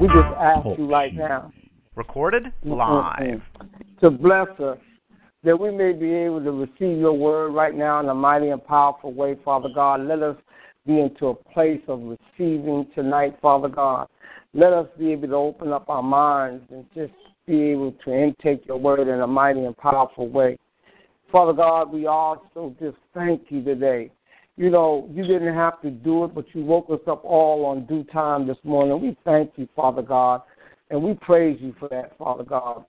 We just ask you right now. Recorded live. To bless us that we may be able to receive your word right now in a mighty and powerful way, Father God. Let us be into a place of receiving tonight, Father God. Let us be able to open up our minds and just be able to intake your word in a mighty and powerful way. Father God, we also just thank you today. You know, you didn't have to do it, but you woke us up all on due time this morning. We thank you, Father God, and we praise you for that, Father God.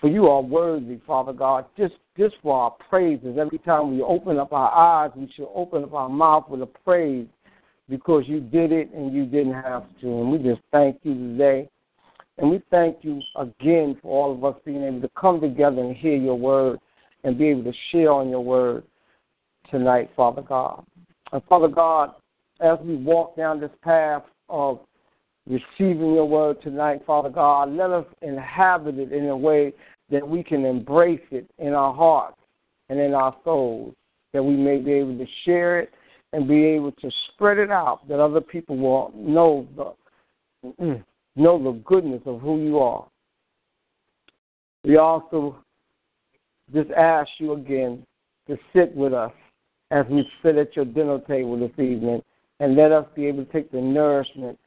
For you are worthy, Father God, just just for our praises. Every time we open up our eyes, we should open up our mouth with a praise because you did it and you didn't have to. And we just thank you today. And we thank you again for all of us being able to come together and hear your word and be able to share on your word tonight, Father God. And Father God, as we walk down this path of receiving your word tonight, Father God, let us inhabit it in a way that we can embrace it in our hearts and in our souls, that we may be able to share it and be able to spread it out that other people will know the mm, know the goodness of who you are. We also just ask you again to sit with us as we sit at your dinner table this evening and let us be able to take the nourishment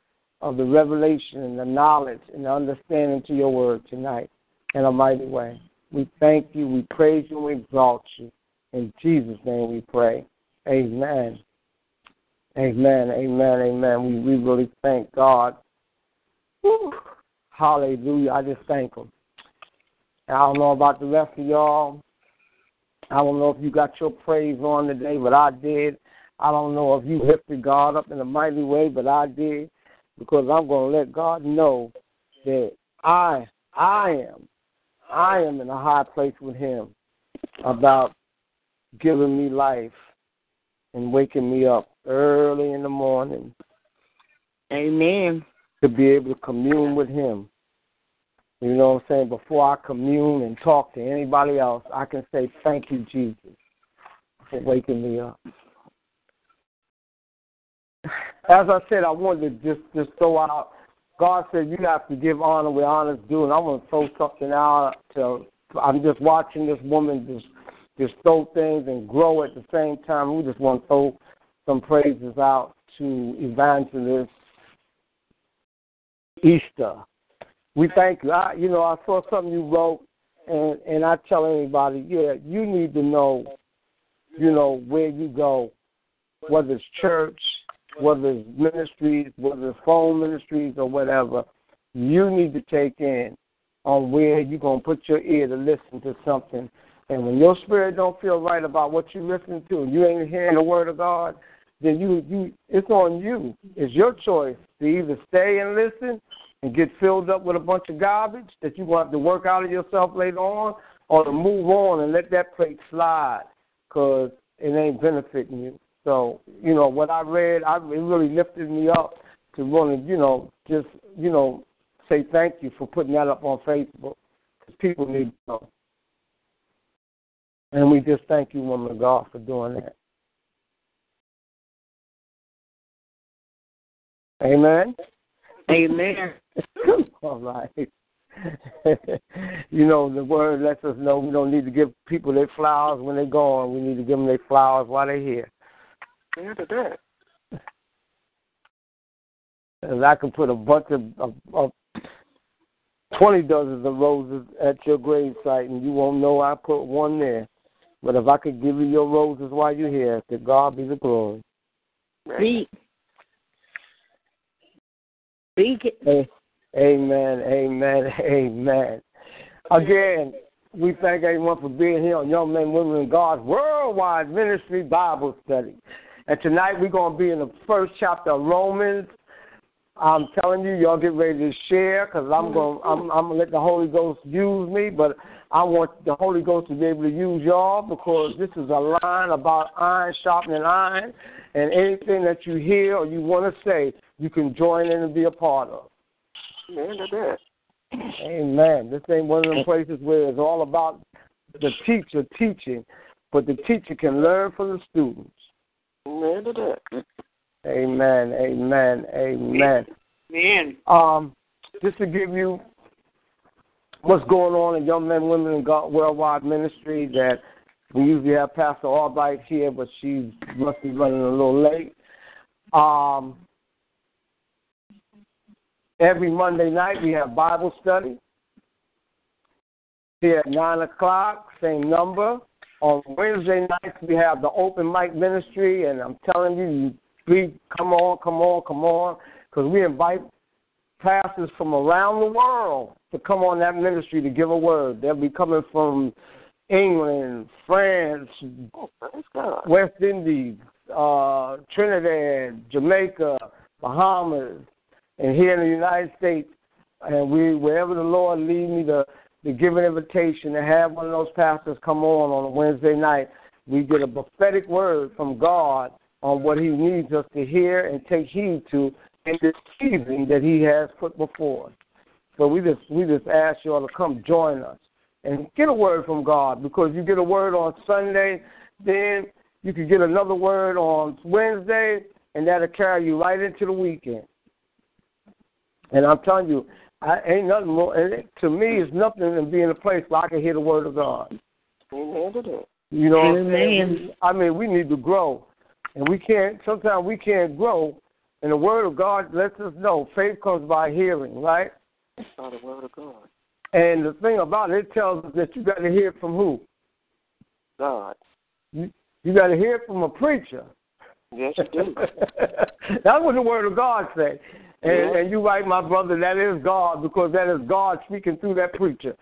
of the revelation and the knowledge and the understanding to your word tonight in a mighty way. We thank you, we praise you, we exalt you. In Jesus' name we pray. Amen. Amen, amen, amen. We, we really thank God. Whew. Hallelujah. I just thank Him. I don't know about the rest of y'all. I don't know if you got your praise on today, but I did. I don't know if you lifted God up in a mighty way, but I did because I'm going to let God know that I I am I am in a high place with Him about giving me life and waking me up early in the morning. Amen. To be able to commune with Him. You know what I'm saying? Before I commune and talk to anybody else, I can say, Thank you, Jesus, for waking me up. As I said, I wanted to just, just throw out God said you have to give honor where honor's due, and I want to throw something out. To I'm just watching this woman just just throw things and grow at the same time. We just want to throw some praises out to Evangelist Easter. We thank you. I, you know, I saw something you wrote, and and I tell anybody, yeah, you need to know, you know, where you go, whether it's church, whether it's ministries, whether it's phone ministries or whatever. You need to take in on where you're gonna put your ear to listen to something. And when your spirit don't feel right about what you listen to, and you ain't hearing the word of God, then you you it's on you. It's your choice to either stay and listen and get filled up with a bunch of garbage that you're going to have to work out of yourself later on, or to move on and let that plate slide because it ain't benefiting you. So, you know, what I read, I, it really lifted me up to want to, you know, just, you know, say thank you for putting that up on Facebook because people need to know. And we just thank you, woman of God, for doing that. Amen. Amen. All right. you know, the word lets us know we don't need to give people their flowers when they're gone. We need to give them their flowers while they're here. Look at that. And I can put a bunch of, of, of 20 dozens of roses at your gravesite, and you won't know I put one there. But if I could give you your roses while you're here, to God be the glory. Speak. Speak it. Amen, amen, amen. Again, we thank everyone for being here on Young Men, Women, in God's Worldwide Ministry Bible Study. And tonight we're going to be in the first chapter of Romans, I'm telling you, y'all get ready to share because I'm going. I'm, I'm gonna let the Holy Ghost use me, but I want the Holy Ghost to be able to use y'all because this is a line about iron sharpening iron, and anything that you hear or you want to say, you can join in and be a part of. Man, to that. Amen. This ain't one of them places where it's all about the teacher teaching, but the teacher can learn from the students. Man, to that. Amen. Amen. Amen. Man. Um, just to give you what's going on in Young Men, Women, in God Worldwide Ministry, that we usually have Pastor Albright here, but she must be running a little late. Um, every Monday night we have Bible study. Here at 9 o'clock, same number. On Wednesday nights we have the open mic ministry, and I'm telling you, you we come on, come on, come on, because we invite pastors from around the world to come on that ministry to give a word. They'll be coming from England, France, West Indies, uh, Trinidad, Jamaica, Bahamas, and here in the United States. And we, wherever the Lord lead me to, to give an invitation to have one of those pastors come on on a Wednesday night, we get a prophetic word from God on what He needs us to hear and take heed to in this season that He has put before us. So we just we just ask you all to come join us and get a word from God because you get a word on Sunday, then you can get another word on Wednesday, and that'll carry you right into the weekend. And I'm telling you, I ain't nothing more. And it, to me, it's nothing than being a place where I can hear the word of God. Amen to that. You know, what I'm saying? I mean, we need to grow, and we can't. Sometimes we can't grow, and the word of God lets us know faith comes by hearing, right? By the word of God. And the thing about it, it tells us that you got to hear from who? God. You, you got to hear from a preacher. Yes, you do. That's what the word of God say. And, and you right, my brother, that is God because that is God speaking through that preacher.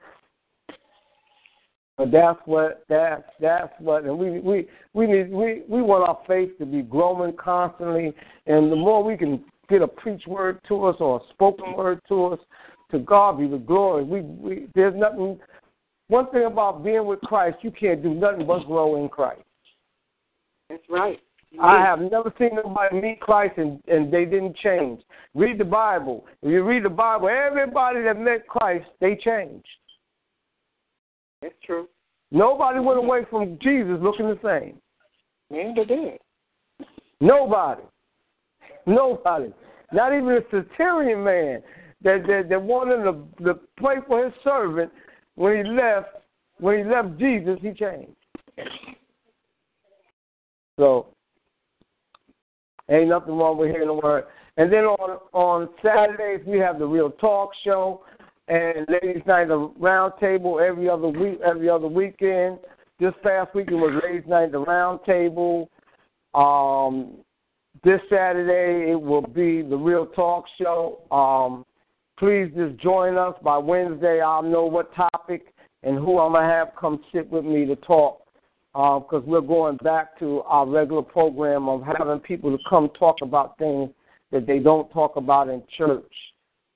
But that's what that's that's what and we we we need we we want our faith to be growing constantly and the more we can get a preach word to us or a spoken word to us, to God be the glory. We we there's nothing one thing about being with Christ, you can't do nothing but grow in Christ. That's right. I have never seen nobody meet Christ and, and they didn't change. Read the Bible. If you read the Bible, everybody that met Christ, they changed. That's true. Nobody went away from Jesus looking the same. To that. Nobody. Nobody. Not even a Satirian man that, that, that wanted to, to play for his servant when he left when he left Jesus, he changed. So ain't nothing wrong with hearing the word. And then on on Saturdays we have the Real Talk Show and ladies' night the round table every other week every other weekend. This past weekend was ladies' night the round table. Um, this Saturday it will be the Real Talk Show. Um, please just join us by Wednesday. I'll know what topic and who I'm gonna have come sit with me to talk Uh, because we're going back to our regular program of having people to come talk about things that they don't talk about in church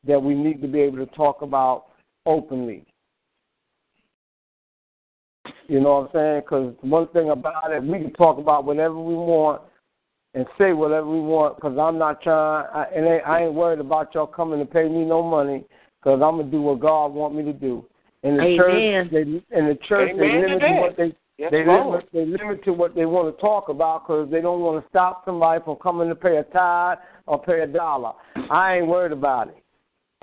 that we need to be able to talk about openly. You know what I'm saying? Because one thing about it, we can talk about whatever we want and say whatever we want. Because I'm not trying, I, and I, ain't worried about y'all coming to pay me no money. Because I'm gonna do what God want me to do. In the Amen. church, they, in the church, Amen they limit what they Yes, they limit, they limit to what they want to talk about because they don't want to stop somebody from coming to pay a tithe or pay a dollar. I ain't worried about it.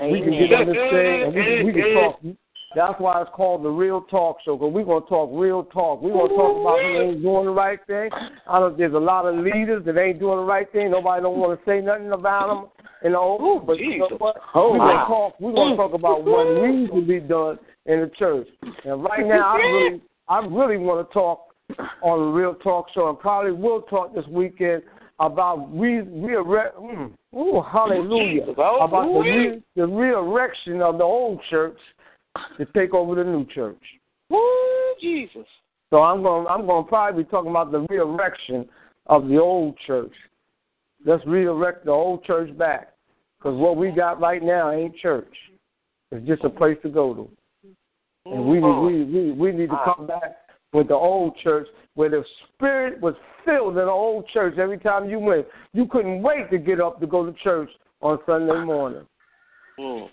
We can get on this thing and we, can- we can talk. That's why it's called the Real Talk Show because we're going to talk real talk. We're going to talk about who ain't doing the right thing. I know there's a lot of leaders that ain't doing the right thing. Nobody don't want to say nothing about them. You know, but you know what? Oh, we're wow. gonna talk. We're gonna talk about what needs to be done in the church. And right now, I really, I really want to talk on the Real Talk Show, and probably will talk this weekend about re, re, mm, ooh, hallelujah. Oh, about the, re, the re-erection of the old church to take over the new church. Woo, Jesus. So I'm going, I'm going to probably be talking about the re-erection of the old church. Let's re-erect the old church back, Because what we got right now ain't church. It's just a place to go to. And we we we we need to come back with the old church where the spirit was filled in the old church every time you went. You couldn't wait to get up to go to church on Sunday morning. Mm.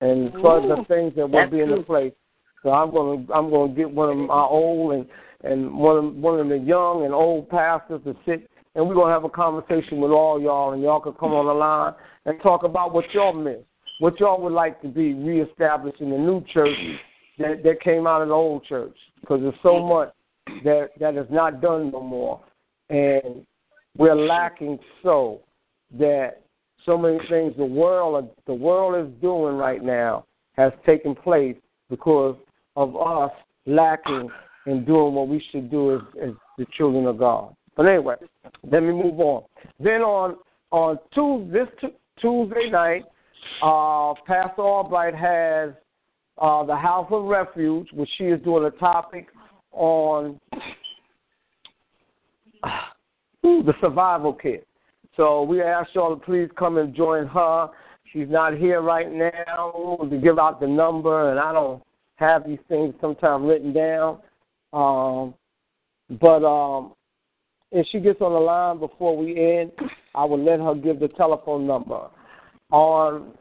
And for the things that will be in the place. So I'm gonna I'm gonna get one of my old and and one of one of the young and old pastors to sit and we're gonna have a conversation with all y'all and y'all can come on the line and talk about what y'all miss, what y'all would like to be reestablished in the new church that that came out of the old church because there's so mm-hmm. much that that is not done no more, and we're lacking so that so many things the world the world is doing right now has taken place because of us lacking in doing what we should do as, as the children of God. But anyway, let me move on. Then on on Tuesday, this Tuesday night, uh, Pastor Albright has uh, the House of Refuge, which she is doing a topic on the survival kit. So we ask y'all to please come and join her. She's not here right now to give out the number, and I don't have these things sometimes written down. Um, but um, if she gets on the line before we end, I will let her give the telephone number. On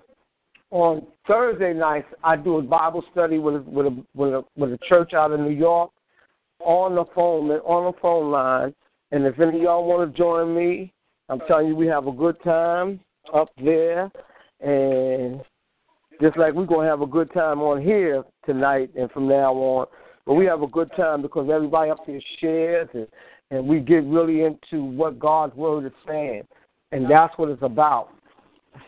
on Thursday nights, I do a Bible study with with a, with a, with a church out of New York on the phone on the phone line. And if any of y'all want to join me, I'm telling you, we have a good time up there, and just like we're gonna have a good time on here tonight and from now on. But we have a good time because everybody up here shares and, and we get really into what God's word is saying, and that's what it's about.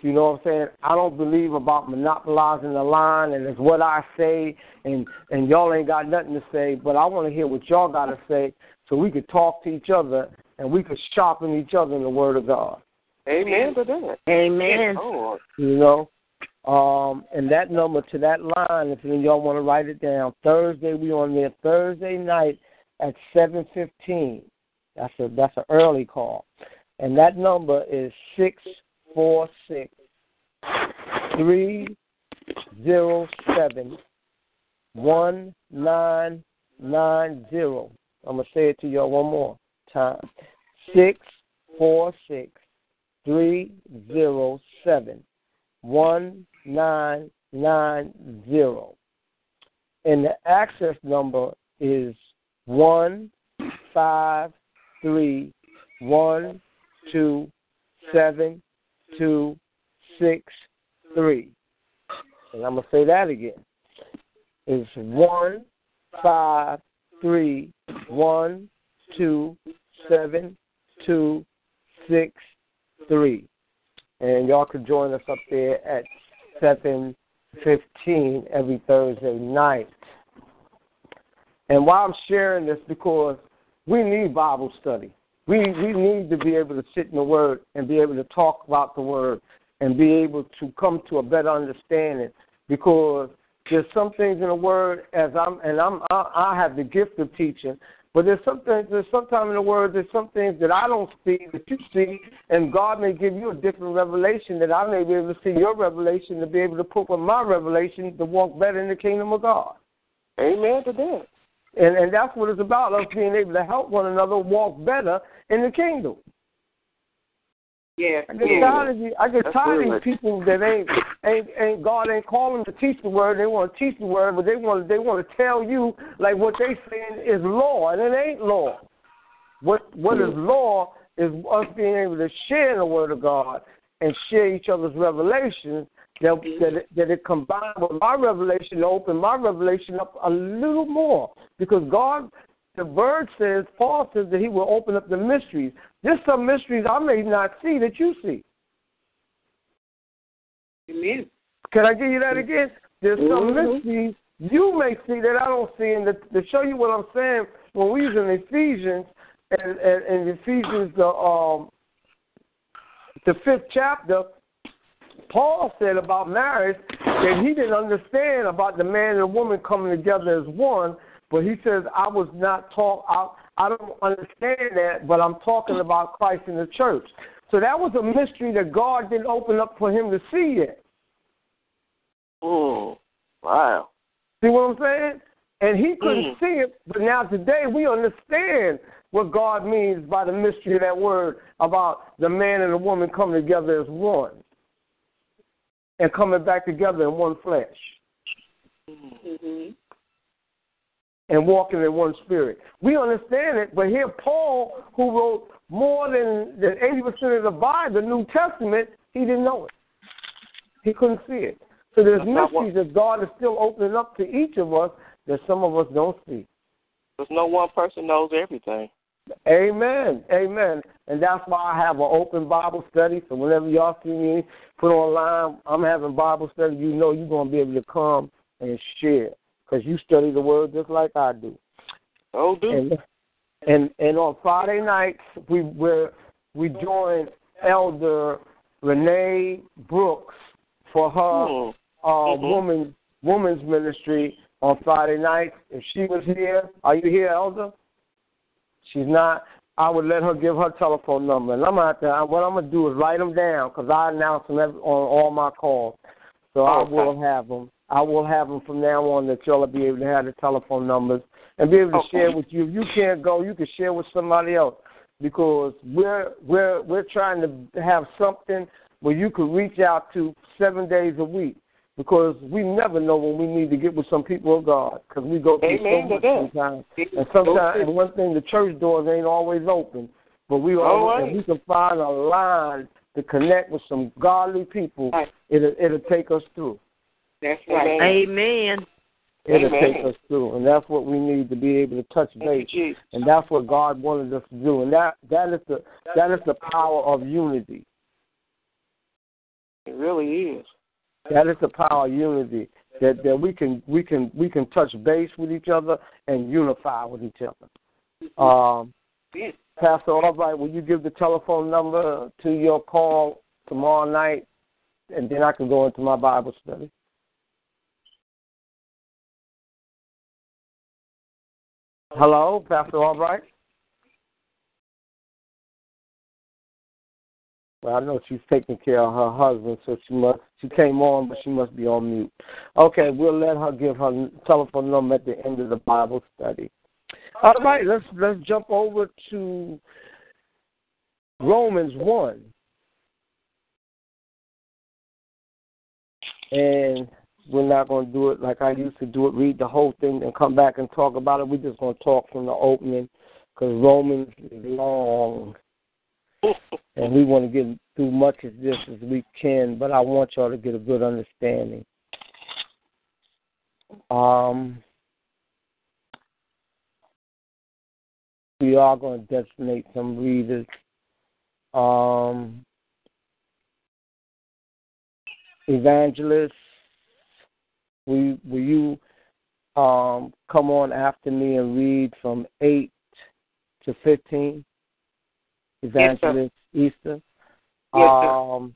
You know what I'm saying? I don't believe about monopolizing the line and it's what I say and and y'all ain't got nothing to say, but I want to hear what y'all got to say so we could talk to each other and we could sharpen each other in the word of God. Amen to that. Amen. Lord. You know, um, and that number to that line, if y'all want to write it down, Thursday we on there Thursday night at seven fifteen. That's a that's an early call, and that number is six four six three zero seven one nine nine zero. I'm gonna say it to y'all one more time. Six four six three zero seven one nine nine zero. And the access number is one five three one two seven two six three. And I'm gonna say that again. It's one five three one two seven two six three. And y'all can join us up there at seven fifteen every Thursday night. And why I'm sharing this because we need Bible study. We we need to be able to sit in the Word and be able to talk about the Word and be able to come to a better understanding because there's some things in the Word as I'm and I'm I, I have the gift of teaching, but there's some things there's sometimes in the Word there's some things that I don't see that you see, and God may give you a different revelation that I may be able to see your revelation to be able to put with my revelation to walk better in the kingdom of God. Amen to that. And and that's what it's about, us being able to help one another walk better in the kingdom. Yeah, I get yes. tired of these, I get That's tired of these people that ain't ain't ain't God ain't calling them to teach the word. They want to teach the word, but they want they want to tell you like what they saying is law, and it ain't law. What what is mm. law is us being able to share the word of God and share each other's revelations. That that it, that it combined with my revelation to open my revelation up a little more because God the word says, Paul says that he will open up the mysteries. There's some mysteries I may not see that you see. Amen. Can I give you that again? There's some Mhm. mysteries you may see that I don't see. And to, to show you what I'm saying, when we was in Ephesians, and, and, and Ephesians, the, um, the fifth chapter, Paul said about marriage that he didn't understand about the man and the woman coming together as one, but he says, I was not taught, I, I don't understand that, but I'm talking about Christ in the church. So that was a mystery that God didn't open up for him to see yet. Mm. Wow. See what I'm saying? And he couldn't Mm. see it, but now today we understand what God means by the mystery of that word about the man and the woman coming together as one and coming back together in one flesh Mm-hmm. and walking in one spirit. We understand it, but here Paul, who wrote more than than eighty percent of the Bible, the New Testament, he didn't know it. He couldn't see it. So there's That's mysteries that God is still opening up to each of us that some of us don't see. Because no one person knows everything. Amen. Amen. And that's why I have an open Bible study. So whenever y'all see me put online, I'm having Bible study, you know you're going to be able to come and share because you study the Word just like I do. Oh, do. And and and on Friday nights we we we join Elder Renee Brooks for her Mm. uh, Mhm. woman woman's ministry on Friday nights. If she was here, are you here, Elder? She's not. I would let her give her telephone number, and I'm gonna have to. What I'm gonna do is write them down because I announce them every, on all my calls. So I Okay. will have them. I will have them from now on that y'all will be able to have the telephone numbers and be able to Okay. share with you. If you can't go, you can share with somebody else because we're we're we're trying to have something where you can reach out to seven days a week because we never know when we need to get with some people of God because we go through Amen so to much that. sometimes. And sometimes, and one thing, the church doors ain't always open, but we All always, right. we can find a line to connect with some godly people, Right. it'll it'll take us through. That's right. Amen. It'll Amen. take us through, and that's what we need to be able to touch base. And that's what God wanted us to do, and that that is the that is the power of unity. It really is. That is the power of unity. That that we can we can we can touch base with each other and unify with each other. Um, Pastor Albright, will you give the telephone number to your call tomorrow night, and then I can go into my Bible study. Hello, Pastor Albright. Well, I know she's taking care of her husband, so she must she came on, but she must be on mute. Okay, we'll let her give her telephone number at the end of the Bible study. All right, let's let's jump over to Romans one. And we're not going to do it like I used to do it, read the whole thing and come back and talk about it. We're just going to talk from the opening because Romans is long and we want to get through as much of this as we can, but I want y'all to get a good understanding. Um, we are going to designate some readers. Um, evangelists, will, will you um, come on after me and read from 8 to 15? Evangelist Easter. Yes, um,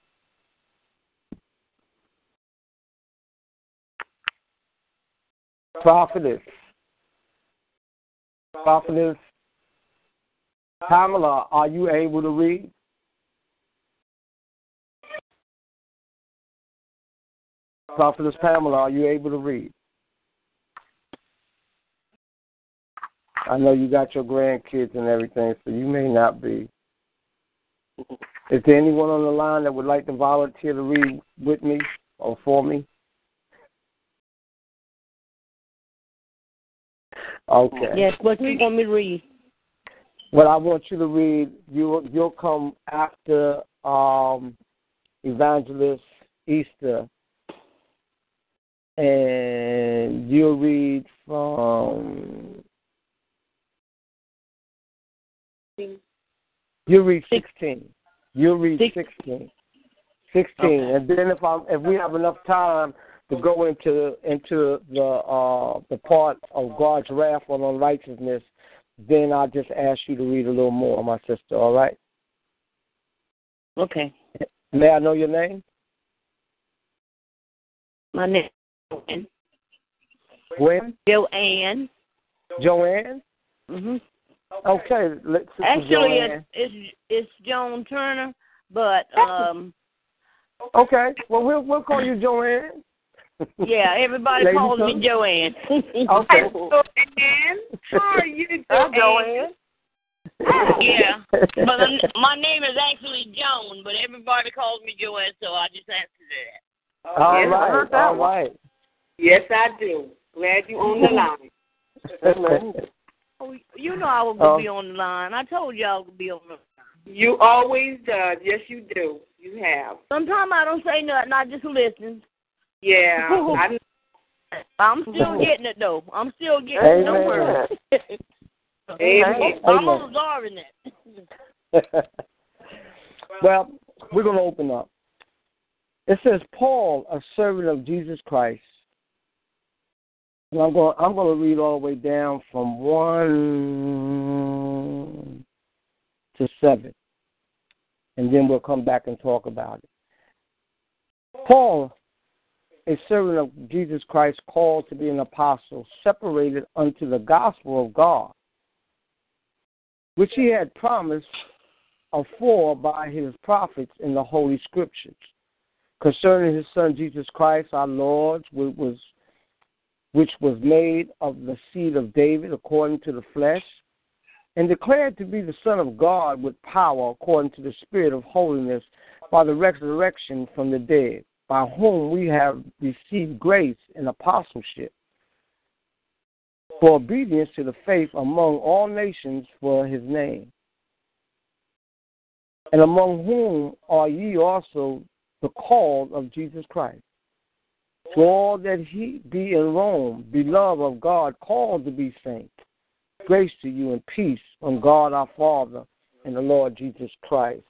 prophetess. Prophetess Pamela, are you able to read? Prophetess Pamela, are you able to read? I know you got your grandkids and everything, so you may not be. Is there anyone on the line that would like to volunteer to read with me or for me? Okay. Yes, what do you want me to read? What I want you to read, you you'll come after um, Evangelist Easter, and you'll read from you read sixteen. You'll read Six- sixteen. Sixteen, and then if I'm, if we have enough time to go into into the uh the part of God's wrath on unrighteousness, then I'll just ask you to read a little more, my sister. All right? Okay. May I know your name? My name is Gwen? Joanne. Joanne? hmm Okay, let's Actually, it's, it's it's Joan Turner, but um, Okay. Well, we'll we'll call you Joanne. yeah, everybody Lady calls Tom? me Joanne. Okay. Joanne, how are you, Hi, Joanne? yeah, but my name is actually Joan, but everybody calls me Joanne, so I just answered that. All Yes, I right. heard that All Yes, I do. Glad you on the line. Oh, you know I was Oh. gonna be on the line. I told you I was gonna be on the line. You always does. Yes, you do. You have. Sometimes I don't say nothing. I just listen. Yeah. I, I'm still getting it though. I'm still getting it. Don't worry. Amen. I'm Amen. absorbing it. well, we're going to open up. It says, Paul, a servant of Jesus Christ. And I'm going, I'm going to read all the way down from 1 to 7. And then we'll come back and talk about it. Paul, a servant of Jesus Christ, called to be an apostle, separated unto the gospel of God, which he had promised afore by his prophets in the Holy Scriptures concerning his Son Jesus Christ, our Lord, which was, which was made of the seed of David according to the flesh, and declared to be the Son of God with power according to the Spirit of holiness by the resurrection from the dead, by whom we have received grace and apostleship for obedience to the faith among all nations for his name. And among whom are ye also the called of Jesus Christ? To all that he be in Rome, beloved of God, called to be saints, grace to you and peace from God our Father and the Lord Jesus Christ.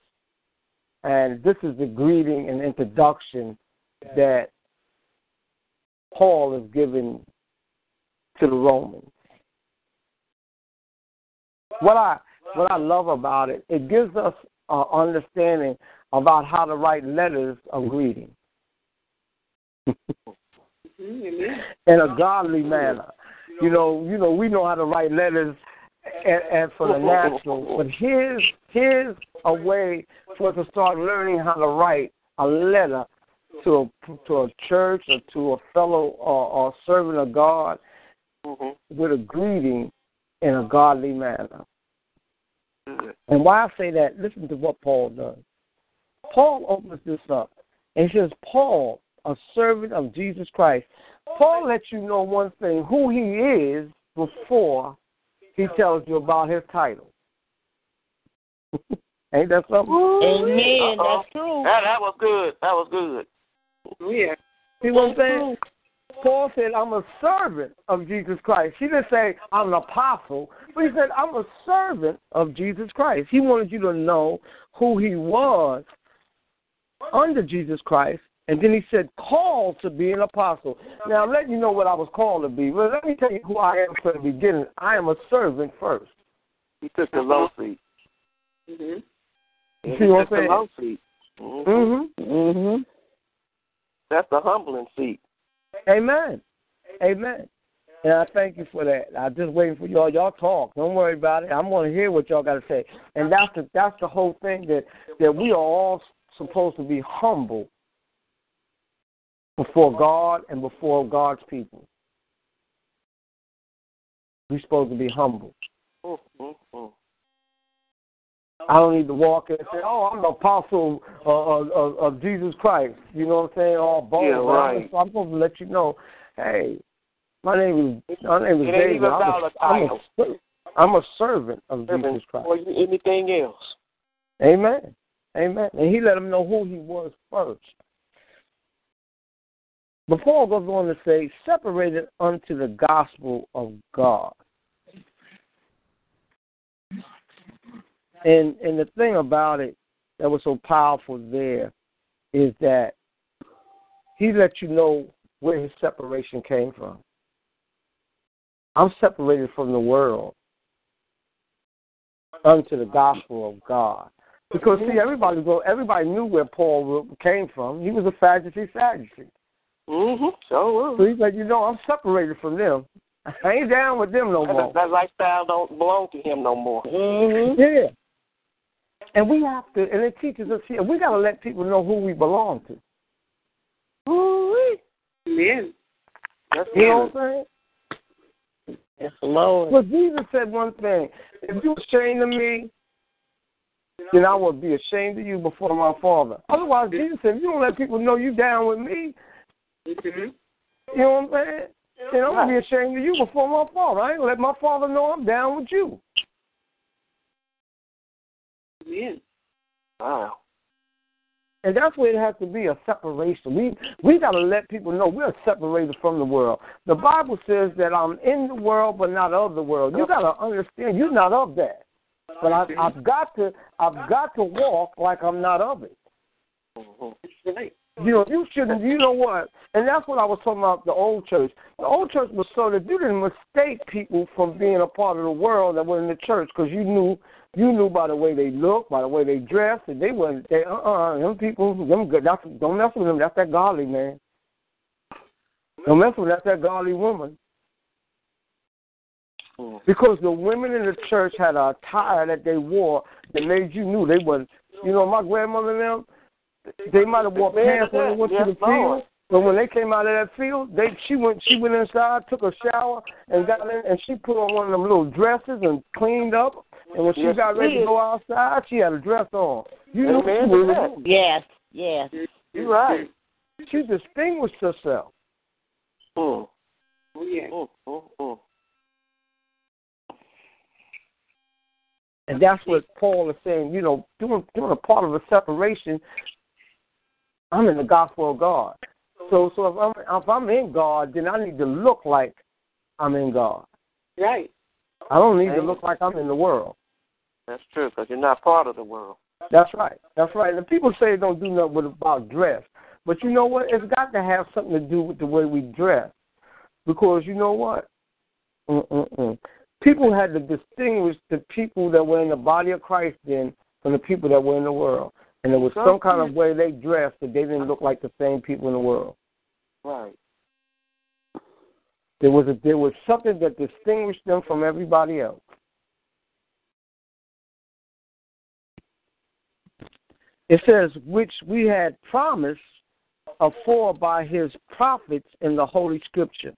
And this is the greeting and introduction that Paul is giving to the Romans. What I what I love about it, it gives us uh, understanding about how to write letters of greeting. In a godly manner. You know, you know, we know how to write letters and, and for the natural, but here's here's a way for us to start learning how to write a letter to a to a church or to a fellow or, or servant of God with a greeting in a godly manner. And why I say that, listen to what Paul does. Paul opens this up and he says, Paul, a servant of Jesus Christ. Paul lets you know one thing who he is before he tells you about his title. Ain't that something? Amen. Uh-oh. That's true. That, that was good. That was good. Yeah. See what I'm saying? Paul said, I'm a servant of Jesus Christ. He didn't say, I'm an apostle, but he said, I'm a servant of Jesus Christ. He wanted you to know who he was under Jesus Christ, and then he said, called to be an apostle. Now, I'm letting you know what I was called to be, but let me tell you who I am from the beginning. I am a servant first. He took the low seat. Mm-hmm. You He see what took I'm the saying? low seat. Mhm. Mm-hmm. Mhm. That's the humbling seat. Amen. Amen. And I thank you for that. I'm just waiting for y'all. Y'all talk. Don't worry about it. I'm going to hear what y'all got to say. And that's the that's the whole thing that that we are all supposed to be humble before God and before God's people. We're supposed to be humble. I don't need to walk in and say, "Oh, I'm the apostle of, of, of Jesus Christ." You know what I'm saying? All bold. Yeah, I'm right. I'm supposed to let you know, hey, my name is my name is It David. I'm a, I'm, a, I'm a servant of Servant Jesus Christ. Or anything else. Amen. Amen. And he let him know who he was first. Before goes on to say, separated unto the gospel of God. And and the thing about it that was so powerful there is that he let you know where his separation came from. I'm separated from the world unto the gospel of God. Because see, everybody go, everybody knew where Paul came from. He was a Sadducee, Sadducee. Mm-hmm. So So he's like, you know, I'm separated from them. I ain't down with them no more. that lifestyle don't belong to him no more. Mhm. Yeah. And we have to, and it teaches us here, we got to let people know who we belong to. Ooh-wee. Amen. That's You know good. what I'm saying? Yes, Lord. Well, Jesus said one thing: if you're ashamed of me, then I will be ashamed of you before my Father. Otherwise, Jesus said, if you don't let people know you down with me, Mm-hmm. you know what I'm saying? And I'm gonna be ashamed of you before my Father. I ain't gonna let my Father know I'm down with you. Amen. Wow. And that's where it has to be a separation. We we gotta let people know we're separated from the world. The Bible says that I'm in the world but not of the world. You gotta understand you're not of that. But I, I've got to I've got to walk like I'm not of it. Mhm. That's right. You know, you shouldn't. You know what? And that's what I was talking about. The old church. The old church was so that you didn't mistake people from being a part of the world that were in the church because you knew you knew by the way they looked, by the way they dressed, and they weren't. They uh uh them people them good. That's don't mess with them. That's that godly man. Don't mess with them. That's that godly woman. Mhm. Because the women in the church had a attire that they wore that made you knew they wasn't. You know, my grandmother and them, they might have wore pants when they went to the field, Lord. but when they came out of that field, they she went she went inside, took a shower, and got in, and she put on one of them little dresses and cleaned up. And when she Yes, got ready to go outside, she had a dress on. You know Amen she to was a that. woman. Yes, yes. You're right. She distinguished herself. Mm. Oh, yeah. Mm, mm, mm. And that's what Paul is saying, you know, doing doing a part of a separation. I'm in the gospel of God. So so if I'm if I'm in God, then I need to look like I'm in God. Right. I don't need to look like I'm in the world. That's true, because you're not part of the world. That's right. That's right. And people say it don't do nothing with about dress. But you know what? It's got to have something to do with the way we dress. Because you know what? Mm-mm-mm. People had to distinguish the people that were in the body of Christ then from the people that were in the world. And there was some kind of way they dressed that they didn't look like the same people in the world. Right. There was a, there was something that distinguished them from everybody else. It says, which we had promised afore by his prophets in the Holy Scripture.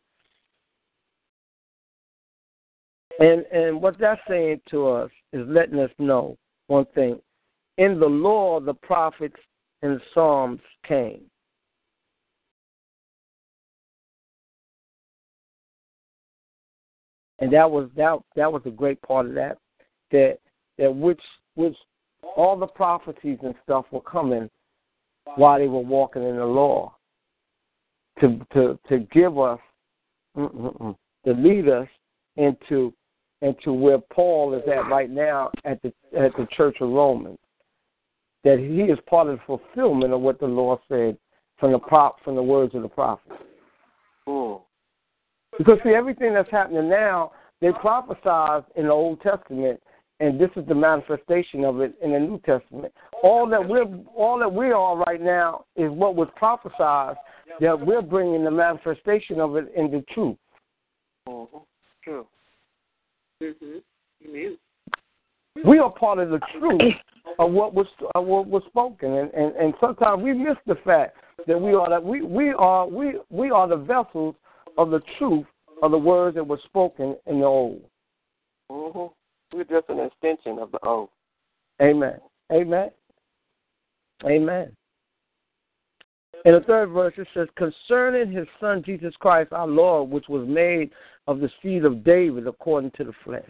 And and what that's saying to us is letting us know one thing. In the law the prophets and Psalms came. And that was that that was a great part of that. That that which which all the prophecies and stuff were coming while they were walking in the law to to to give us to lead us into into where Paul is at right now at the at the Church of Romans. That he is part of the fulfillment of what the Lord said from the prop from the words of the prophet. Mm. Because see everything that's happening now, they prophesied in the Old Testament and this is the manifestation of it in the New Testament. All that we're all that we are right now is what was prophesied that we're bringing the manifestation of it into truth. Mm-hmm. True. Mm-hmm. Amen. We are part of the truth of what was of what was spoken, and, and, and sometimes we miss the fact that we are that we, we are we we are the vessels of the truth of the words that were spoken in the old. Mm-hmm. We're just an extension of the old. Amen. Amen. Amen. In the third verse, it says, Concerning his son Jesus Christ our Lord, which was made of the seed of David according to the flesh.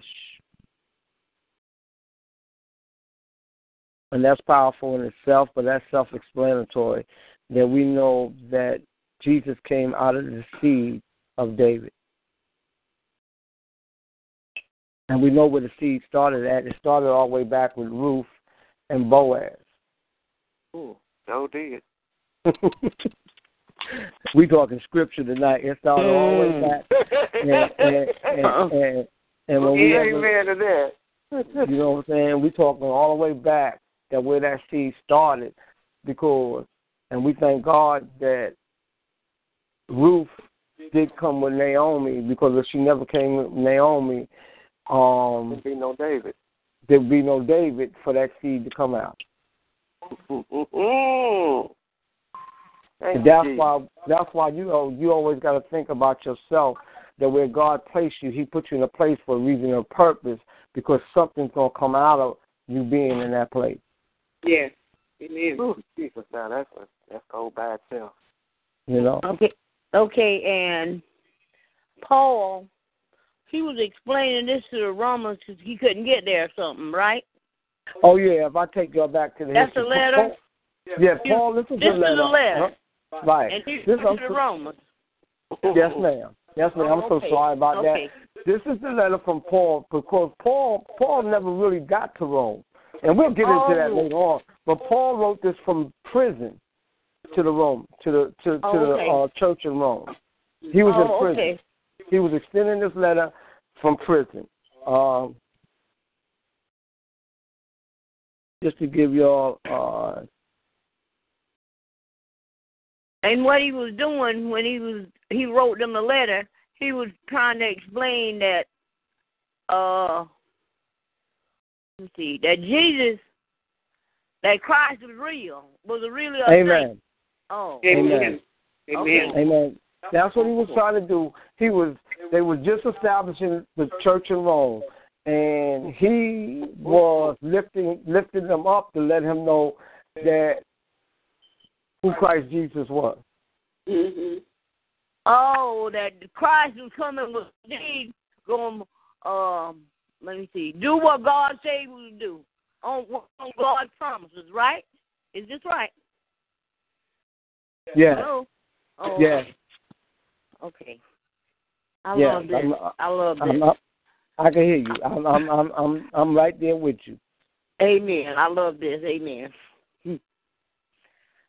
And that's powerful in itself, but that's self explanatory that we know that Jesus came out of the seed of David. And we know where the seed started at. It started all the way back with Ruth and Boaz. Mm. So did. we talking scripture tonight. It started all the way back. And, and, and, and, and when we Amen to that. you know what I'm saying? We talking all the way back that where that seed started because and we thank God that Ruth did come with Naomi because if she never came with Naomi, um There'd be no David. there'd be no David for that seed to come out. That's you, why that's why you know you always got to think about yourself that where God placed you, He put you in a place for a reason or purpose because something's gonna come out of you being in that place. Yes. Amen. Ooh, Jesus, now that's a, that's cold by itself. You know. Okay. Okay, and Paul, he was explaining this to the Romans because he couldn't get there or something, right? Oh yeah, if I take y'all back to the That's history- a letter? Paul- yeah, Paul, this is the letter. This is letter. a letter. Uh-huh. Right. And he This was I'm to the Romans. Yes, ma'am. Yes, ma'am. I'm so Okay. sorry about Okay. that. This is the letter from Paul because Paul Paul never really got to Rome, and we'll get into that Oh. later on. But Paul wrote this from prison to the Rome to the to, to Oh, okay. the uh, church in Rome. He was oh, in prison. okay. He was extending this letter from prison. Um, just to give y'all uh, And what he was doing when he was he wrote them a letter, he was trying to explain that uh let's see, that Jesus that Christ was real. Was it really a Amen. thing? Oh. Amen. Amen. Amen. That's what he was trying to do. He was they was just establishing the church in Rome, and he was lifting lifting them up to let him know that who Christ Jesus was. Mm-hmm. Oh, that Christ was coming was indeed going um let me see. Do what God said he would do. On on God's promises, right? Is this right? Yeah. Hello? Oh, Yeah. Okay. I Yeah, love this. I'm- uh, I love this. I'm, I'm, I can hear you. I'm I'm I'm I'm I'm right there with you. Amen. I love this. Amen.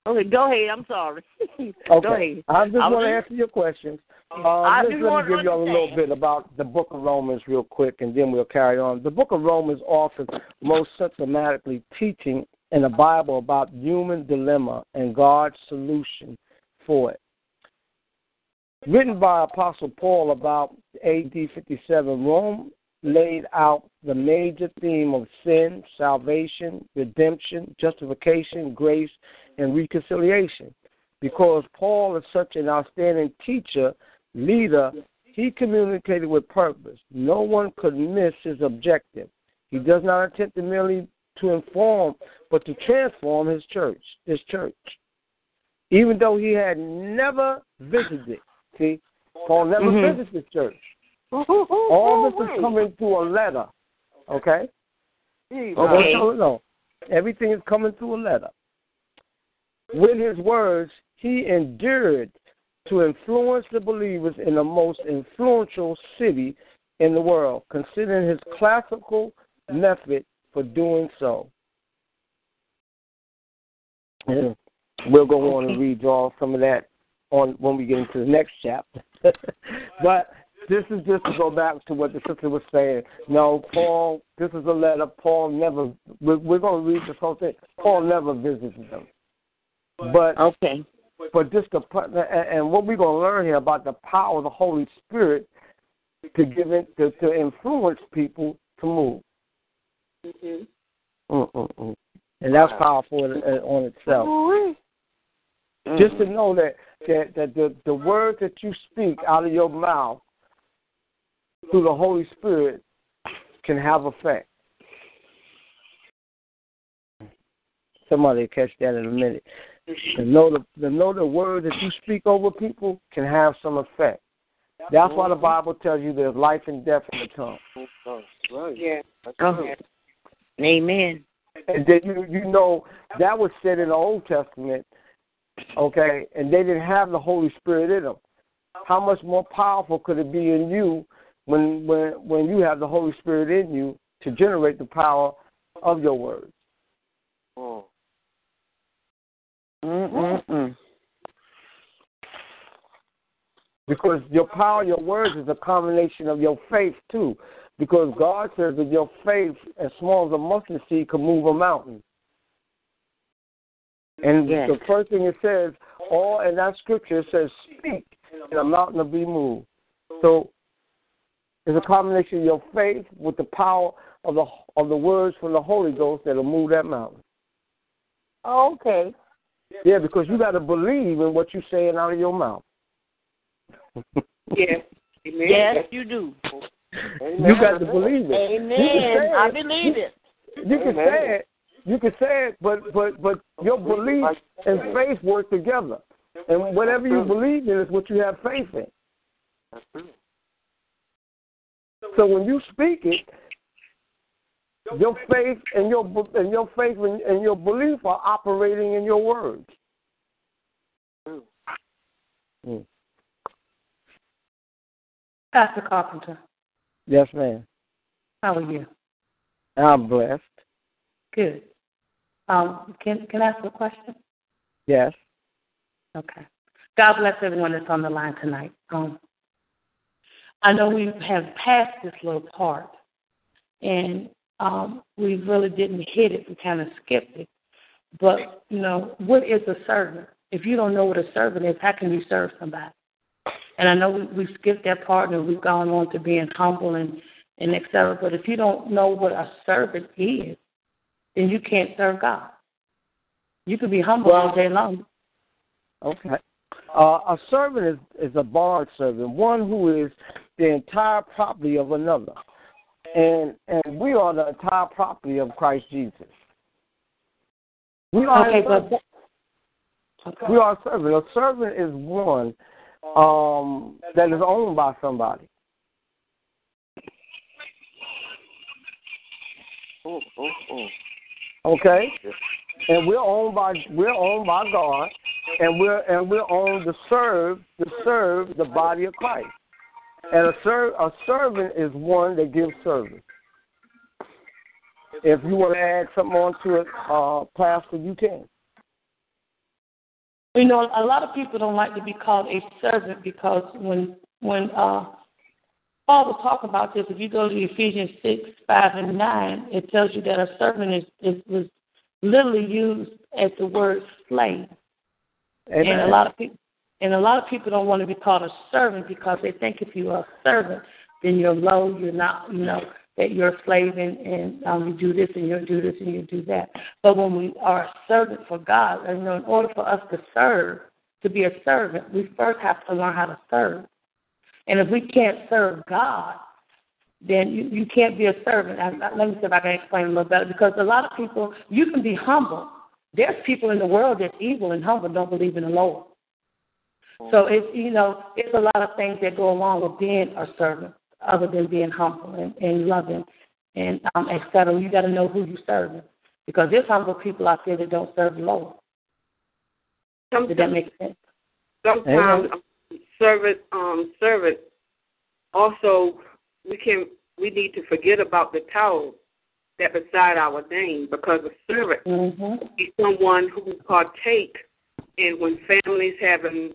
Okay, go ahead. I'm sorry. Okay. Go ahead. I just I want to answer your questions. Uh, I just let want me to give you a little bit about the book of Romans real quick, and then we'll carry on. The book of Romans offers most systematically teaching in the Bible about human dilemma and God's solution for it. Written by Apostle Paul about AD 57, Rome laid out the major theme of sin, salvation, redemption, justification, grace, and reconciliation. Because Paul is such an outstanding teacher, leader, he communicated with purpose. No one could miss his objective. He does not attempt to merely to inform, but to transform his church, his church. Even though he had never visited, see, Paul never Mhm. visited the church. All this is coming through a letter, okay? Okay. No, no. Everything is coming through a letter. With his words, he endured to influence the believers in the most influential city in the world, considering his classical method for doing so. And we'll go on and read all some of that on when we get into the next chapter. but this is just to go back to what the sister was saying. No, Paul, this is a letter. Paul never, we're, we're going to read this whole thing. Paul never visited them. But Okay. but just the and, and what we're going to learn here about the power of the Holy Spirit to mm-hmm. give it to, to influence people to move. Mm-hmm. Mm-mm-mm. And that's powerful in, in- on itself. Just to mm. know that that, that the, the words that you speak out of your mouth through the Holy Spirit can have effect. Somebody catch that in a minute. To know the to know the word that you speak over people can have some effect. That's why the Bible tells you there's life and death in the tongue. Right. Yeah. Oh. Amen. And then you you know that was said in the Old Testament, okay, and they didn't have the Holy Spirit in them. How much more powerful could it be in you when when when you have the Holy Spirit in you to generate the power of your words? Mm. Mm-mm-mm. Because your power, your words is a combination of your faith too. Because God says that your faith, as small as a mustard seed, can move a mountain. And Yes. the first thing it says, all in that scripture it says, "Speak, and a mountain will be moved." So it's a combination of your faith with the power of the of the words from the Holy Ghost that'll move that mountain. Okay. Yeah, because you got to believe in what you're saying out of your mouth. Yes. Amen. Yes, you do. You got to believe it. You can say Amen. I believe it. You can say it. You can say it, but but but your belief and faith work together. And whatever you believe in is what you have faith in. That's true. So when you speak it, your faith and your and your faith and, and your belief are operating in your words. Mm. Pastor Carpenter, Yes, ma'am. how are you? I'm blessed. Good. Um, can can I ask a question? Yes. Okay. God bless everyone that's on the line tonight. Um, I know we have passed this little part, and um, we really didn't hit it. We kind of skipped it. But you know, what is a servant? If you don't know what a servant is, how can you serve somebody? And I know we, we skipped that part, and we've gone on to being humble and and et cetera. But if you don't know what a servant is, then you can't serve God. You could be humble Well- all day long. Okay. Uh, a servant is, is a bond servant, one who is the entire property of another. And and we are the entire property of Christ Jesus. We are Okay, a but servant. we are a servant. A servant is one um, that is owned by somebody. Mm, mm, mm. Okay? And we're owned by we're owned by God and we're and we're owned to serve to serve the body of Christ. And a serv a servant is one that gives service. If you want to add something on to it, uh, Pastor, you can. You know, a lot of people don't like to be called a servant because when when uh, Paul was talking about this, if you go to Ephesians six, five, and nine, it tells you that a servant is, is was literally used as the word slave. Amen. And a lot of people and a lot of people don't want to be called a servant because they think if you are a servant, then you're low, you're not, you know, that you're slave and, um, you do this and you do this and you do that. But when we are a servant for God, you know, in order for us to serve, to be a servant, we first have to learn how to serve. And if we can't serve God, then you, you can't be a servant. I, I, let me see if I can explain a little better. Because a lot of people, you can be humble. There's people in the world that's evil and humble, don't believe in the Lord. So it's you know, it's a lot of things that go along with being a servant, other than being humble and, and loving and um, et cetera. You got to know who you're serving because there's humble people out there that don't serve the Lord. Did that make sense? Sometimes um, servant, um, servant. Also, we can we need to forget about the title that beside our name because a servant Mm-hmm. is someone who partake in when families having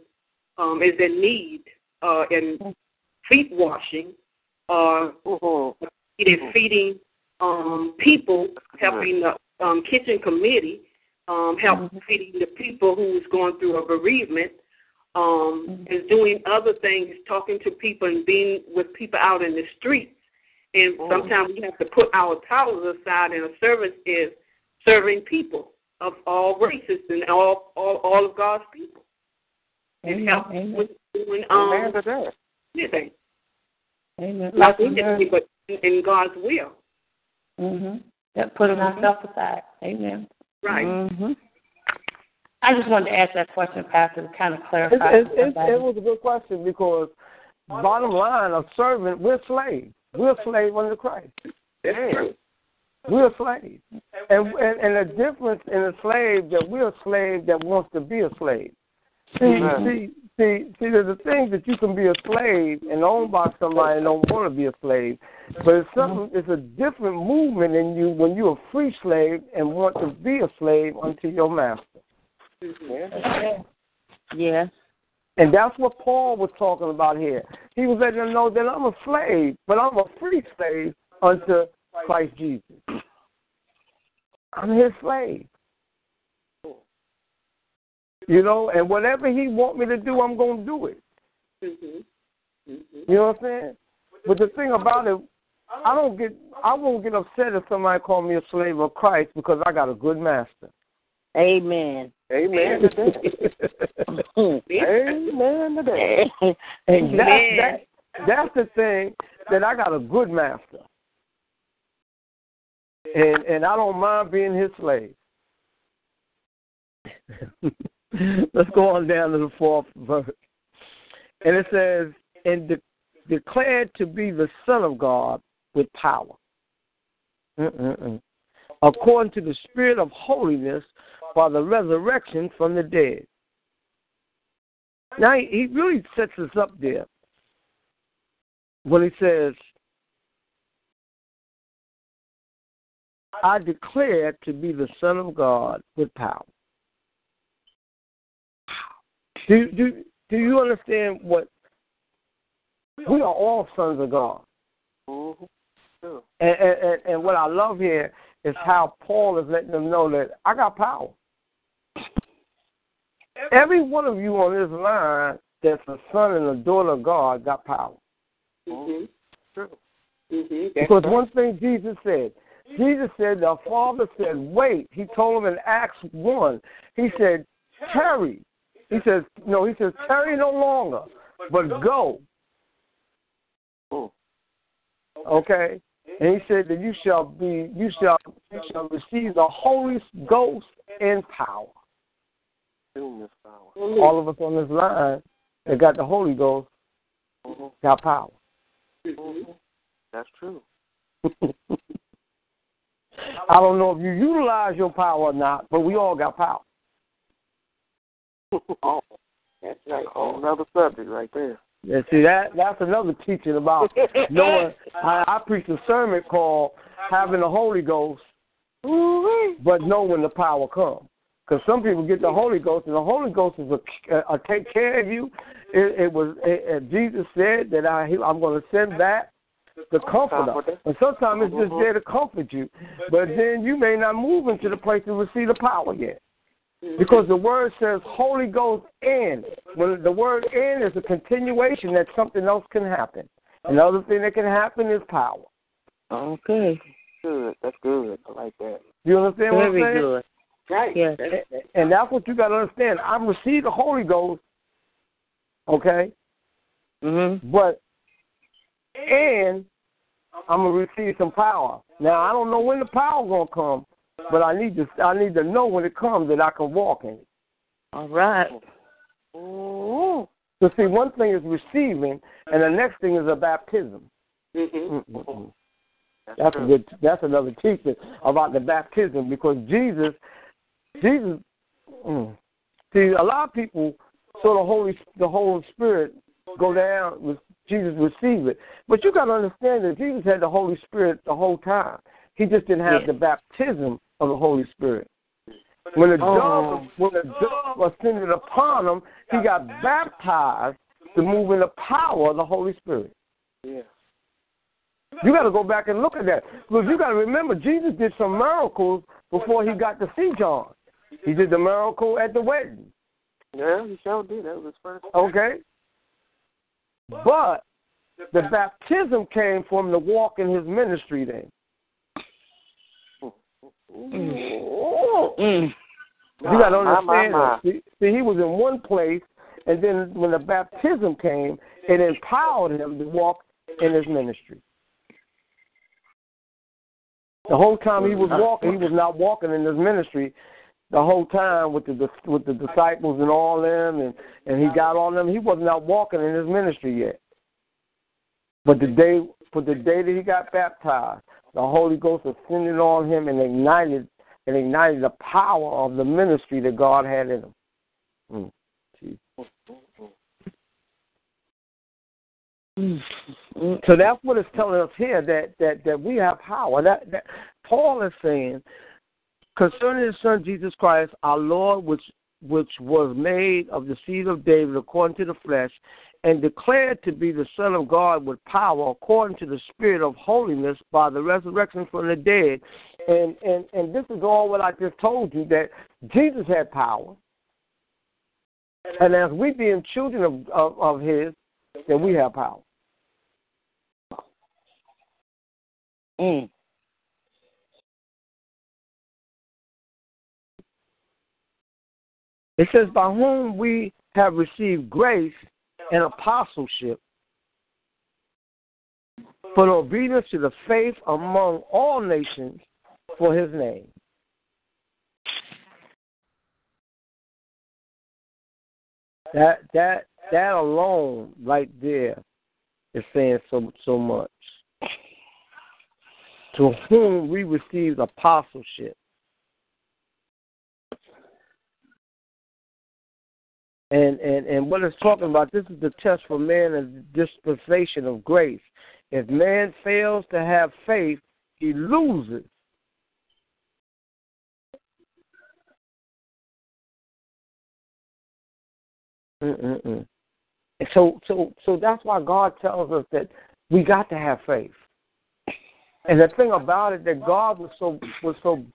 um, is in need uh, in feet washing or Mm-hmm. feeding, feeding um, people, helping the um, kitchen committee, um, help Mhm. feeding the people who's going through a bereavement, um, is doing other things, talking to people and being with people out in the streets. And Mhm. sometimes we have to put our titles aside, and a service is serving people of all races and all all, all of God's people, and Amen. help Amen. with doing Amen um to that. anything, Amen. not Like industry, but in, in God's will. Mm-hmm. That putting ourselves aside. Amen. Right. Mm-hmm. I just wanted to ask that question, Pastor, to kind of clarify. it, for it, somebody. it was a good question because bottom line, a servant, we're slaves. We're slaves under Christ. Damn. We're slaves. And, and and the difference in a slave that we're a slave that wants to be a slave. See, Amen. see, see, see, there's a thing that you can be a slave and owned by somebody and don't want to be a slave. But it's mm-hmm. something it's a different movement in you when you're a free slave and want to be a slave unto your master. Mm-hmm. Yeah. Yeah. And that's what Paul was talking about here. He was letting them know that I'm a slave, but I'm a free slave unto Christ Jesus. I'm his slave. You know, and whatever he want me to do, I'm going to do it. Mhm. Mhm. You know what I'm saying? But the thing about it, I don't get I won't get upset if somebody call me a slave of Christ because I got a good master. Amen. Amen. Amen today. And that, that, that's the thing that I got a good master. And and I don't mind being his slave. Let's go on down to the fourth verse. And it says, and de- declared to be the Son of God with power. Mm-mm-mm. According to the Spirit of holiness by the resurrection from the dead. Now, he really sets us up there when he says, I declare to be the Son of God with power. Do, do, do you understand what? We are all sons of God. Mm-hmm. Sure. And, and, and what I love here is how Paul is letting them know that I got power. Every one of you on this line that's a son and a daughter of God got power. Mhm. True. Mhm. Because one thing Jesus said, Jesus said, the Father said, wait. He told him in Acts 1, he said, tarry. He says, no, he says, tarry no longer, but go. Mm. Okay? And he said that you shall be, you shall, you shall receive the Holy Ghost and power. All of us on this line that got the Holy Ghost Mm-hmm. got power. Mm-hmm. That's true. I don't know if you utilize your power or not, but we all got power. oh, That's right. whole another subject right there. Yeah, see that that's another teaching about knowing. I, I preach a sermon called "Having the Holy Ghost," but know when the power comes. Because some people get the Holy Ghost, and the Holy Ghost is a, a, a take care of you. It, it was it, it, Jesus said that I I'm going to send back the comforter, and sometimes it's just there to comfort you. But mm-hmm. then you may not move into the place to receive the power yet. Because the word says Holy Ghost in. When the word in is a continuation that something else can happen. Another thing that can happen is power. Okay. Good. That's good. I like that. You understand what I'm Very saying? good. Right. Yes. And- And that's what you got to understand. I've received the Holy Ghost, okay, Mm-hmm. but and I'm gonna receive some power. Now I don't know when the power gonna come, but I need to I need to know when it comes that I can walk in it. All right. Ooh. So see, one thing is receiving, and the next thing is a baptism. Mhm. Mm-mm-mm. That's, That's a good. That's another teaching about the baptism because Jesus, Jesus. Mm, see, a lot of people saw the Holy, the Holy Spirit go down with Jesus receive it, but you got to understand that Jesus had the Holy Spirit the whole time. He just didn't have Yes. the baptism of the Holy Spirit. When the Oh. dove, when the dove oh. ascended upon him, he got baptized to move in the power of the Holy Spirit. Yeah. You got to go back and look at that because you got to remember Jesus did some miracles before he got to see John. He did the miracle at the wedding, Yeah, he sure did. That was his first. okay? But the baptism came from the walk in his ministry. Then Mm. mm. you got to ah, My, my, understand. my. that. See, see, he was in one place, and then when the baptism came, it empowered him to walk in his ministry. The whole time he was mm. walking, he was not walking in his ministry. The whole time with the with the disciples and all them, and and he got on them. He was not walking in his ministry yet. But the day, but the day that he got baptized, the Holy Ghost ascended on him and ignited and ignited the power of the ministry that God had in him. Mm. Mm. So that's what it's telling us here that that that we have power. That that Paul is saying concerning his son Jesus Christ, our Lord, which which was made of the seed of David according to the flesh, and declared to be the Son of God with power according to the Spirit of holiness by the resurrection from the dead. And and and this is all what I just told you that Jesus had power. And as we being children of, of, of his, that we have power. Mm. It says, by whom we have received grace and apostleship for the obedience to the faith among all nations for his name. That that that alone right there is saying so so much. To whom we received apostleship. And, and and what it's talking about, this is the test for man and dispensation of grace. If man fails to have faith, he loses. Mm-mm-mm. So, so, so that's why God tells us that we got to have faith. And the thing about it that God was so was so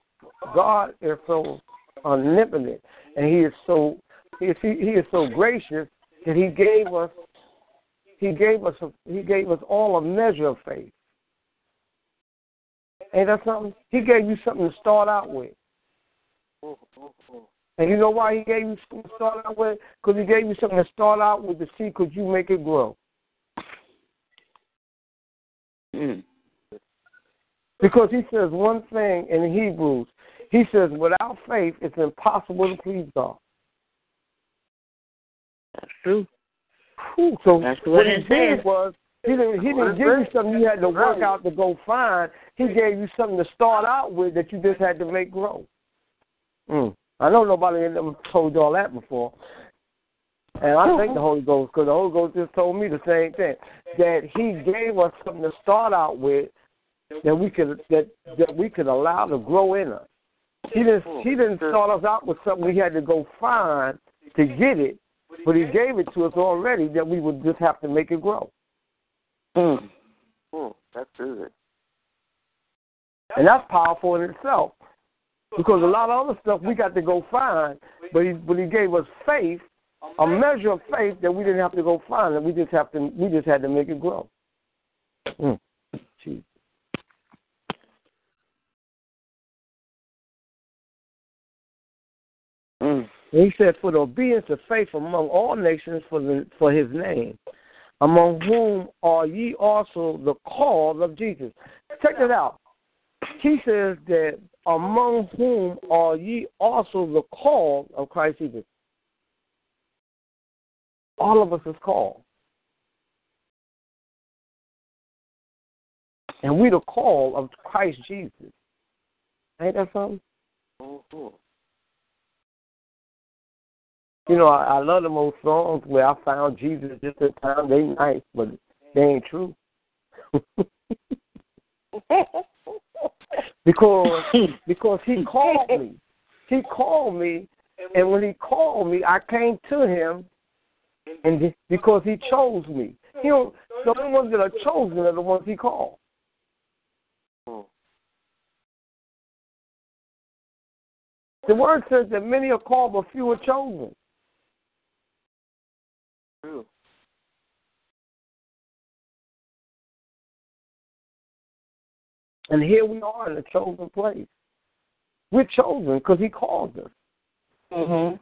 God is so omnipotent, and He is so he is, he is so gracious that He gave us He gave us a, He gave us all a measure of faith. Ain't that something? He gave you something to start out with. And you know why he gave you something to start out with? Because he gave you something to start out with to see could you make it grow. Mm. Because he says one thing in Hebrews. He says, without faith, it's impossible to please God. That's true. Whew, so That's what, what he it did says. was he didn't he didn't give you something you had to work out to go find. He gave you something to start out with that you just had to make grow. Mm. I know nobody had ever told you all that before. And I thank the Holy Ghost because the Holy Ghost just told me the same thing. That He gave us something to start out with that we could that that we could allow to grow in us. He didn't He didn't start us out with something we had to go find to get it, but He gave it to us already that we would just have to make it grow. Mm. Hmm, that's good. And that's powerful in itself. Because a lot of other stuff we got to go find, but he but he gave us faith, a measure of faith that we didn't have to go find, and we just have to we just had to make it grow. Mm. Jeez. Mm. He said, "For the obedience of faith among all nations for the for His name, among whom are ye also the call of Jesus." Check it out. He says that among whom are ye also the call of Christ Jesus. All of us is called. And we the call of Christ Jesus. Ain't that something? Mm-hmm. You know, I, I love them old songs where I found Jesus just in time. They nice, but they ain't true. because because he called me. He called me, and when he called me, I came to him, and because he chose me. He don't, the only ones that are chosen are the ones he called. The word says that many are called, but few are chosen. True. And here we are in a chosen place. We're chosen because he called us. Mm-hmm.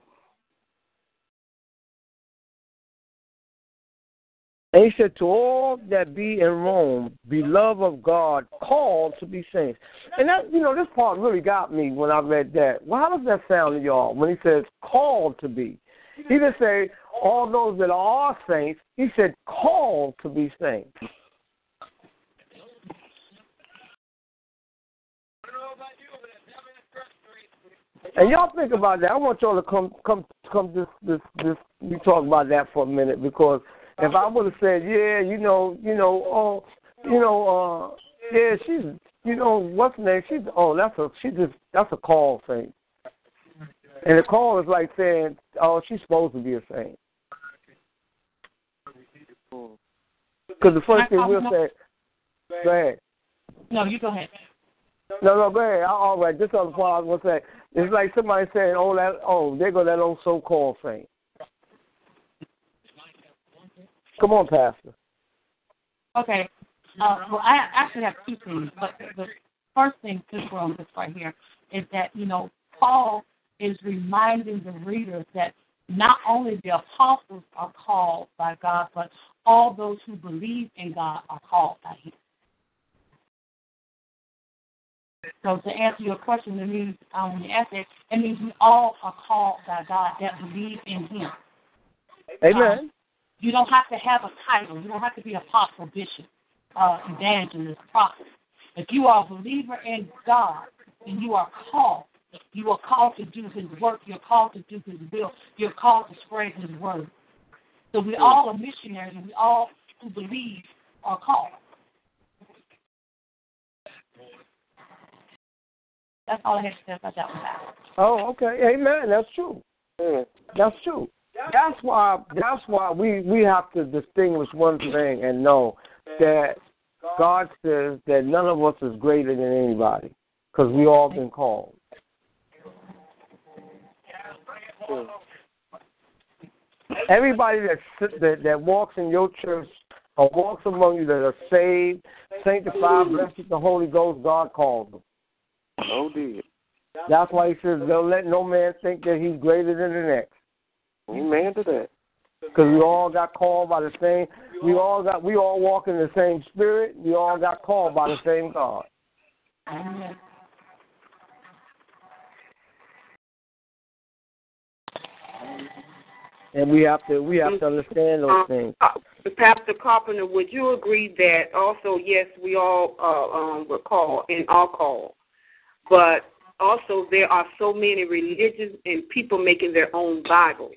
And he said, To all that be in Rome, beloved of God, called to be saints. And that, you know, this part really got me when I read that. Well, how does that sound to y'all when he says called to be? He didn't say all those that are saints. He said called to be saints. And y'all think about that. I want y'all to come come come this this this we talk about that for a minute because if I would have said, Yeah, you know, you know, oh you know, uh yeah, she's you know, what's her name? She's oh that's a she just that's a call thing. And the call is like saying, Oh, she's supposed to be a saint. Because the first thing we'll say Go ahead. No, you go ahead. No, no, go ahead. All right, this other part I was gonna say. It's like somebody saying, "Oh, that, oh, there go that old so-called thing." Come on, Pastor. Okay. Uh, well, I actually have two things, but the first thing, since we're on this right here, is that you know Paul is reminding the readers that not only the apostles are called by God, but all those who believe in God are called by Him. So to answer your question, it means um, when you ask it, it means we all are called by God that believe in Him. Amen. Um, you don't have to have a title. You don't have to be apostle, bishop, uh, evangelist, prophet. If you are a believer in God and you are called, you are called to do His work. You're called to do His will. You're called to spread His word. So we all are missionaries, and we all who believe are called. That's all I have to say about that one. Oh, okay. Amen. That's true. That's true. That's why. That's why we we have to distinguish one thing and know that God says that none of us is greater than anybody because we all been called. Everybody that, that that walks in your church or walks among you that are saved, sanctified, blessed with the Holy Ghost, God calls them. Oh dear. That's why he says, "Don't let no man think that he's greater than the next." Amen to that. Because we all got called by the same. We all got. We all walk in the same spirit. We all got called by the same God. And we have to. We have to understand those Um, things. uh, Pastor Carpenter, would you agree that also, yes, we all uh, um, were called and are called, but also there are so many religions and people making their own Bible.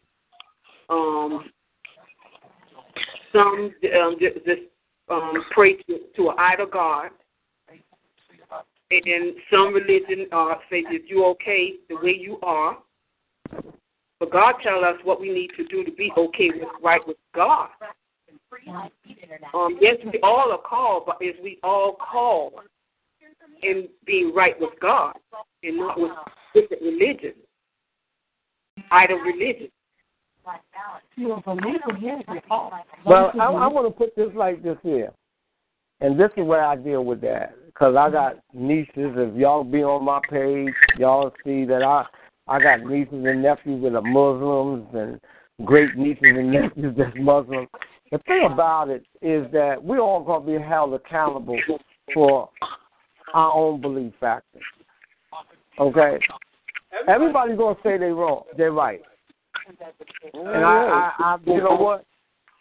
Um, some um, just, just um, pray to, to an idol god, and some religion uh, say that you're okay the way you are. But God tell us what we need to do to be okay with right with God. Um, yes, we all are called, but is we all called in being right with God and not with different religions, idol religion. Well, I, I want to put this like this here, and this is where I deal with that because I got nieces. If y'all be on my page, y'all see that I I got nieces and nephews that are Muslims and great nieces and nephews that's Muslim. The thing about it is that we all gonna be held accountable for our own belief factors. Okay, everybody's gonna say they're wrong, they're right, and I, I, I, you know what?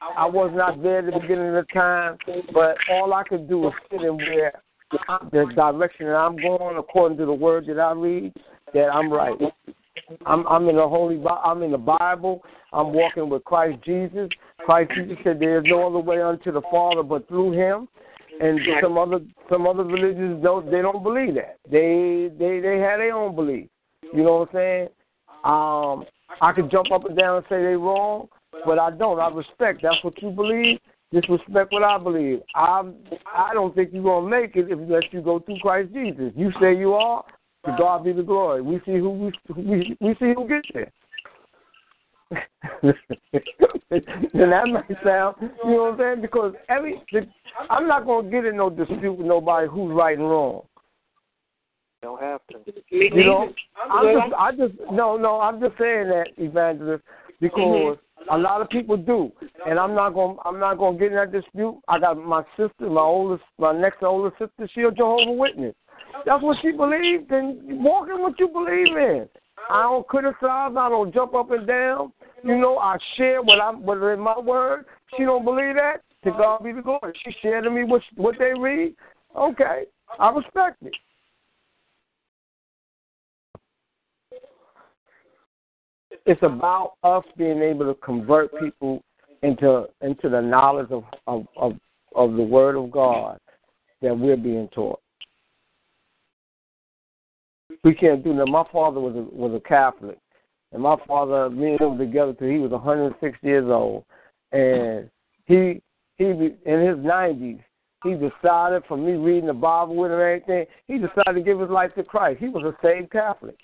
I was not there at the beginning of the time, but all I could do is sit in where the direction that I'm going, according to the word that I read, that I'm right. I'm I'm in the holy I'm in the Bible. I'm walking with Christ Jesus. Christ Jesus said there is no other way unto the Father but through Him. And some other some other religions don't they don't believe that. They they they have their own belief. You know what I'm saying? Um, I could jump up and down and say they're wrong, but I don't. I respect. That's what you believe. Disrespect what I believe. I I don't think you're gonna make it unless you go through Christ Jesus. You say you are. To God be the glory. We see who we we, we see who gets there. and that might sound, you know what I'm saying? Because every, I'm not gonna get in no dispute with nobody who's right and wrong. Don't have to. You know. I'm just, I just, no, no, I'm just saying that, evangelist, because a lot of people do, and I'm not gonna, I'm not gonna get in that dispute. I got my sister, my oldest, my next oldest sister. She a Jehovah Witness. That's what she believes, and walk in what you believe in. I don't criticize. I don't jump up and down. You know, I share what I'm, what in my word. She don't believe that. To uh-huh. God be the glory. She shared to me what what they read. Okay, I respect it. It's about us being able to convert people into into the knowledge of of of, of the Word of God that we're being taught. We can't do that. My father was a, was a Catholic, and my father, me and him together till he was 106 years old, and he he in his 90s he decided from me reading the Bible with him and everything, he decided to give his life to Christ. He was a saved Catholic.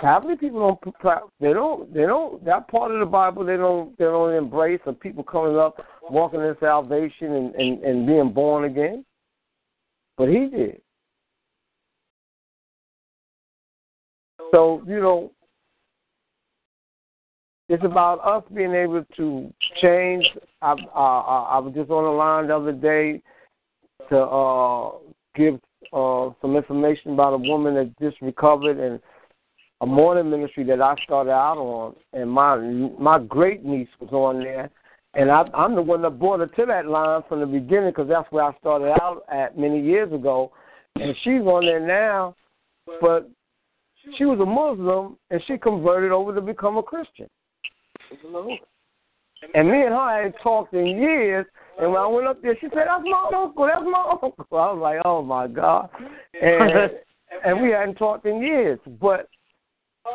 Catholic people don't they don't they don't that part of the Bible they don't they don't embrace of people coming up walking in salvation and, and, and being born again. But he did. So, you know, it's about us being able to change. I, I, I was just on the line the other day to uh, give uh, some information about a woman that just recovered and a morning ministry that I started out on, and my my great niece was on there, and I, I'm the one that brought her to that line from the beginning because that's where I started out at many years ago, and she's on there now, but she was a Muslim and she converted over to become a Christian. And me and her hadn't talked in years. And when I went up there, she said, "That's my uncle. That's my uncle." I was like, "Oh my god!" And and we hadn't talked in years. But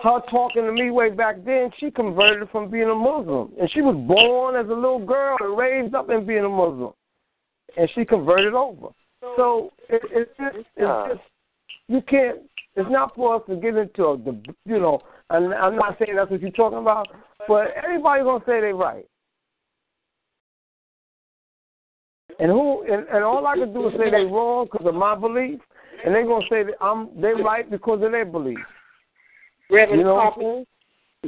her talking to me way back then, she converted from being a Muslim, and she was born as a little girl and raised up in being a Muslim, and she converted over. So it, it's just, it's just you can't. It's not for us to get into the, you know. And I'm not saying that's what you're talking about, but everybody's gonna say they're right. And who and, and all I can do is say they're wrong because of my belief, and they're gonna say that I'm they're right because of their belief. Reverend you know Papa,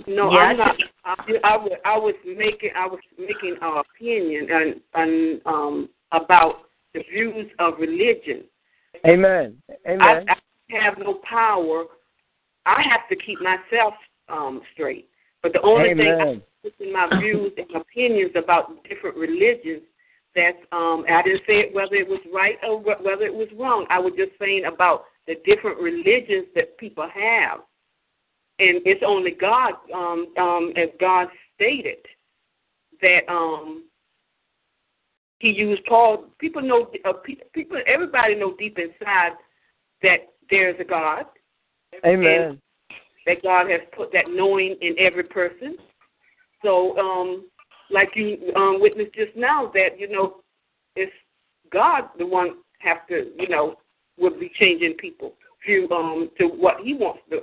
no, Yeah, I'm not. I, I, was, I was making I was making an opinion and and um about the views of religion. Amen. Amen. I, I have no power. I have to keep myself um straight. But the only thing I Amen. in my views and opinions about different religions that um I didn't say it whether it was right or whether it was wrong. I was just saying about the different religions that people have. And it's only God, um, um, as God stated, that um, He used Paul. People know, uh, people, everybody know deep inside that there's a God, Amen. that God has put that knowing in every person. So, um, like you um, witnessed just now, that you know, it's God the one have to, you know, would be changing people to um to what He wants to,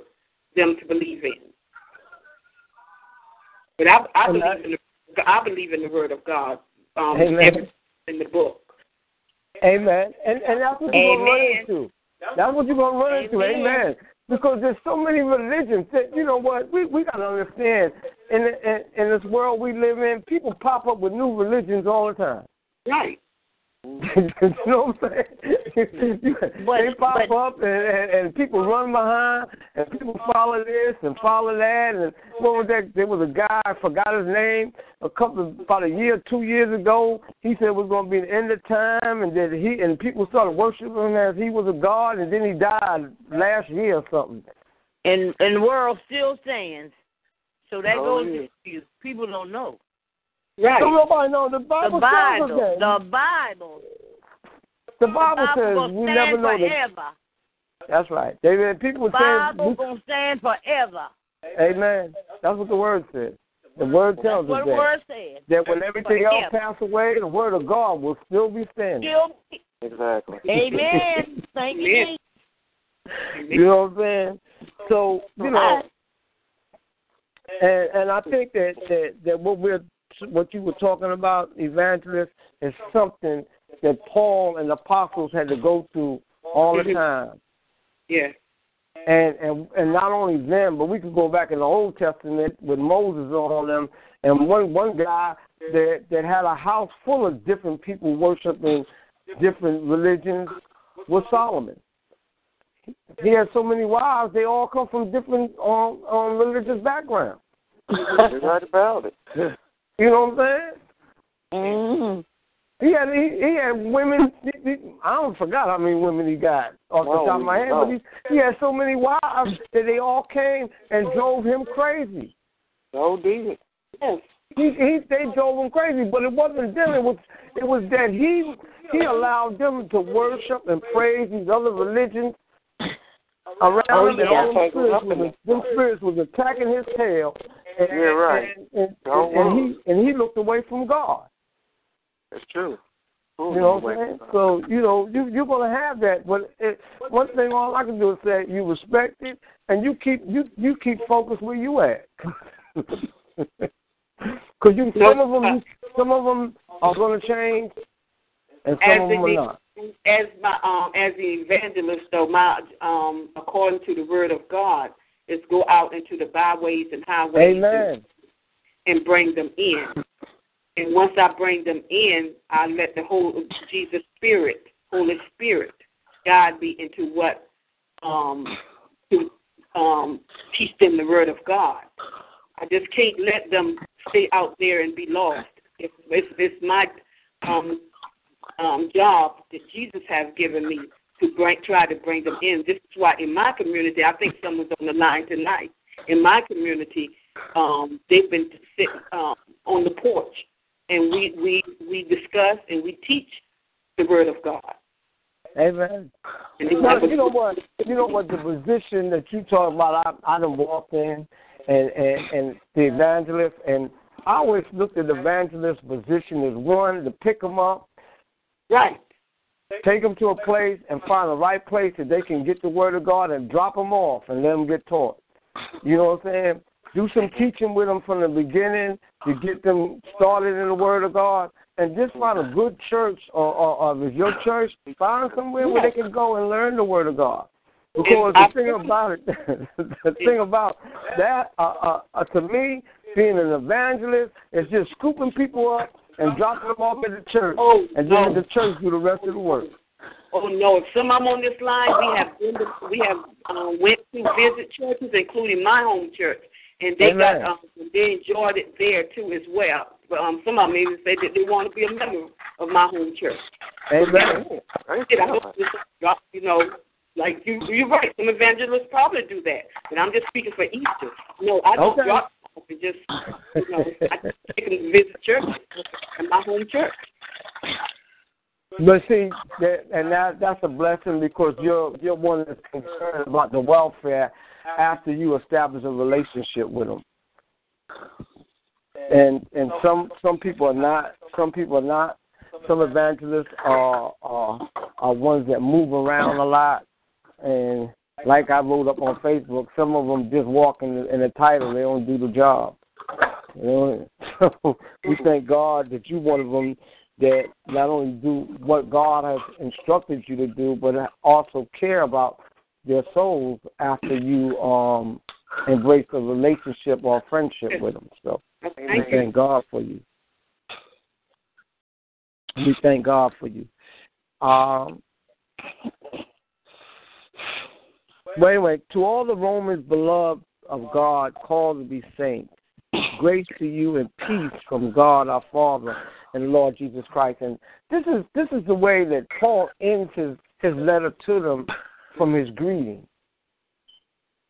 them to believe in. But I, I And believe in the, I believe in the Word of God. Um, Amen. in the book. Amen. And and that's what you're gonna run Amen. into. That's what you're gonna run into. Amen. Amen. Because there's so many religions that you know what we we gotta understand. In, in in this world we live in, people pop up with new religions all the time. Right. You know what I'm saying? But- they pop but- up and, and and people run behind and people follow this and follow that and what was that? There was a guy I forgot his name a couple about a year, two years ago. He said it was going to be the end of time and that he and people started worshiping him as he was a god and then he died last year or something. And and the world still stands. So that Oh, goes yeah. to you. People don't know. Right. So nobody knows the The Bible, tells us that. The Bible. The Bible the says gonna we never know that. forever. That's right. They, people The say Bible gonna stand forever. Amen. That's what the word says. The word tells That's what us the that. word says. that when everything else Forever. pass away, the word of God will still be standing. Still, Exactly. amen. Thank you. You know what I'm saying? So you know, and and I think that that, that what we're what you were talking about, evangelist, is something that Paul and the apostles had to go through all the time. Yeah. and and and not only them, but we could go back in the Old Testament with Moses on them, and one one guy that that had a house full of different people worshiping different religions was Solomon. He had so many wives; they all come from different um, um religious backgrounds. You're right about it. You know what I'm saying? Mm-hmm. He had he, he had women. He, he, I don't forgot how many women he got off the Wow, top of my head, but he, he had so many wives that they all came and drove him crazy. So did. Yes. He, he they drove him crazy, but it wasn't them. It was it was that he he allowed them to worship and praise these other religions around Oh, him, and all them spirits, was, them spirits was attacking his tail. And, Yeah, right. And, and, and, and he and he looked away from God. That's true. You know what I'm saying? So you know you you're gonna have that, but it, one thing all I can do is say you respect it and you keep you you keep focused where you at. Because you some of them some of them are gonna change, and some As of them the- are not. as my um as the evangelist though my um according to the word of God is go out into the byways and highways Amen. and, and bring them in. And once I bring them in, I let the whole Jesus Spirit, Holy Spirit, guide me into what um to um teach them the word of God. I just can't let them stay out there and be lost. It's it's, it's my um um, job that Jesus has given me to bring, try to bring them in. This is why in my community, I think someone's on the line tonight. In my community, um, they've been sitting um, on the porch, and we we we discuss and we teach the word of God. Amen. And they Well, you know what? You know what? The position that you talk about, I I done walked in, and and and the evangelist, and I always looked at the evangelist position as one to pick them up, right, take them to a place, and find the right place that they can get the word of God and drop them off and let them get taught. You know what I'm saying? Do some teaching with them from the beginning to get them started in the word of God. And just find a good church, or, or, or if your church, find somewhere where they can go and learn the word of God. Because the thing about it, the thing about that, uh, uh, uh, to me, being an evangelist is just scooping people up and dropping them off at the church, Oh, and then the church do the rest of the work. Oh no! If some I'm on this line, we have been to, we have um, went to visit churches, including my home church, and they Amen. got um, they enjoyed it there too as well. But um, some of them even say that they want to be a member of my home church. Amen. I hope this drop, you know, like you you're right. Some evangelists probably do that, but I'm just speaking for Easter. No, I don't Okay. drop off just you know I just take them to visit church and my home church. But see, that, and that that's a blessing because you're you're one that's concerned about the welfare after you establish a relationship with them. And and some some people are not. Some people are not. Some evangelists are are are ones that move around a lot, and like I wrote up on Facebook, some of them just walk in the, in the title. They don't do the job. You know, so we thank God that you one of them that not only do what God has instructed you to do, but also care about their souls after you um embrace a relationship or a friendship with them. So we Thank you. God for you. We thank God for you. Um, but anyway, to all the Romans beloved of God, called to be saints, grace to you and peace from God our Father and Lord Jesus Christ. And this is this is the way that Paul ends his, his letter to them from his greeting.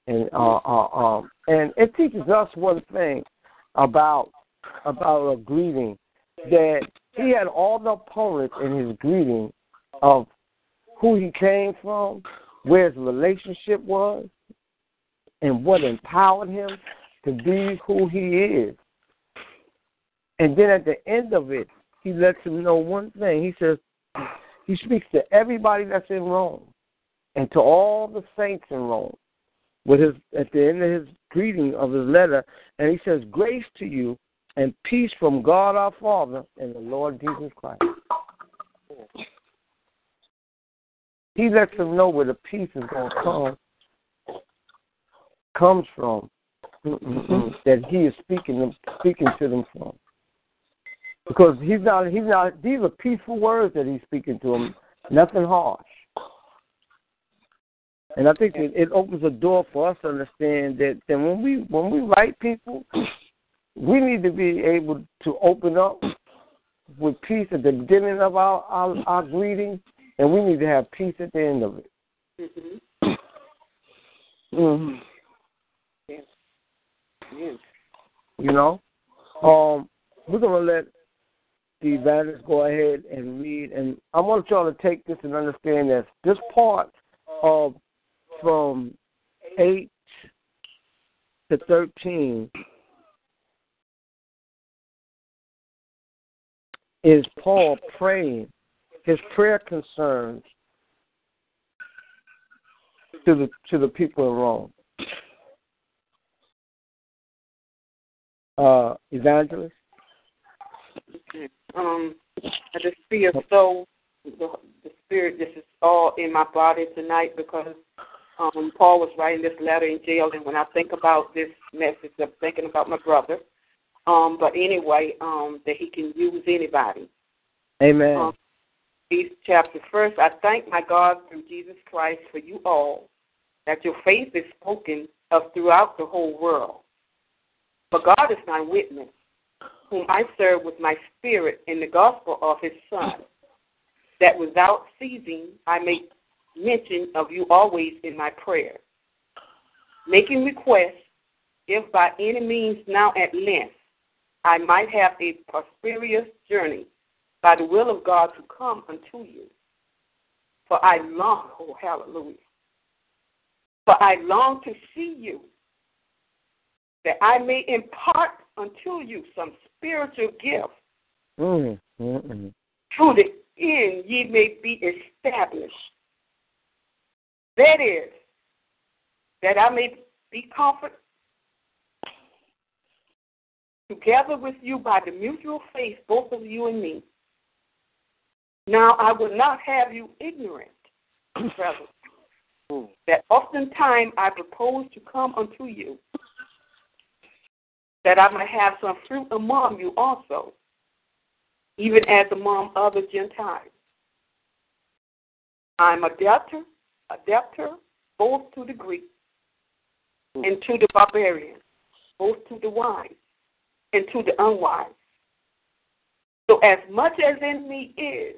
And uh, uh, um, and it teaches us one thing about about a greeting that he had all the opponents in his greeting of who he came from, where his relationship was, and what empowered him to be who he is. And then at the end of it, he lets him know one thing. He says, he speaks to everybody that's in Rome and to all the saints in Rome with his at the end of his greeting of his letter, and he says, Grace to you and peace from God our Father and the Lord Jesus Christ. He lets them know where the peace is going to come, comes from, mm-hmm. that he is speaking them, speaking to them from. Because he's not, he's not. These are peaceful words that he's speaking to them, nothing harsh. And I think it, it opens a door for us to understand that, that when we when we write people, we need to be able to open up with peace at the beginning of our our, our greeting, and we need to have peace at the end of it. Mm-hmm. Mm-hmm. You know, um, we're gonna let the evangelist go ahead and read, and I want y'all to take this and understand this. This part of from eight to thirteen is Paul praying his prayer concerns to the to the people in Rome. Uh, evangelist. Um, I just feel so. The, the spirit, this is all in my body tonight because um, Paul was writing this letter in jail, and when I think about this message, I'm thinking about my brother. Um, but anyway, um, that he can use anybody. Amen. Um, these. First, I thank my God through Jesus Christ for you all, that your faith is spoken of throughout the whole world. For God is my witness, whom I serve with my spirit in the gospel of his Son, that without ceasing I make mention of you always in my prayer, making requests, if by any means now at length I might have a prosperous journey by the will of God to come unto you. For I long, oh hallelujah, for I long to see you, that I may impart unto you some spiritual gift. Mm, mm, To the end ye may be established. That is, that I may be comforted together with you by the mutual faith, both of you and me. Now I will not have you ignorant, brothers, that oftentimes I propose to come unto you, that I may have some fruit among you also, even as among other Gentiles. I'm a debtor, a debtor both to the Greek and to the barbarian, both to the wise and to the unwise. So as much as in me is,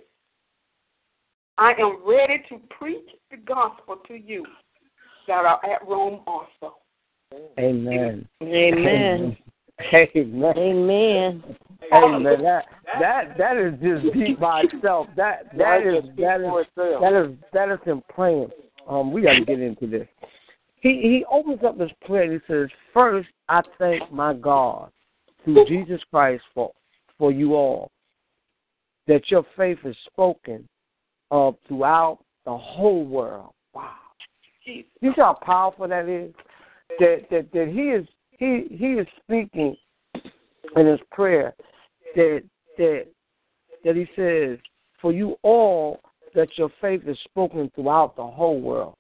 I am ready to preach the gospel to you that are at Rome also. Amen. Amen. Amen. Amen. Amen. That that that is just deep by itself. That that is that is that is that is him praying. Um, we got to get into this. He he opens up his prayer. He says, First, I thank my God through Jesus Christ for for you all that your faith is spoken of throughout the whole world. Wow. You see how powerful that is? That that that he is he he is speaking in his prayer that that that he says, For you all that your faith is spoken throughout the whole world.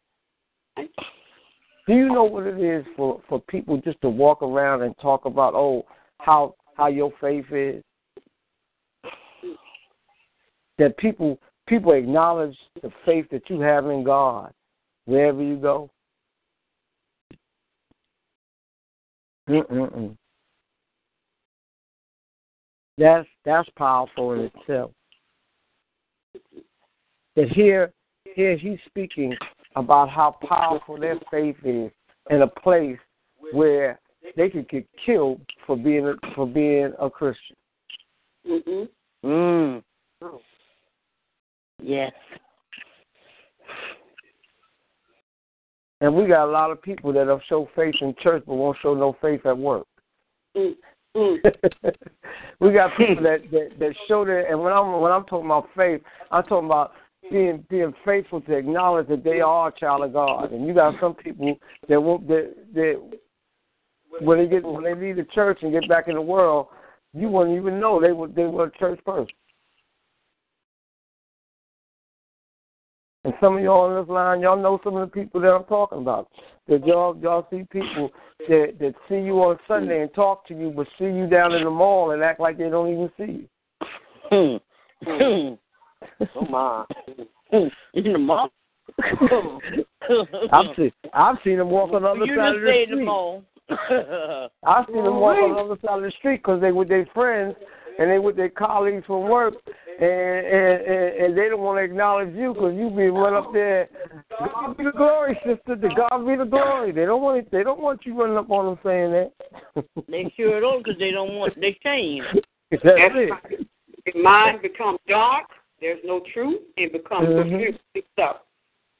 Do you know what it is for, for people just to walk around and talk about, oh, how how your faith is? That people people acknowledge the faith that you have in God wherever you go. Mm-mm-mm. That's that's powerful in itself. That here here he's speaking about how powerful their faith is in a place where they could get killed for being a, for being a Christian. Mhm. Mm. Yes. And we got a lot of people that have show faith in church but won't show no faith at work. Mm. Mm. we got people that, that that show that, and when I'm when I'm talking about faith, I'm talking about being being faithful to acknowledge that they are a child of God. And you got some people that won't that that when they get when they leave the church and get back in the world, you wouldn't even know they were they were a church person. And some of y'all on this line, y'all know some of the people that I'm talking about. That y'all y'all see people that that see you on Sunday and talk to you, but see you down in the mall and act like they don't even see you. Hmm. Hmm. Hmm. Oh my. in the mall. I've seen I've seen them walk on the other you side of the say in the street. mall. I've seen them walk on the other side of the street because they with their friends and they with their colleagues from work, and and and, and they don't want to acknowledge you because you be run up there. God be the glory, sister. To God be the glory. They don't want it, they don't want you running up on them saying that. they sure don't because they don't want they shame. That's That's it. right. The mind becomes dark. There's no truth, and becomes Mhm. confused stuff.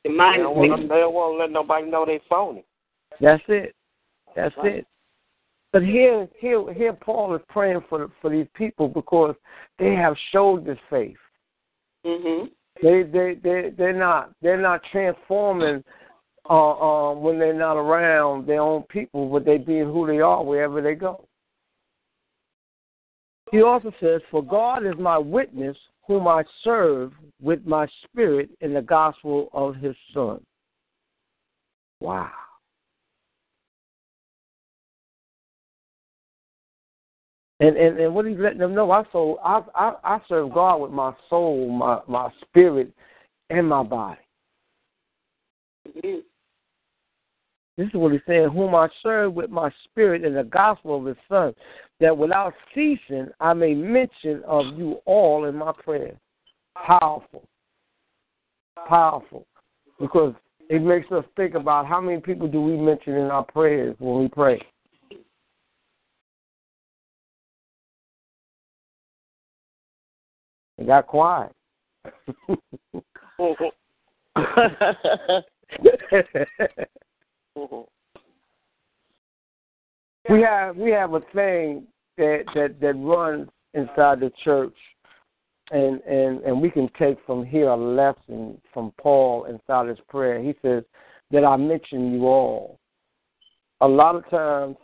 The They mind don't, want, they don't want to let nobody know they phony. That's it. That's it. But here, here, here, Paul is praying for for these people because they have showed this faith. Mhm. They they they they're not they're not transforming uh, uh, when they're not around their own people, but they being who they are wherever they go. He also says, "For God is my witness, whom I serve with my spirit in the gospel of His Son." Wow. And, and and what he's letting them know, I so I, I I serve God with my soul, my my spirit, and my body. This is what he's saying, whom I serve with my spirit in the gospel of his son, that without ceasing I may mention of you all in my prayer. Powerful. Powerful. Because it makes us think about how many people do we mention in our prayers when we pray. It got quiet. Mhm. Mhm. we have we have a thing that that that runs inside the church and and and we can take from here a lesson from Paul inside his prayer. He says that I mention you all. A lot of times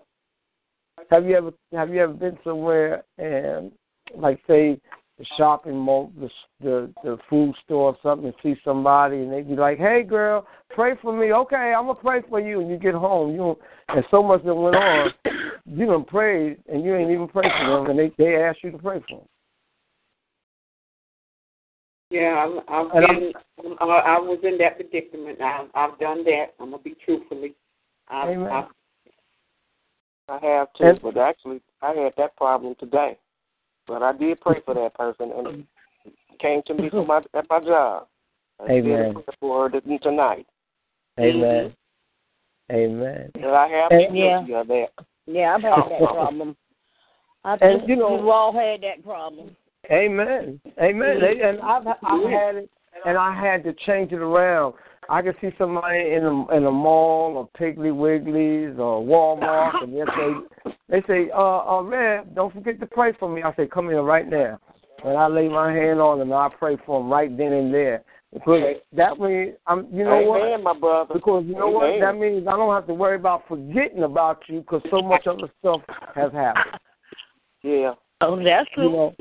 have you ever have you ever been somewhere and like say the shopping mall the the the food store or something and see somebody and they be like, Hey girl, pray for me. Okay, I'm gonna pray for you and you get home, you don't, and so much that went on, you done prayed and you ain't even prayed for them and they, they ask you to pray for them. Yeah, I've, I've been. I, I was in that predicament. I've, I've done that. I'm gonna be truthfully. I've, Amen. I've, I have too, And- but actually, I had that problem today. But I did pray for that person, and it came to me from my at my job. I did Amen. pray for her tonight, Amen. Mm-hmm. Amen. and I have And- Yeah. of that. Yeah, I've had that oh. problem. I And, you know- we've all had that problem. Amen. Amen. They- And I've I've had it, and I had to change it around. I can see somebody in a in a mall or Piggly Wiggly's or Walmart, and they say they say, "Uh, uh, man, don't forget to pray for me." I say, "Come here right now," and I lay my hand on them and I pray for them right then and there. Because that way, I'm, you know what? Amen, my brother. Because you know what? That means I don't have to worry about forgetting about you because so much other stuff has happened. Yeah. Oh, that's You true. know,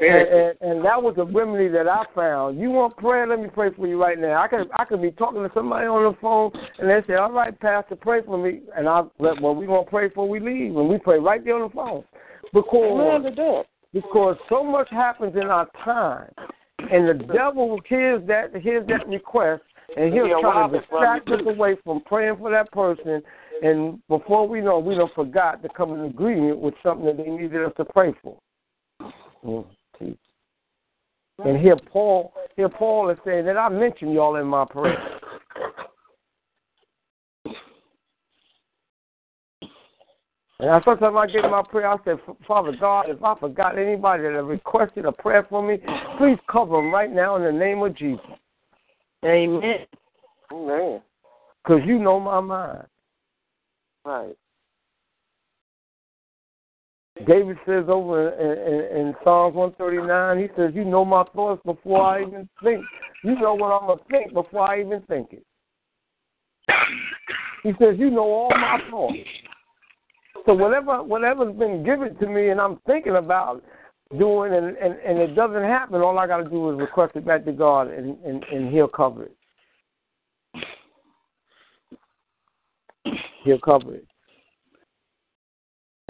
and, and, and that was a remedy that I found. You want prayer? Let me pray for you right now. I could I could be talking to somebody on the phone, and they say, "All right, Pastor, pray for me," and I let well, we gonna pray before we leave, and we pray right there on the phone because to do because so much happens in our time, and the devil hears that hears that request, and he'll Yeah, try to it from you, distract us away from praying for that person, and before we know, we don't forgot to come in agreement with something that they needed us to pray for. Mm, geez. And here Paul, here Paul is saying that I mentioned y'all in my prayer. And I, sometimes I get in my prayer, I say, Father God, if I forgot anybody that requested a prayer for me, please cover them right now in the name of Jesus. Amen. Amen. Because you know my mind. Right. David says over in, in, in Psalms 139, he says, You know my thoughts before I even think. You know what I'm going to think before I even think it. He says, You know all my thoughts. So whatever whatever's been given to me and I'm thinking about doing and, and, and it doesn't happen, all I got to do is request it back to God and, and, and He'll cover it. He'll cover it.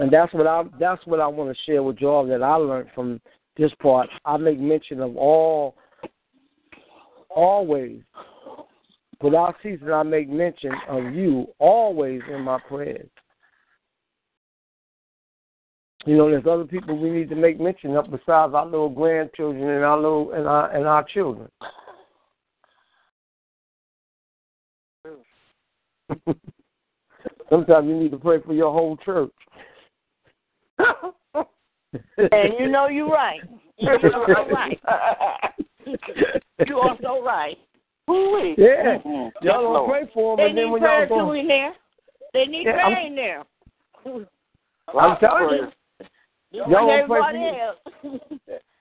And that's what I that's what I want to share with y'all that I learned from this part. I make mention of all always without ceasing I make mention of you always in my prayers. You know, there's other people we need to make mention of besides our little grandchildren and our little and our and our children. Sometimes you need to pray for your whole church. And you know you're right. You're right. You are so right. Ooh-wee. Yeah. Mhm. Yes, Y'all don't pray for them, They and then need when prayer y'all too in there. They need Yeah, prayer I'm- in there. I'm telling you, Y'all don't pray for you.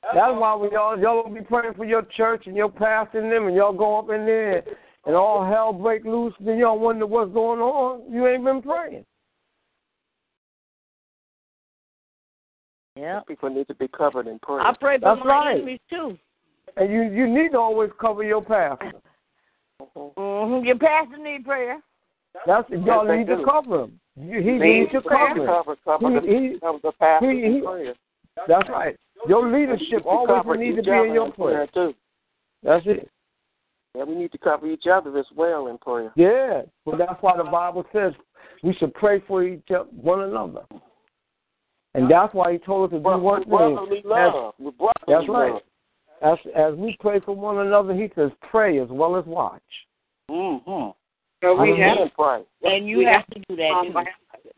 That's why we y'all y'all don't be praying for your church and your pastor and them, and y'all go up in there and, and all hell break loose. Then y'all wonder what's going on. You ain't been praying. Yeah. People need to be covered in prayer. I pray for That's my right. enemies too. And you you need to always cover your pastor. Mm-hmm. Your pastor need prayer. That's y'all they need to cover him. You, he Need needs to prayer. cover him. cover, cover, He- the, he- cover the pastor he- he- in prayer. That's right. Your leadership We always cover need to be in your prayer. too. That's it. Yeah, we need to cover each other as well in prayer. Yeah, but that's why the Bible says we should pray for each other, one another. And that's why he told us to do Bro- one with thing. brotherly love. With brotherly That's right. love. As as we pray for one another, he says pray as well as watch. Mm-hmm. So we I have And pray. And you We have have to do that um, too.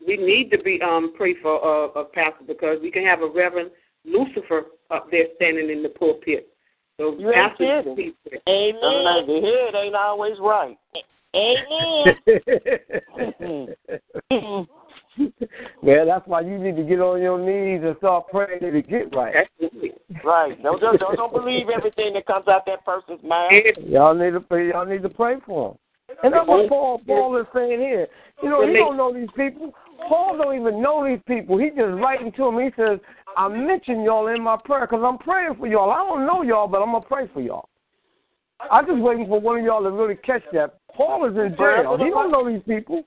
we need to be um pray for uh, a pastor because we can have a Reverend Lucifer up there standing in the pulpit. So You ain't pastors kidding. need prayer. Amen. the head ain't always right. Amen. well, that's why you need to get on your knees and start praying to get right. Absolutely. Right. Don't don't, don't believe everything that comes out that person's mind. Y'all need to pray. Y'all need to pray for them. And that's what Paul Paul is saying here. You know, he don't know these people. Paul don't even know these people. He just writing to them. He says, "I mention y'all in my prayer because I'm praying for y'all. I don't know y'all, but I'm gonna pray for y'all." I'm just waiting for one of y'all to really catch that. Paul is in jail. He don't know these people.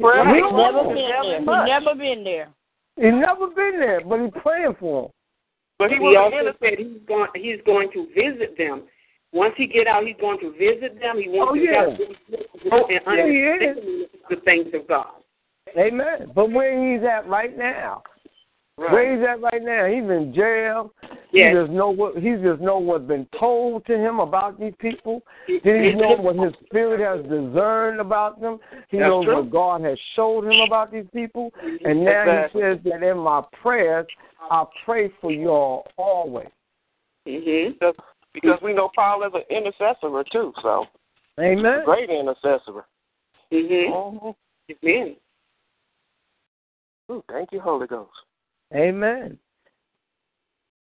Prayer He He's never been there. He's never been there. He never been there, but he's praying for them. But he He was also innocent. said he's going he's going to visit them. Once he get out, he's going to visit them. He wants Oh, to yeah. help them grow and Yeah, he is. understand the things of God. Amen. But where he's at right now, where he's at right now, he's in jail. Yes. He just know what he just know what's been told to him about these people. He- Then he he- knows what his spirit has discerned about them. He That's knows true. what God has showed him about these people. And now Exactly. he says that in my prayers, I pray for y'all always. Mhm. Because, because we know Paul is an intercessor too, so Amen. great intercessor. Mhm. Mhm. Amen. Ooh, thank you, Holy Ghost. Amen.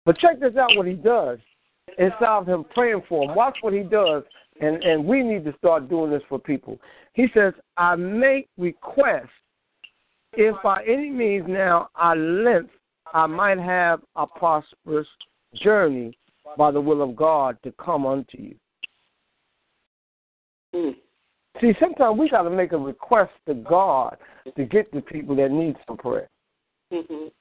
But check this out what he does. Instead of him praying for him, watch what he does. And, and we need to start doing this for people. He says, I make request if by any means now I length, I might have a prosperous journey by the will of God to come unto you. Mm. See, sometimes we got to make a request to God to get to people that need some prayer. Mhm.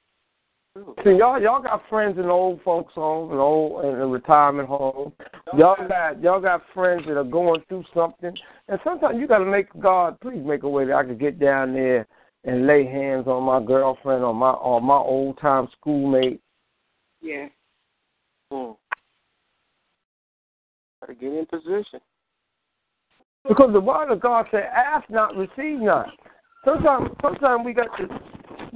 See, y'all y'all got friends in old folks' homes and old in a retirement home. Y'all got y'all got friends that are going through something, and sometimes you got to make God please make a way that I could get down there and lay hands on my girlfriend or my or my old time schoolmate. Yeah. Mm. Got to get in position. Because the word of God said, "Ask not, receive not." Sometimes, sometimes we got to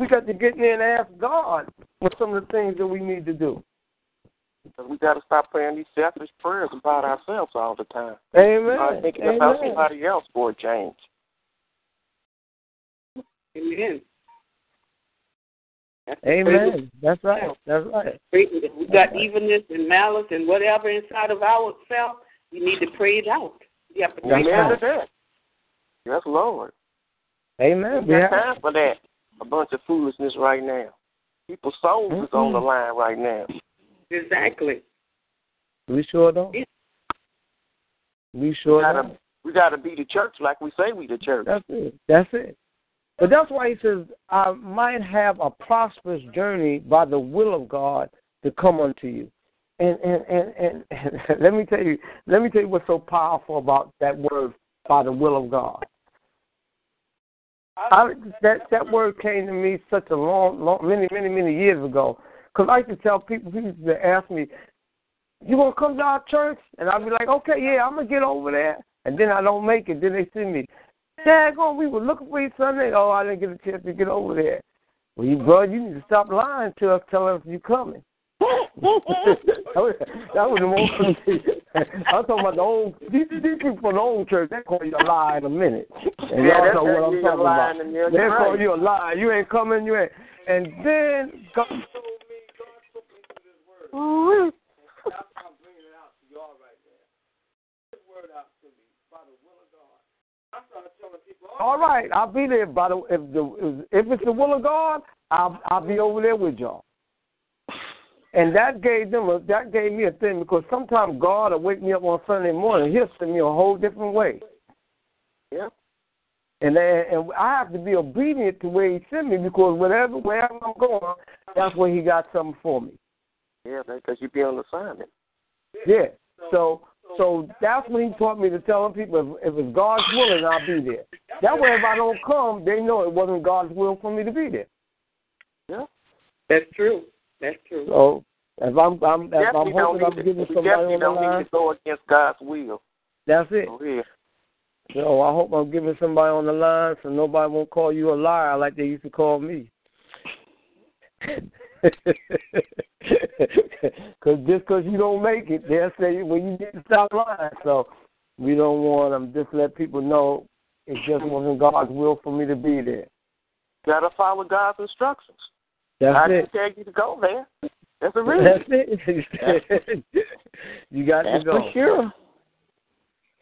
we got to get in there and ask God for some of the things that we need to do. Because we got to stop praying these selfish prayers about ourselves all the time. Amen. Start thinking about somebody else for a change. Amen. That's Amen. That's right. That's right. If we got evenness and malice and whatever inside of ourselves, we need to pray it out. We have to pray That's it Amen out. that. Yes, Lord. Amen. We We got have, time for that. A bunch of foolishness right now. People's souls is on the Mhm. line right now. Exactly. we sure don't. We We sure gotta, don't. we got to be the church like we say we the church. That's it. That's it. But that's why he says, I might have a prosperous journey by the will of God to come unto you. And and, and, and, and let me tell you let me tell you what's so powerful about that word by the will of God. I, that that word came to me such a long, long many, many, many years ago. Because I used to tell people, people used to ask me, "You want to come to our church?" And I'd be like, "Okay, yeah, I'm gonna get over there." And then I don't make it. Then they see me, "Daggone, oh, we were looking for you Sunday. Oh, I didn't get a chance to get over there." Well, you bro, you need to stop lying to us, telling us you're coming that was the most. I'm talking about the old. These, these people from the old church, they call you a lie in a minute. And yeah, y'all know what I'm talking about. They right. call you a lie. You ain't coming. You ain't. And then God told me, God told me this word. I'm bringing it out to y'all right now. This word out to me by the will of God. I started telling people. Oh, All right, I'll be there. By the if the if it's the will of God, I'll I'll be over there with y'all. And that gave them a that gave me a thing because sometimes God will wake me up on Sunday morning. He'll send me a whole different way. Yeah. And then, and I have to be obedient to where He sent me because whatever wherever I'm going, that's where He got something for me. Yeah, because you be on assignment. Yeah. So so that's when He taught me to tell people if, if it's God's willing, I'll be there. That way, if I don't come, they know it wasn't God's will for me to be there. Yeah. That's true. That's true. So if I'm, I'm if Definitely I'm hoping I'm need to- somebody on the don't need line, to go against God's will. that's it. So, yeah. So I hope I'm giving somebody on the line so nobody won't call you a liar like they used to call me. Because just because you don't make it, they'll say, well, you need to stop lying. So we don't want them. Just let people know it just wasn't God's will for me to be there. Gotta follow God's instructions. That's I it. tell you to go there. That's a reason. That's it. you got That's to go. for sure.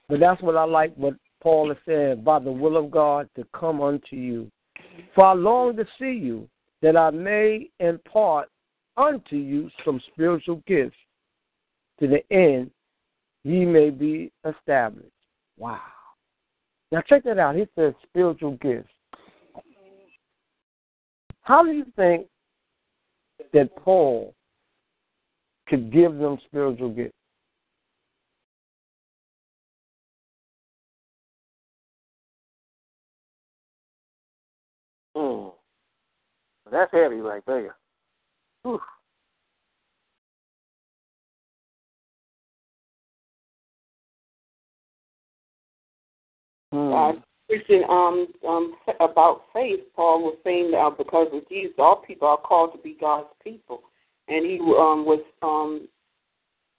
But that's what I like what Paul is saying, by the will of God to come unto you. For I long to see you, that I may impart unto you some spiritual gifts, to the end ye may be established. Wow. Now check that out. He says spiritual gifts. How do you think that Paul could give them spiritual gifts? Mm. That's heavy right there. Whew. Uh, Christian, um, um, about faith, Paul was saying that because of Jesus, all people are called to be God's people, and he um, was um,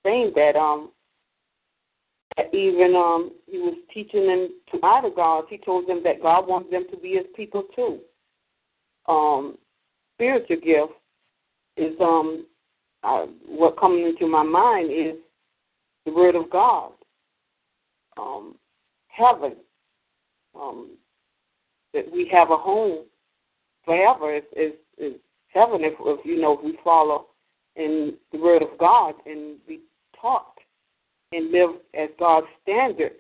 saying that um, that even um, he was teaching them to honor God. He told them that God wants them to be His people too. Um, spiritual gift is um, what coming into my mind is the Word of God, um, heaven um, that we have a home forever is, is, is heaven if, if you know if we follow in the word of God and be taught and live as God's standard.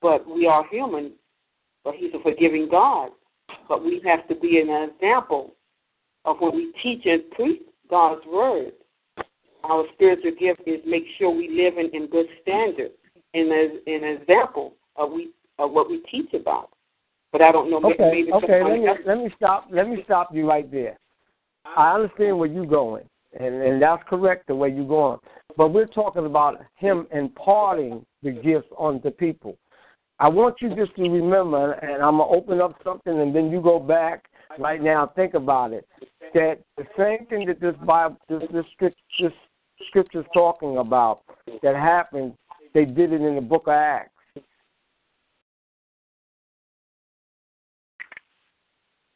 But we are human, but He's a forgiving God. But we have to be an example of when we teach and preach God's word. Our spiritual gift is make sure we live in, in good standard and as an example of we of what we teach about. But I don't know. Maybe, Okay, maybe okay. Let me else- let me stop. Let me stop you right there. I understand where you're going, and and that's correct the way you're going. But we're talking about him imparting the gifts onto people. I want you just to remember, and I'm gonna open up something, and then you go back right now. Think about it. That the same thing that this Bible, this this script, this scripture's talking about that happened. They did it in the Book of Acts.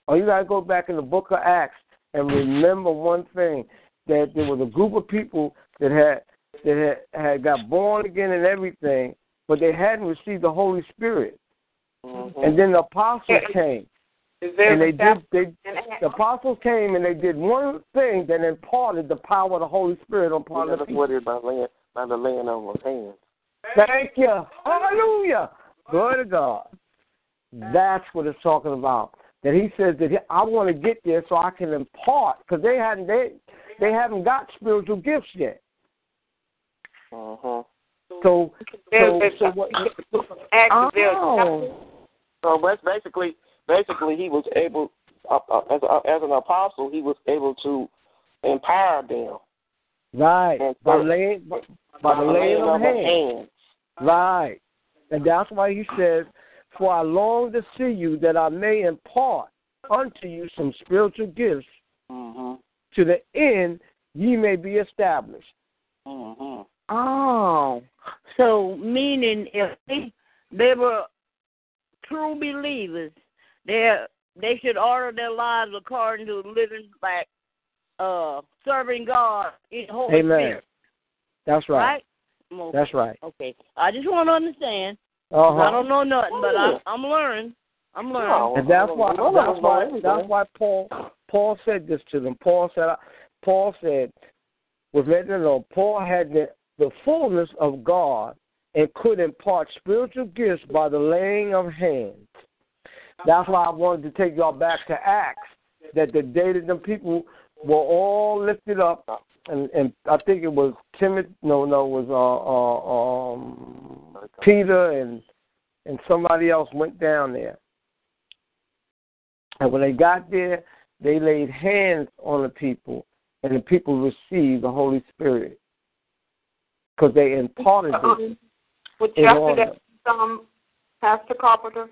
Oh, you gotta go back in the book of Acts and remember one thing that there was a group of people that had that had, had got born again and everything, but they hadn't received the Holy Spirit. Mhm. And then the apostles came and they did they the apostles came and they did one thing that imparted the power of the Holy Spirit upon the That's people. what it is by laying by the laying on of hands. Thank you. Hallelujah. Glory to God. That's what it's talking about. That he says that I want to get there so I can impart because they hadn't they they haven't got spiritual gifts yet. Uh-huh. So There's- so, there's so what? Oh, So that's basically basically he was able uh, uh, as a, as an apostle he was able to empower them right. And By so- laying by, by the laying of hands. hands. Right. And that's why he says, For I long to see you that I may impart unto you some spiritual gifts Mm-hmm. to the end ye may be established. Mm-hmm. Oh, so meaning if they, they were true believers, they they should order their lives according to living like uh serving God in Holy Amen. Spirit, That's right. right? Okay. That's right. Okay, I just want to understand. 'Cause Uh-huh. I don't know nothing, but I, I'm learning. I'm learning. No. And that's why None of us that's why that's why Paul Paul said this to them. Paul said Paul said was letting them know Paul had the, the fullness of God and could impart spiritual gifts by the laying of hands. That's why I wanted to take y'all back to Acts, that the day that the people were all lifted up, and, and I think it was Timothy, no, no, it was uh, uh, um, Peter and and somebody else went down there. And when they got there, they laid hands on the people, and the people received the Holy Spirit because they imparted it. What chapter that um Pastor Carpenter?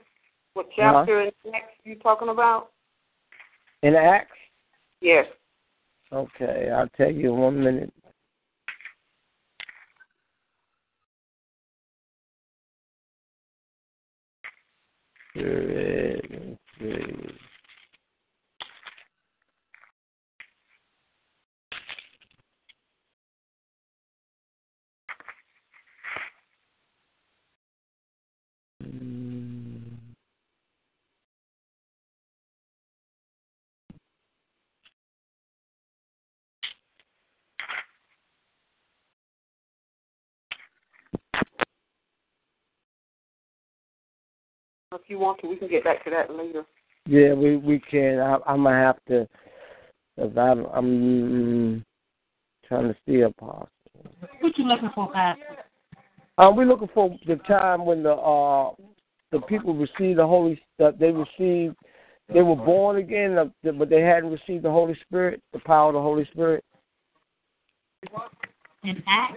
What chapter and text you talking about? In Acts, Yes. okay, I'll tell you in one minute. Spirit, let's see. Mm. If you want to, we can get back to that later. Yeah, we we can. I, I'm gonna have to, cause I'm I'm trying to see apostle. What you looking for, Pastor? Um, we're looking for the time when the uh the people received the Holy that they received they were born again, uh, but they hadn't received the Holy Spirit, the power of the Holy Spirit. In Acts?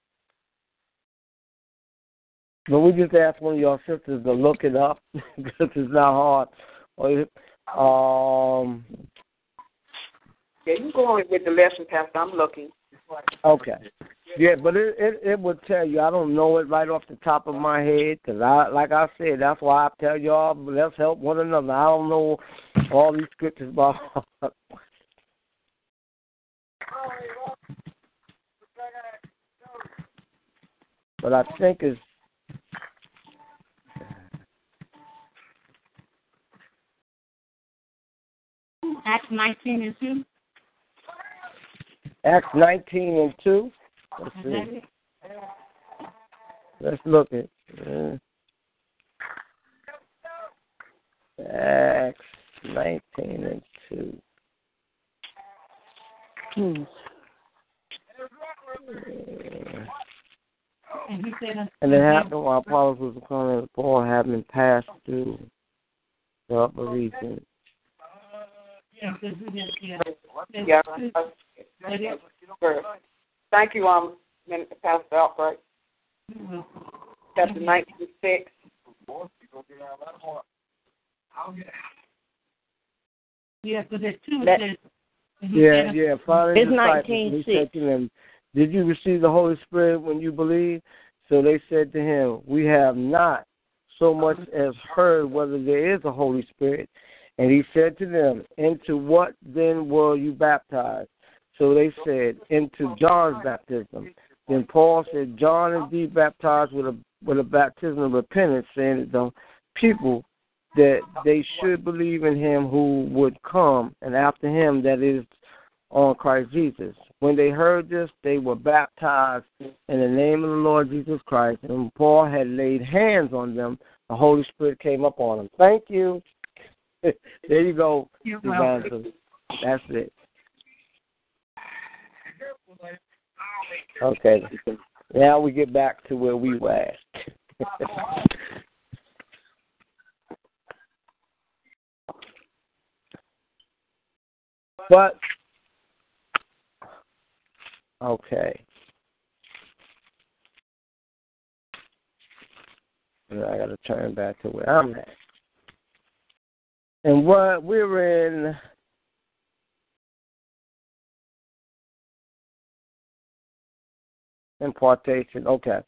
But we just asked one of your sisters to look it up because it's not hard. Um. Yeah, you go on with the lesson, Pastor. I'm looking. Okay. Yeah, but it, it it would tell you. I don't know it right off the top of my head because I, like I said, that's why I tell y'all let's help one another. I don't know all these scriptures about. but I think it's Acts 19 and 2? Acts 19 and 2. Let's see. Let's look at uh, Acts 19 and 2. Hmm. And he said, And it happened while Apollos was calling Paul having passed through the upper region. Yeah, this is it, yeah. Yeah. That it? Sure. Thank you, um, Minister Pastor Albright. Chapter 96. Yeah, because there's two. That- It says, and he Yeah, yeah. Finally, It's disciples, he said to them, Did you receive the Holy Spirit when you believed? So they said to him, We have not so much as heard whether there is a Holy Spirit. And he said to them, Into what then were you baptized? So they said, Into John's baptism. Then Paul said, John indeed baptized with a with a baptism of repentance, saying that the people that they should believe in him who would come, and after him that is on Christ Jesus. When they heard this, they were baptized in the name of the Lord Jesus Christ. And when Paul had laid hands on them, the Holy Spirit came up on them. Thank you. there you go, You're welcome. Evangelist. That's it. Okay. Now we get back to where we were at. but okay. I got to turn back to where I'm at. And what we're in impartation. Okay.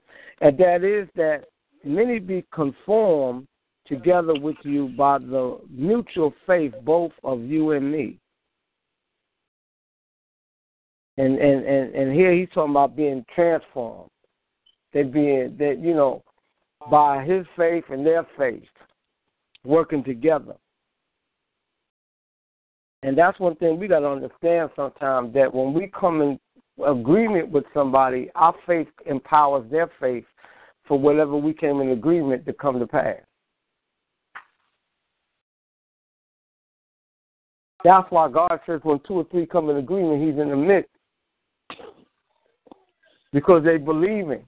And that is that many be conformed together with you by the mutual faith both of you and me. And and and, and here he's talking about being transformed. They being that you know by his faith and their faith working together. And that's one thing we got to understand sometimes that when we come in agreement with somebody, our faith empowers their faith for whatever we came in agreement to come to pass. That's why God says when two or three come in agreement, He's in the midst. Because they believe Him.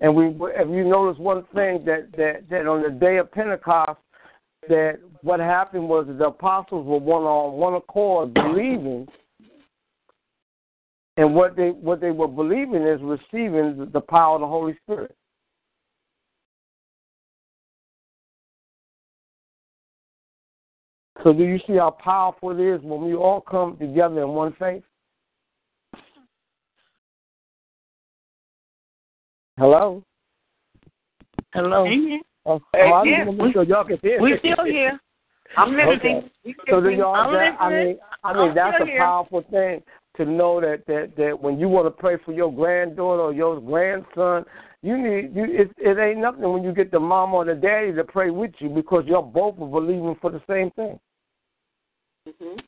And we, if you notice one thing that, that, that on the day of Pentecost, that what happened was the apostles were one on one accord, believing, and what they what they were believing is receiving the power of the Holy Spirit. So do you see how powerful it is when we all come together in one faith? Hello? Hello? Amen. Oh, Hey, I yeah, just want make sure y'all can hear. We still here. I'm listening. Okay. We So still do here. y'all? I'm That, I mean, I mean I'm that's a here. powerful thing to know that that that when you want to pray for your granddaughter or your grandson, you need you. It, it ain't nothing when you get the mom or the daddy to pray with you because you're both are believing for the same thing. Mhm.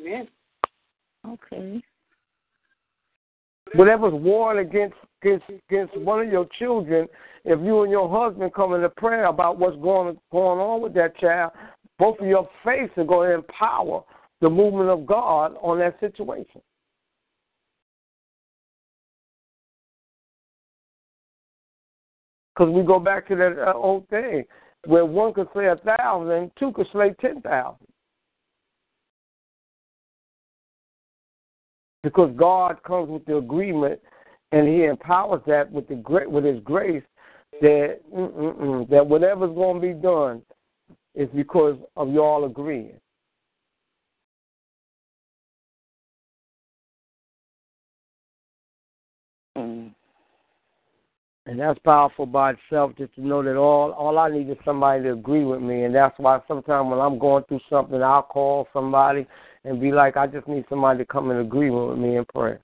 Amen. Okay. Whatever's warring against against against one of your children, if you and your husband come into prayer about what's going going on with that child, both of your faiths are going to empower the movement of God on that situation. Because we go back to that uh, old thing where one could slay a thousand, two could slay ten thousand. Because God comes with the agreement, and He empowers that with the great with His grace. That mm, mm, mm, that whatever's going to be done is because of y'all agreeing. Mm. And that's powerful by itself just to know that all all I need is somebody to agree with me and that's why sometimes when I'm going through something I'll call somebody and be like, I just need somebody to come and agree with me in prayer.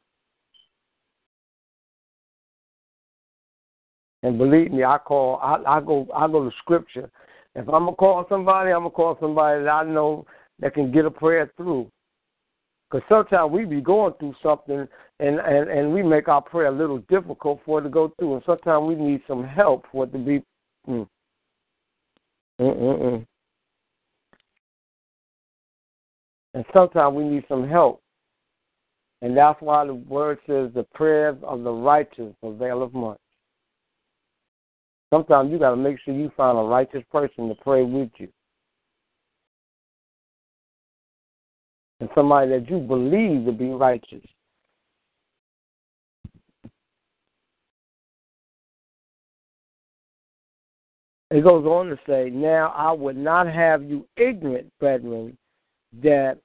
And believe me, I call I, I go I go to scripture. If I'm gonna call somebody, I'm gonna call somebody that I know that can get a prayer through. Because sometimes we be going through something and, and, and we make our prayer a little difficult for it to go through. And sometimes we need some help for it to be. Mm. Mm-mm-mm. And sometimes we need some help. And that's why the word says the prayers of the righteous availeth much. Sometimes you got to make sure you find a righteous person to pray with you. And somebody that you believe to be righteous. It goes on to say, Now I would not have you ignorant, brethren, that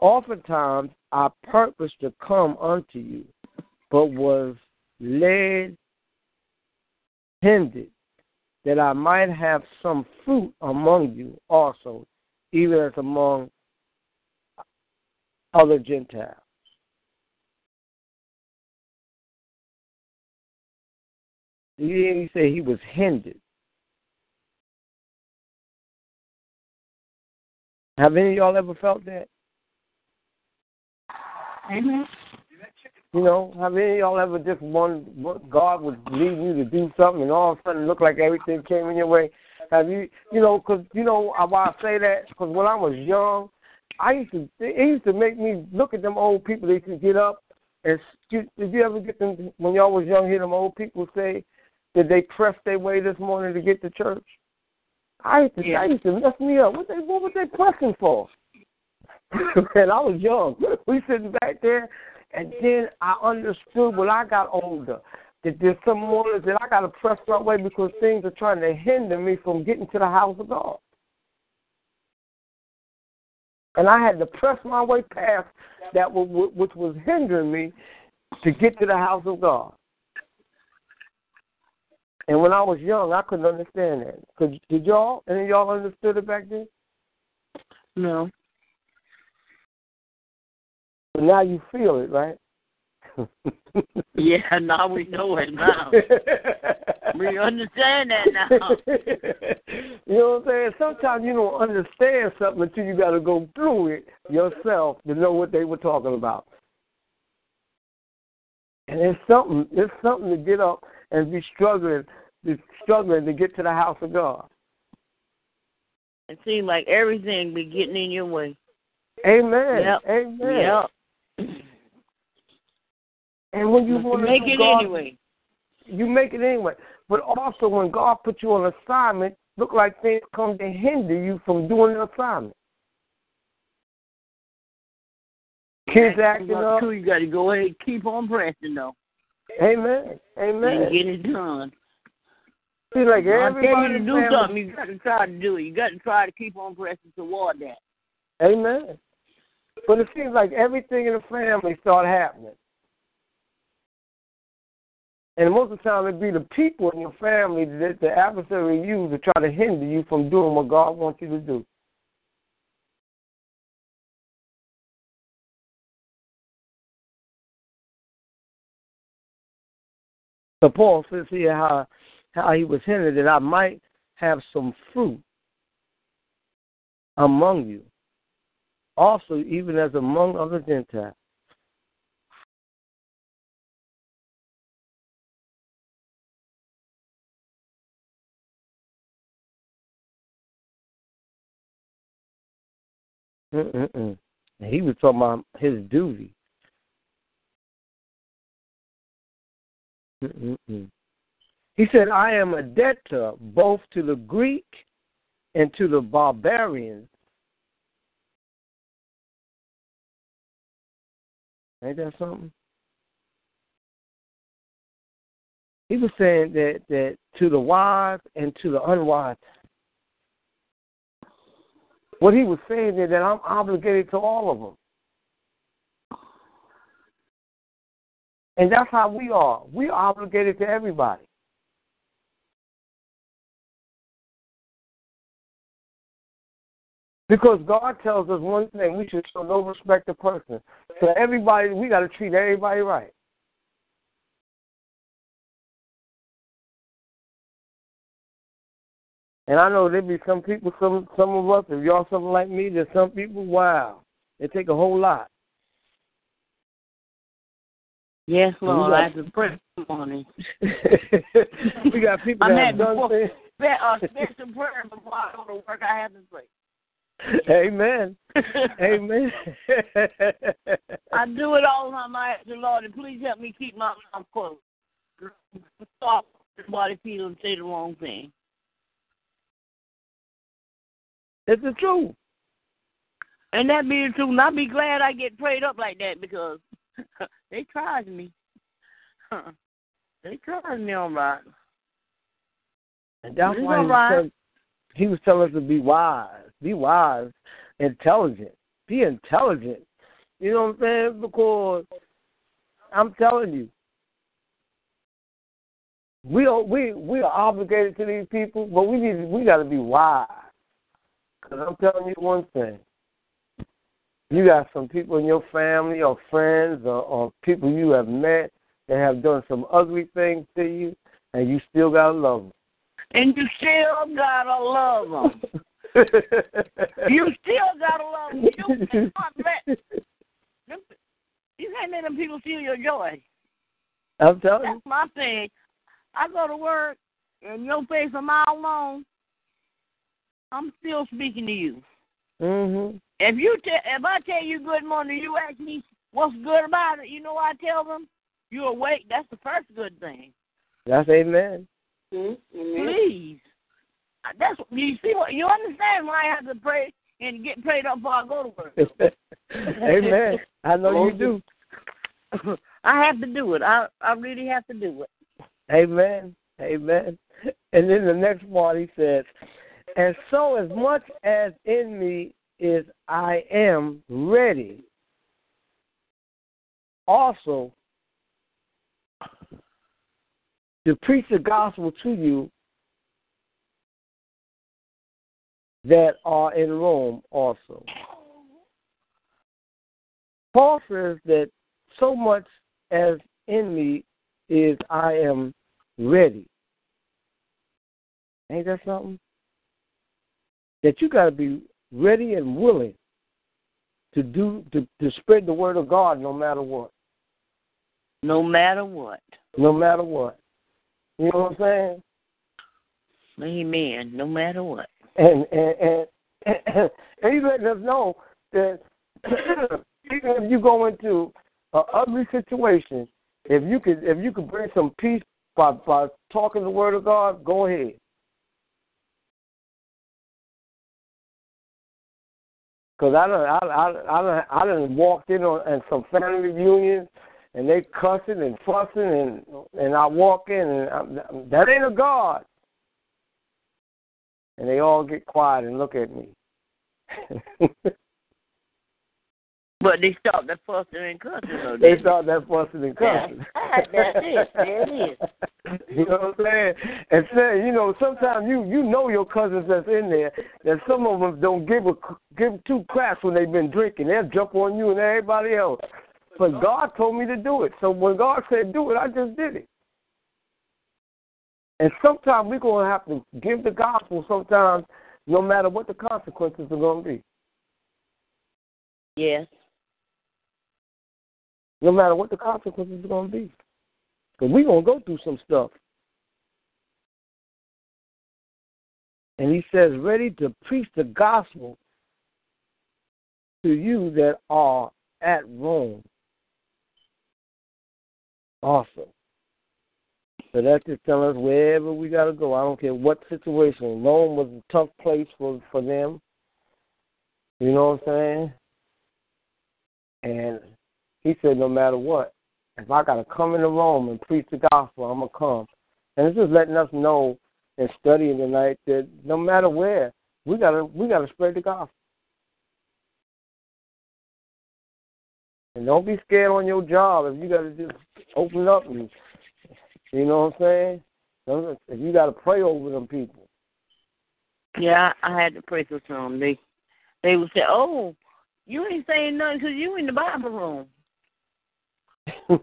oftentimes I purposed to come unto you, but was led, hindered, that I might have some fruit among you also, even as among other Gentiles. Me say he was hindered. Have any of y'all ever felt that? Amen. You know, have any of y'all ever just one God was leading you to do something, and all of a sudden it looked like everything came in your way? Have you, you know, because you know why I say that? Because when I was young, I used to it used to make me look at them old people. They could get up and did you ever get them when y'all was young? Hear them old people say that they pressed their way this morning to get to church. I used to, Yeah. I used to mess me up. What they, what was they pressing for? and I was young. We sitting back there, and then I understood when I got older that there's some mornings that I got to press my way because things are trying to hinder me from getting to the house of God. And I had to press my way past that which was hindering me to get to the house of God. And when I was young, I couldn't understand that. Did y'all? Any of y'all understood it back then? No. Now you feel it, right? yeah, now we know it now. we understand that now. you know what I'm saying? Sometimes you don't understand something until you got to go through it yourself to know what they were talking about. And it's something. It's something to get up and be struggling, be struggling to get to the house of God. It seems like everything be getting in your way. Amen. Yep. Amen. Yep. And when you want to make it God, anyway, you make it anyway. But also, when God puts you on assignment, look like things come to hinder you from doing the assignment. Kids acting up. You got to go ahead and keep on pressing, though. Amen. Amen. And get it done. See, like tell you to do family. something, you got to try to do it. You got to try to keep on pressing toward that. Amen. But it seems like everything in the family started happening. And most of the time, it be the people in your family that the adversary use to try to hinder you from doing what God wants you to do. So Paul says here how how he was hindered that I might have some fruit among you, also even as among other Gentiles. Mm-mm-mm. He was talking about his duty. Mm-mm-mm. He said, I am a debtor both to the Greek and to the barbarians. Ain't that something? He was saying that, that to the wise and to the unwise. What he was saying is that I'm obligated to all of them. And that's how we are. We are obligated to everybody. Because God tells us one thing, we should show no respect to person. So everybody, we got to treat everybody right. And I know there be some people, some some of us, if y'all something like me, there's some people, wow, it take a whole lot. Yes, Lord, I have to pray morning. we got people that have done before, things. Uh, special prayer before I go to work. I have to pray. Amen. Amen. I do it all time. I the Lord, and please help me keep my mouth closed. Stop somebody people and say the wrong thing. It's the truth. And that be the truth. And I'll be glad I get prayed up like that because they tried me. they tried me all right. And that's why he, right. was telling, he was telling us to be wise. Be wise, intelligent. Be intelligent. You know what I'm saying? Because I'm telling you, we are we we are obligated to these people, but we need we got to be wise. Because I'm telling you one thing. You got some people in your family or friends or, or people you have met that have done some ugly things to you, and you still got to love them. And you still got to love them. you still got to love them. You can't let, you can't let them people steal your joy. I'm telling you. That's my thing. I go to work, and your face a mile long, I'm still speaking to you. Mhm. If you te- if I tell you good morning, you ask me what's good about it. You know what I tell them? You're awake. That's the first good thing. That's amen. Mm-hmm. Please. That's you see what you understand why I have to pray and get prayed up before I go to work. amen. I know you do. I have to do it. I I really have to do it. Amen. Amen. And then the next part he says, And so as much as in me is I am ready also to preach the gospel to you that are in Rome also. Paul says that so much as in me is I am ready. Ain't that something? That you got to be ready and willing to do to, to spread the word of God no matter what. No matter what. No matter what. You know what I'm saying? Amen. No matter what. And and and, and, and he's letting us know that even if you go into an ugly situation, if you could if you could bring some peace by by talking the word of God, go ahead. Cause I done, I, I, I done, I done walked in on and some family reunions, and they cussing and fussing, and and I walk in, and I'm, that ain't a God. And they all get quiet and look at me. But they stop that fussing and cussing. Though, they stop that fussing and cussing. That's it. There it is. You know what I'm saying? And say, you know, sometimes you you know your cousins that's in there that some of them don't give a give two craps when they've been drinking. They'll jump on you and everybody else. But God told me to do it. So when God said do it, I just did it. And sometimes we're gonna have to give the gospel. Sometimes, no matter what the consequences are gonna be. Yes no matter what the consequences are going to be. Because we're going to go through some stuff. And he says, ready to preach the gospel to you that are at Rome. Awesome. So that's just telling us wherever we got to go. I don't care what situation. Rome was a tough place for, for them. You know what I'm saying? And he said, no matter what, if I got to come into Rome and preach the gospel, I'm going to come. And it's just letting us know and studying tonight that no matter where, we gotta we gotta spread the gospel. And don't be scared on your job if you gotta just open up and you know what I'm saying? If you gotta pray over them people. Yeah, I had to pray for some. They they would say, "Oh, you ain't saying nothing because you in the Bible room."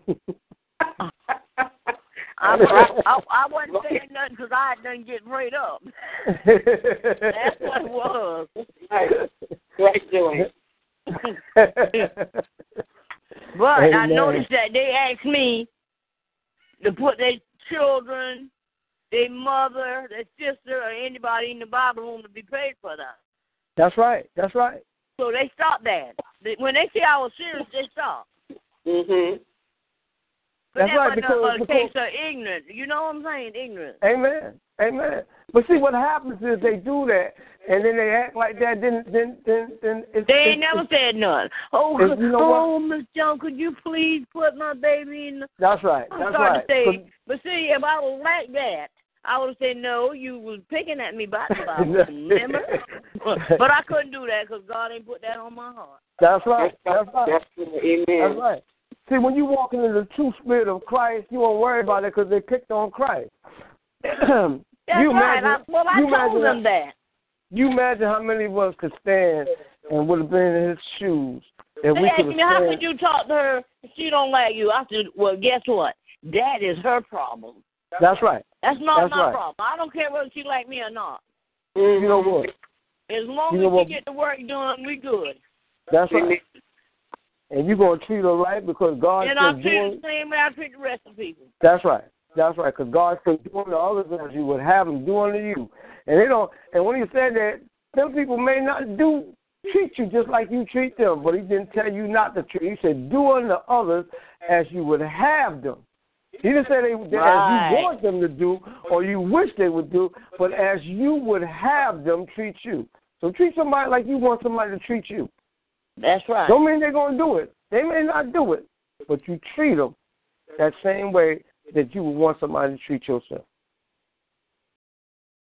I, I, I wasn't saying nothing because I had done get prayed up. That's what it was. Right, right doing. but Amen. I noticed that they asked me to put their children, their mother, their sister, or anybody in the Bible room to be prayed for them. That's right. That's right. So they stopped that. When they see I was serious, they stopped. Mhm. That's that right. Because, a case of ignorance. You know what I'm saying? Ignorance. Amen. Amen. But see, what happens is they do that, and then they act like that. Then, then, then, then it's, they ain't it's, never it's, said none. Oh, you know oh, Miss Jones, could you please put my baby in? The... That's right. I'm That's right. to say, but see, if I was like that, I would have said no. You was picking at me about the Bible, remember? but I couldn't do that because God ain't put that on my heart. That's right. That's right. That's Amen. That's right. See, when you walk into the true spirit of Christ, you won't worry about it because they picked on Christ. That's you right. imagine, I, well, I you told imagine them that. You imagine how many of us could stand and would have been in his shoes. If They we asked me, how could you talk to her if she don't like you? I said, well, guess what? That is her problem. That's right. That's not That's my right. problem. I don't care whether she like me or not. Mm, you know what? As long You know as what? she get the work done, we good. That's right. And you're going to treat her right because God and I'll said treat doing. the same way I treat the rest of the people. That's right. That's right. Because God said doing to others as you would have them do unto you. And they don't. And when He said that, some people may not do treat you just like you treat them, but He didn't tell you not to treat. He said do unto others as you would have them. He didn't say they, that Right. as you want them to do or you wish they would do, but as you would have them treat you. So treat somebody like you want somebody to treat you. That's right. Don't mean they're going to do it. They may not do it, but you treat them that same way that you would want somebody to treat yourself.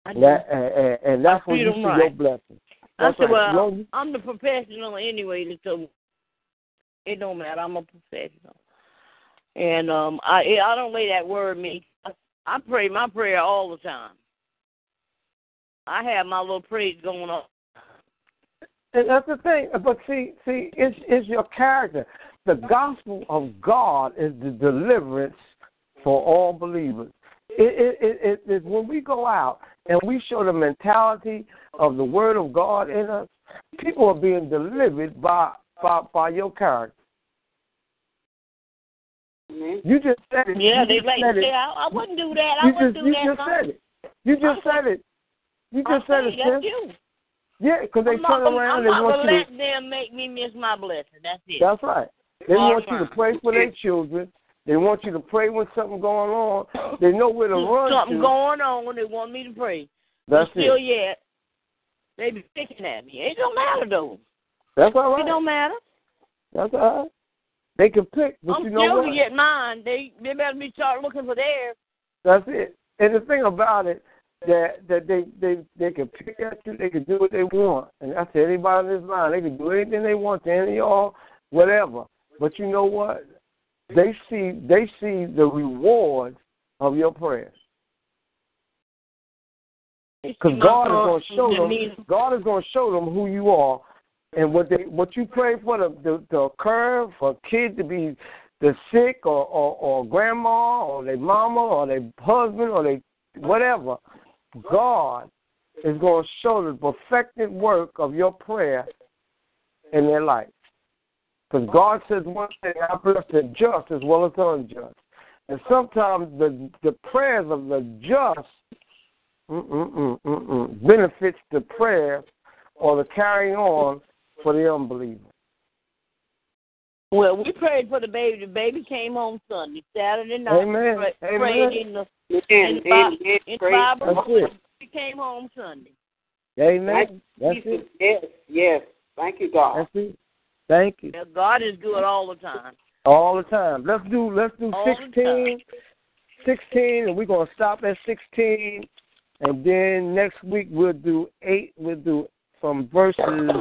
I do. That, and, and, and that's when you see right. your blessing. That's I said, right. well, No, I'm the professional anyway, so it don't matter. I'm a professional, and um, I I don't lay that word me. I, I pray my prayer all the time. I have my little praise going on. And that's the thing. But see, see, it's it's your character. The gospel of God is the deliverance for all believers. It, it, it, it is when we go out and we show the mentality of the Word of God in us. People are being delivered by by, by your character. Amen. You just said it. Yeah, you they like said say it. I, I wouldn't do that. I You wouldn't just do you that. just son. said it. You just said it. You I just said it, that's sis. you. Yeah, because they I'm turn not, around I'm and they not want you let them make me miss my blessing. That's it. That's right. They Bottom want you to pray for their children. They want you to pray when something going on. They know where to run Something to. going on. They want me to pray. That's but still it. yet, they be picking at me. It don't matter though. That's all right. It don't matter. That's all right. They can pick, but I'm you know still what? to get mine. They they better be start looking for theirs. That's it. And the thing about it, that that they they they can pick at you, they can do what they want, and that's anybody in this line. They can do anything they want to any of y'all, whatever. But you know what? They see they see the reward of your prayers. Because God is going to show them. God is going to show them who you are, and what they what you pray for the the, the occur for a kid to be the sick or, or or grandma or their mama or their husband or they whatever. God is going to show the perfected work of your prayer in their life. Because God says one thing, I bless the just as well as the unjust. And sometimes the the prayers of the just Mm-mm-mm-mm-mm. benefits the prayer or the carrying on for the unbeliever. Well, we prayed for the baby. The baby came home Sunday, Saturday night. Amen. Pray, Amen. Prayed in the Amen. the, Bi- Amen. in the Praise Bible. That's it. He came home Sunday. Amen. That's Jesus. it. Yes. Yes. Thank you, God. That's it. Thank you. Now, God is good all the time. All the time. Let's do let's do All 16, 16, and we're gonna stop at sixteen, and then next week we'll do eight. We'll do from verses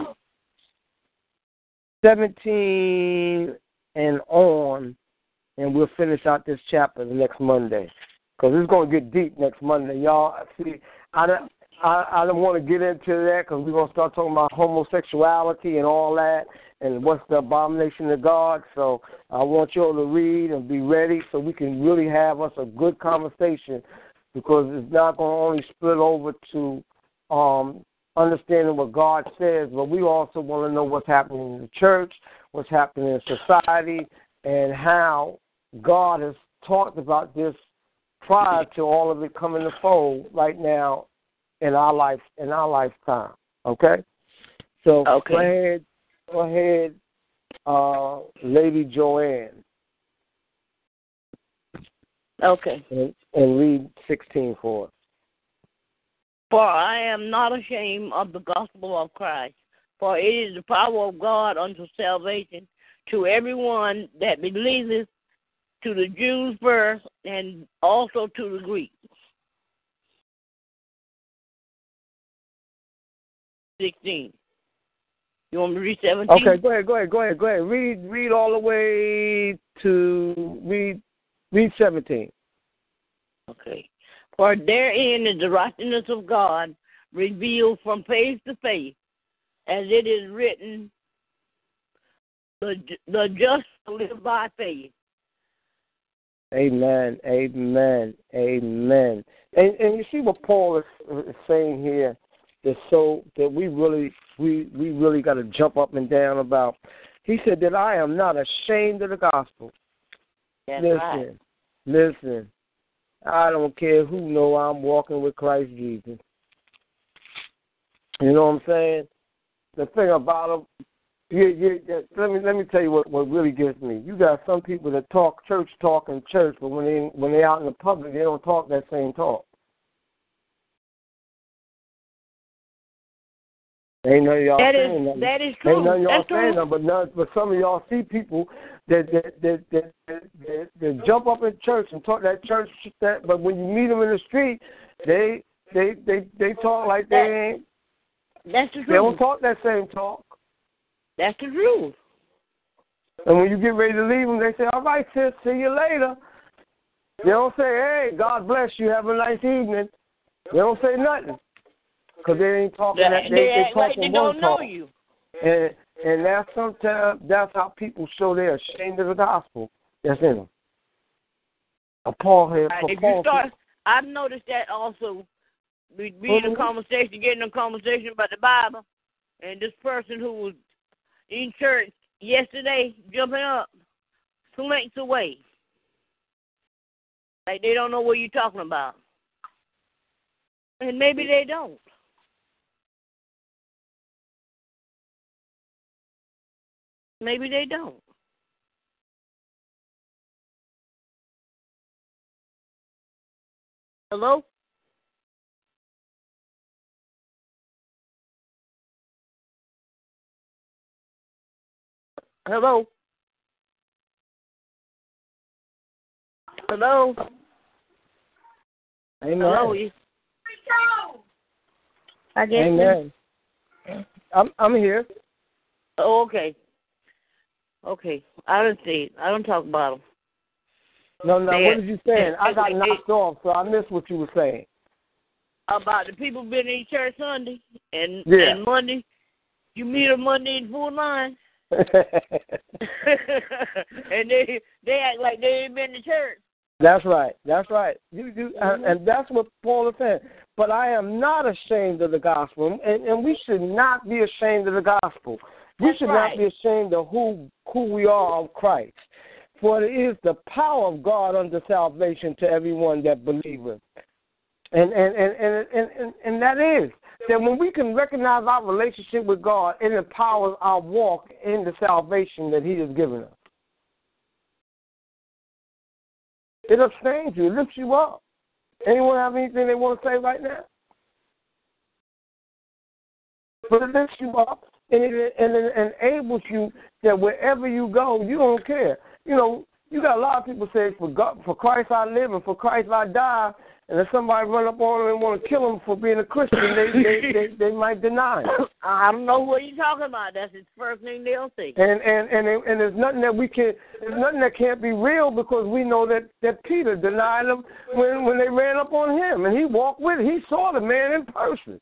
seventeen and on, and we'll finish out this chapter the next Monday. Because it's gonna get deep next Monday, y'all. See, I don't. I, I don't want to get into that because we're gonna start talking about homosexuality and all that, and what's the abomination of God. So I want y'all to read and be ready so we can really have us a good conversation because it's not going to only split over to um, understanding what God says, but we also want to know what's happening in the church, what's happening in society, and how God has talked about this prior to all of it coming to fold right now in our life in our lifetime. Okay? So Okay. go ahead go ahead, uh, Lady Joanne, Okay. and, and read sixteen for us. For I am not ashamed of the gospel of Christ, for it is the power of God unto salvation to everyone that believeth, to the Jews first, and also to the Greeks. Sixteen. You want me to read seventeen? Okay, go ahead, go ahead, go ahead, go ahead. Read read all the way to read read seventeen. Okay. For therein is the righteousness of God revealed from faith to faith, as it is written, the, the just live by faith. Amen. Amen. Amen. And and you see what Paul is, is saying here that so that we really we we really got to jump up and down about. He said that I am not ashamed of the gospel. That's listen, right. listen. I don't care who know I'm walking with Christ Jesus. You know what I'm saying? The thing about it, you, you, you, let me let me tell you what what really gets me. You got some people that talk church talk in church, but when they when they out in the public, they don't talk that same talk. Ain't none of y'all That saying is nothing. that is Ain't none of y'all That's saying true. nothing, but none, but some of y'all see people that that that that, that, that, that jump up in church and talk that church that, but when you meet them in the street, they they they they talk like they ain't. That's the truth. They don't talk that same talk. That's the truth. And when you get ready to leave them, they say, "All right, sis, see you later." They don't say, "Hey, God bless you, have a nice evening." They don't say nothing because they ain't talking. They, They, they, they, act like talking they don't know talk. you. And and that's sometimes that's how people show they're ashamed of the gospel that's in them. A Paul Right, for if you start, I've noticed that also. We be in a mm-hmm. conversation, getting a conversation about the Bible, and this person who was in church yesterday jumping up two lengths away, like they don't know what you're talking about, and maybe they don't. Maybe they don't. Hello? Hello? Hello? Amen. Hello? I guess. Amen. I'm I'm here. Oh, okay. Okay. I don't see it. I don't talk about them. No, no. They- what did you saying? I got knocked off, so I missed what you were saying. About the people being in church Sunday and, Yeah. and Monday. You meet them Monday in full line. and they they act like they ain't been to church. That's right. That's right. You, you, Mhm. and, and that's what Paul is saying. But I am not ashamed of the gospel, and, and we should not be ashamed of the gospel. We That's should right. not be ashamed of who who we are of Christ. For it is the power of God unto salvation to everyone that believeth. And and and and and, and, and that is that when we can recognize our relationship with God, it empowers our walk in the salvation that He has given us. It upstands you, it lifts you up. Anyone have anything they want to say right now? But it lifts you up and it, and it enables you that wherever you go, you don't care. You know, you got a lot of people say, "For God, for Christ I live, and for Christ I die." And if somebody run up on them and want to kill them for being a Christian, they they, they, they might deny it. I don't know what you're talking about. That's his first thing they'll. And and and and there's nothing that we can there's nothing that can't be real because we know that that Peter denied them when when they ran up on him and he walked with he saw the man in person.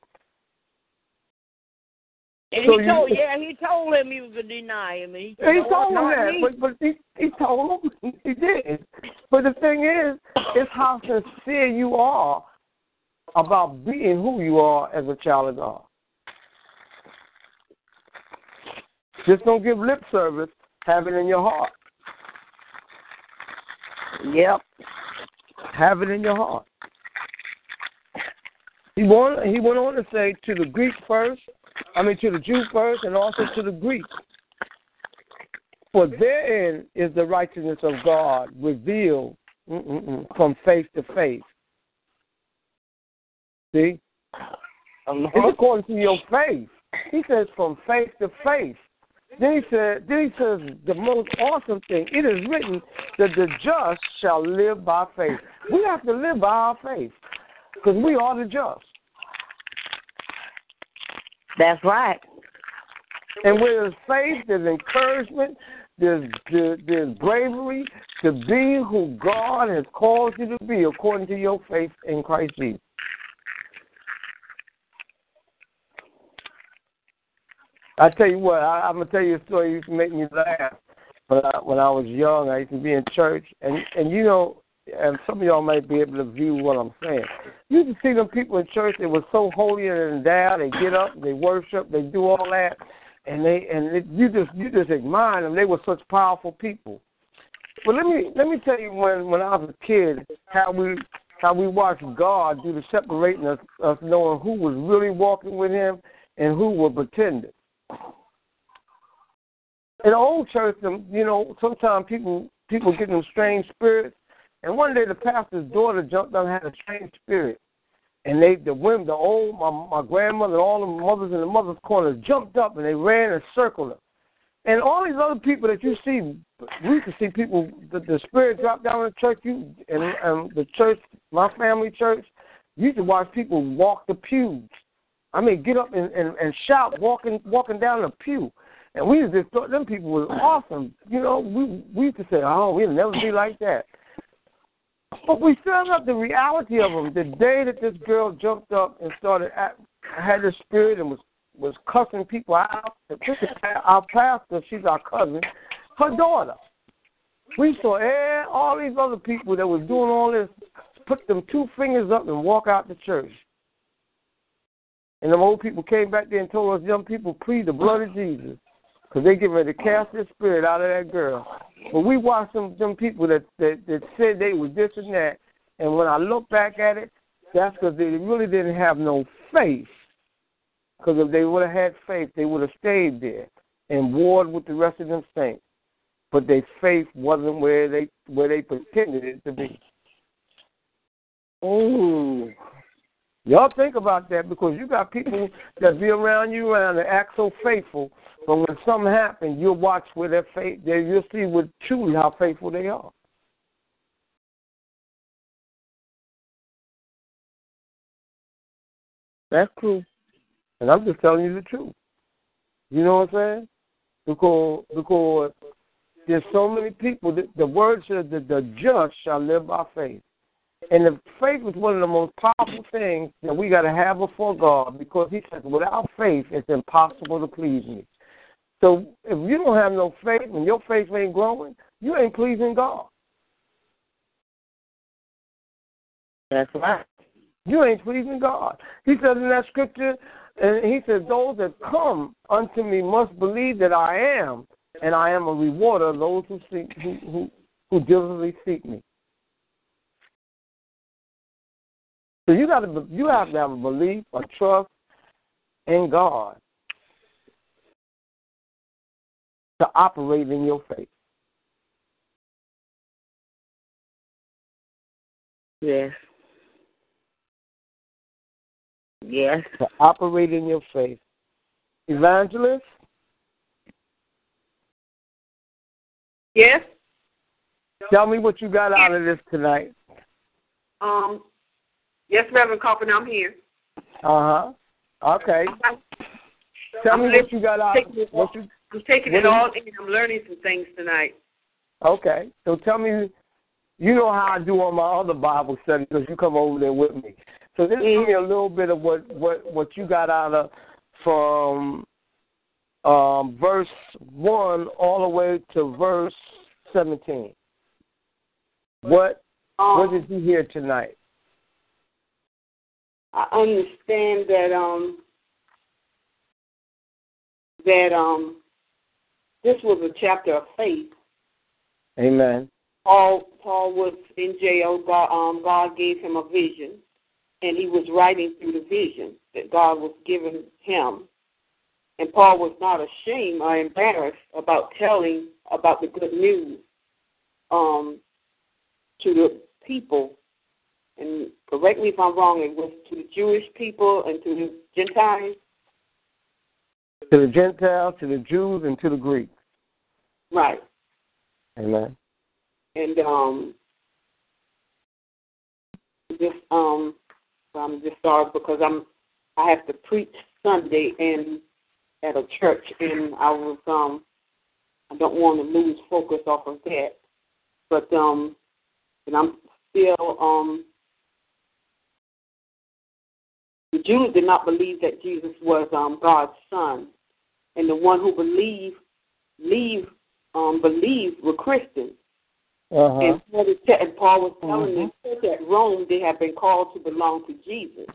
And So he you- told, yeah, he told him he was gonna deny him. And he, He oh, "No, told him that, me." but but he he told him he did. But the thing is, it's how sincere you are about being who you are as a child of God. Just don't give lip service. Have it in your heart. Yep. Have it in your heart. He went, he went on to say to the Greek first, I mean to the Jew first, and also to the Greek. For therein is the righteousness of God revealed from faith to faith. See? It's according to your faith. He says from faith to faith. Then he said, then he says the most awesome thing. It is written that the just shall live by faith. We have to live by our faith because we are the just. That's right. And where there's faith, there's encouragement, there's, there's, there's bravery to be who God has called you to be according to your faith in Christ Jesus. I tell you what, I, I'm gonna tell you a story. You can make me laugh. But I, when I was young, I used to be in church, and and you know, and some of y'all might be able to view what I'm saying. You to see them people in church. They were so holier than thou. They get up, they worship, they do all that, and they and it, you just you just admire them. They were such powerful people. But let me let me tell you when when I was a kid how we how we watched God do the separating us, us knowing who was really walking with Him and who were pretending. In old church, you know, sometimes people people get them strange spirits. And one day the pastor's daughter jumped up and had a strange spirit. And they the women, the old my my grandmother and all the mothers in the mother's corner jumped up and they ran and circled her. And all these other people that you see, we to see people. The, the spirit drop down in the church. You and um, the church, my family church, you used to watch people walk the pews I mean, get up and, and, and shout walking walking down the pew. And we just thought them people was awesome. You know, we we used to say, oh, we'll never be like that. But we found out the reality of them. The day that this girl jumped up and started at, had the spirit and was was cussing people out. This is Our pastor, she's our cousin, her daughter. We saw all these other people that was doing all this put them two fingers up and walk out the church. And the old people came back there and told us young people, plead the blood of Jesus. Because they get ready to cast this spirit out of that girl. But we watched some them people that, that, that said they were this and that. And when I look back at it, that's because they really didn't have no faith. Because if they would have had faith, they would have stayed there and warred with the rest of them saints. But their faith wasn't where they where they pretended it to be. Oh, y'all think about that because you got people that be around you around and act so faithful, but when something happens, you'll watch where their faith. They, you'll see what truly how faithful they are. That's true. And I'm just telling you the truth. You know what I'm saying? Because because there's so many people. The, the word says that the just shall live by faith. And the faith is one of the most powerful things that we got to have before God because He says, without faith, it's impossible to please me. So if you don't have no faith and your faith ain't growing, you ain't pleasing God. That's right. You ain't pleasing God. He says in that scripture, and he says, Those that come unto me must believe that I am, and I am a rewarder of those who seek who who, who diligently seek me. So you got to you have to have a belief, a trust in God to operate in your faith. Yes. Yes. To operate in your faith. Evangelist? Yes. Tell me what you got out of this tonight. Um, yes, Reverend Carpenter, I'm here. Uh huh. Okay. Tell I'm me what you got out. What you, I'm taking it all in. I'm learning some things tonight. okay. So tell me. You know how I do on my other Bible study because you come over there with me. So just give me a little bit of what what what you got out of from um, verse one all the way to verse seventeen. What Um, what did you hear tonight? I understand that um that um this was a chapter of faith. Amen. Paul Paul was in jail. God um God gave him a vision, and he was writing through the vision that God was giving him. And Paul was not ashamed or embarrassed about telling about the good news um, to the people. And correct me if I'm wrong. It was to the Jewish people and to the Gentiles. To the Gentiles, to the Jews, and to the Greeks. Right. Amen. and um just um I'm just sorry because I'm I have to preach Sunday in at a church and I was um I don't want to lose focus off of that. But um and I'm still um the Jews did not believe that Jesus was um God's son. And the one who believed leave um believed were Christians. Uh-huh. And, Paul was and Paul was telling them that at Rome they have been called to belong to Jesus.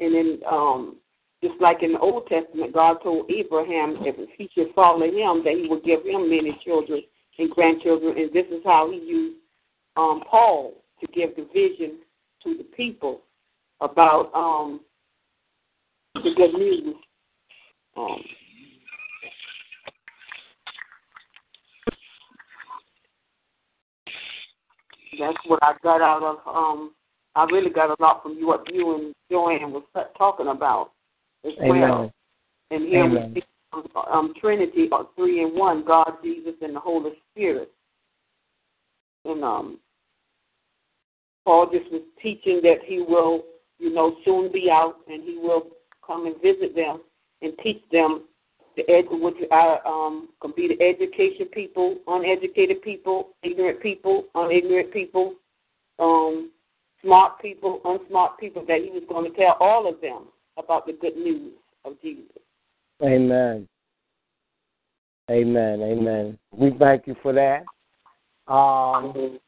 And then, um, just like in the Old Testament, God told Abraham if he should follow him, that he would give him many children and grandchildren. And this is how he used um, Paul to give the vision to the people about um, the good news. Um, that's what I got out of. Um, I really got a lot from you, what you and Joanne was talking about as well. And here Amen. we see um, um, Trinity, uh, three in one: God, Jesus, and the Holy Spirit. And um, Paul just was teaching that he will, you know, soon be out, and he will come and visit them and teach them the ed which I um the education people, uneducated people, ignorant people, unignorant people, um, smart people, unsmart people, that he was going to tell all of them about the good news of Jesus. Amen. Amen. Amen. We thank you for that. Um,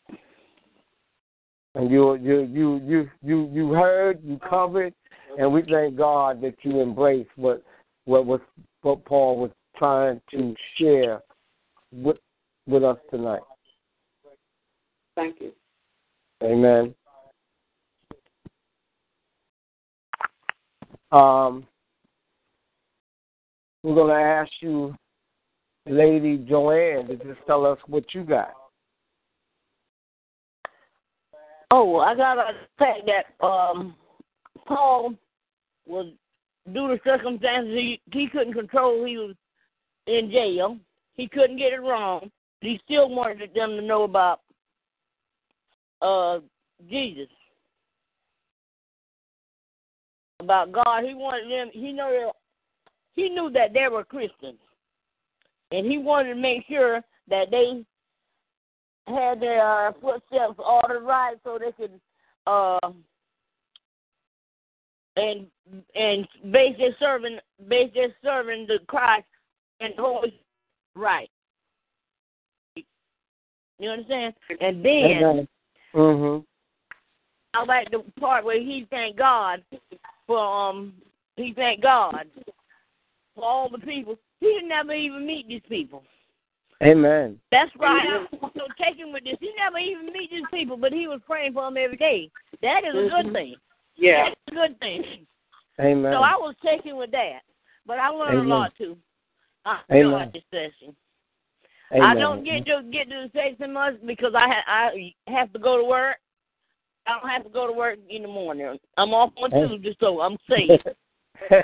and you you you you you you heard, you covered, and we thank God that you embraced what what was what Paul was trying to share with with us tonight. Thank you. Amen. Um, we're going to ask you, Lady Joanne, to just tell us what you got. Oh, I got to say that um, Paul was, due to circumstances he, he couldn't control, he was in jail. He couldn't get it wrong. He still wanted them to know about uh, Jesus, about God. He wanted them. He know he knew that they were Christians, and he wanted to make sure that they had their uh, footsteps ordered right, so they could uh, and and base their serving base their serving the Christ and always right. You understand? And then Mm-hmm. I like the part where he thanked God for um he thanked God for all the people. He didn't never even meet these people. Amen. That's right. I'm so taken with this. He never even meet these people, but he was praying for them every day. That is a Mm-hmm. good thing. Yeah. That's a good thing. Amen. So I was taken with that. But I learned Amen. a lot too. I Amen. enjoyed this session. Amen. I don't get to get to the section much because I ha- I have to go to work. I don't have to go to work in the morning. I'm off on Tuesday, so I'm safe.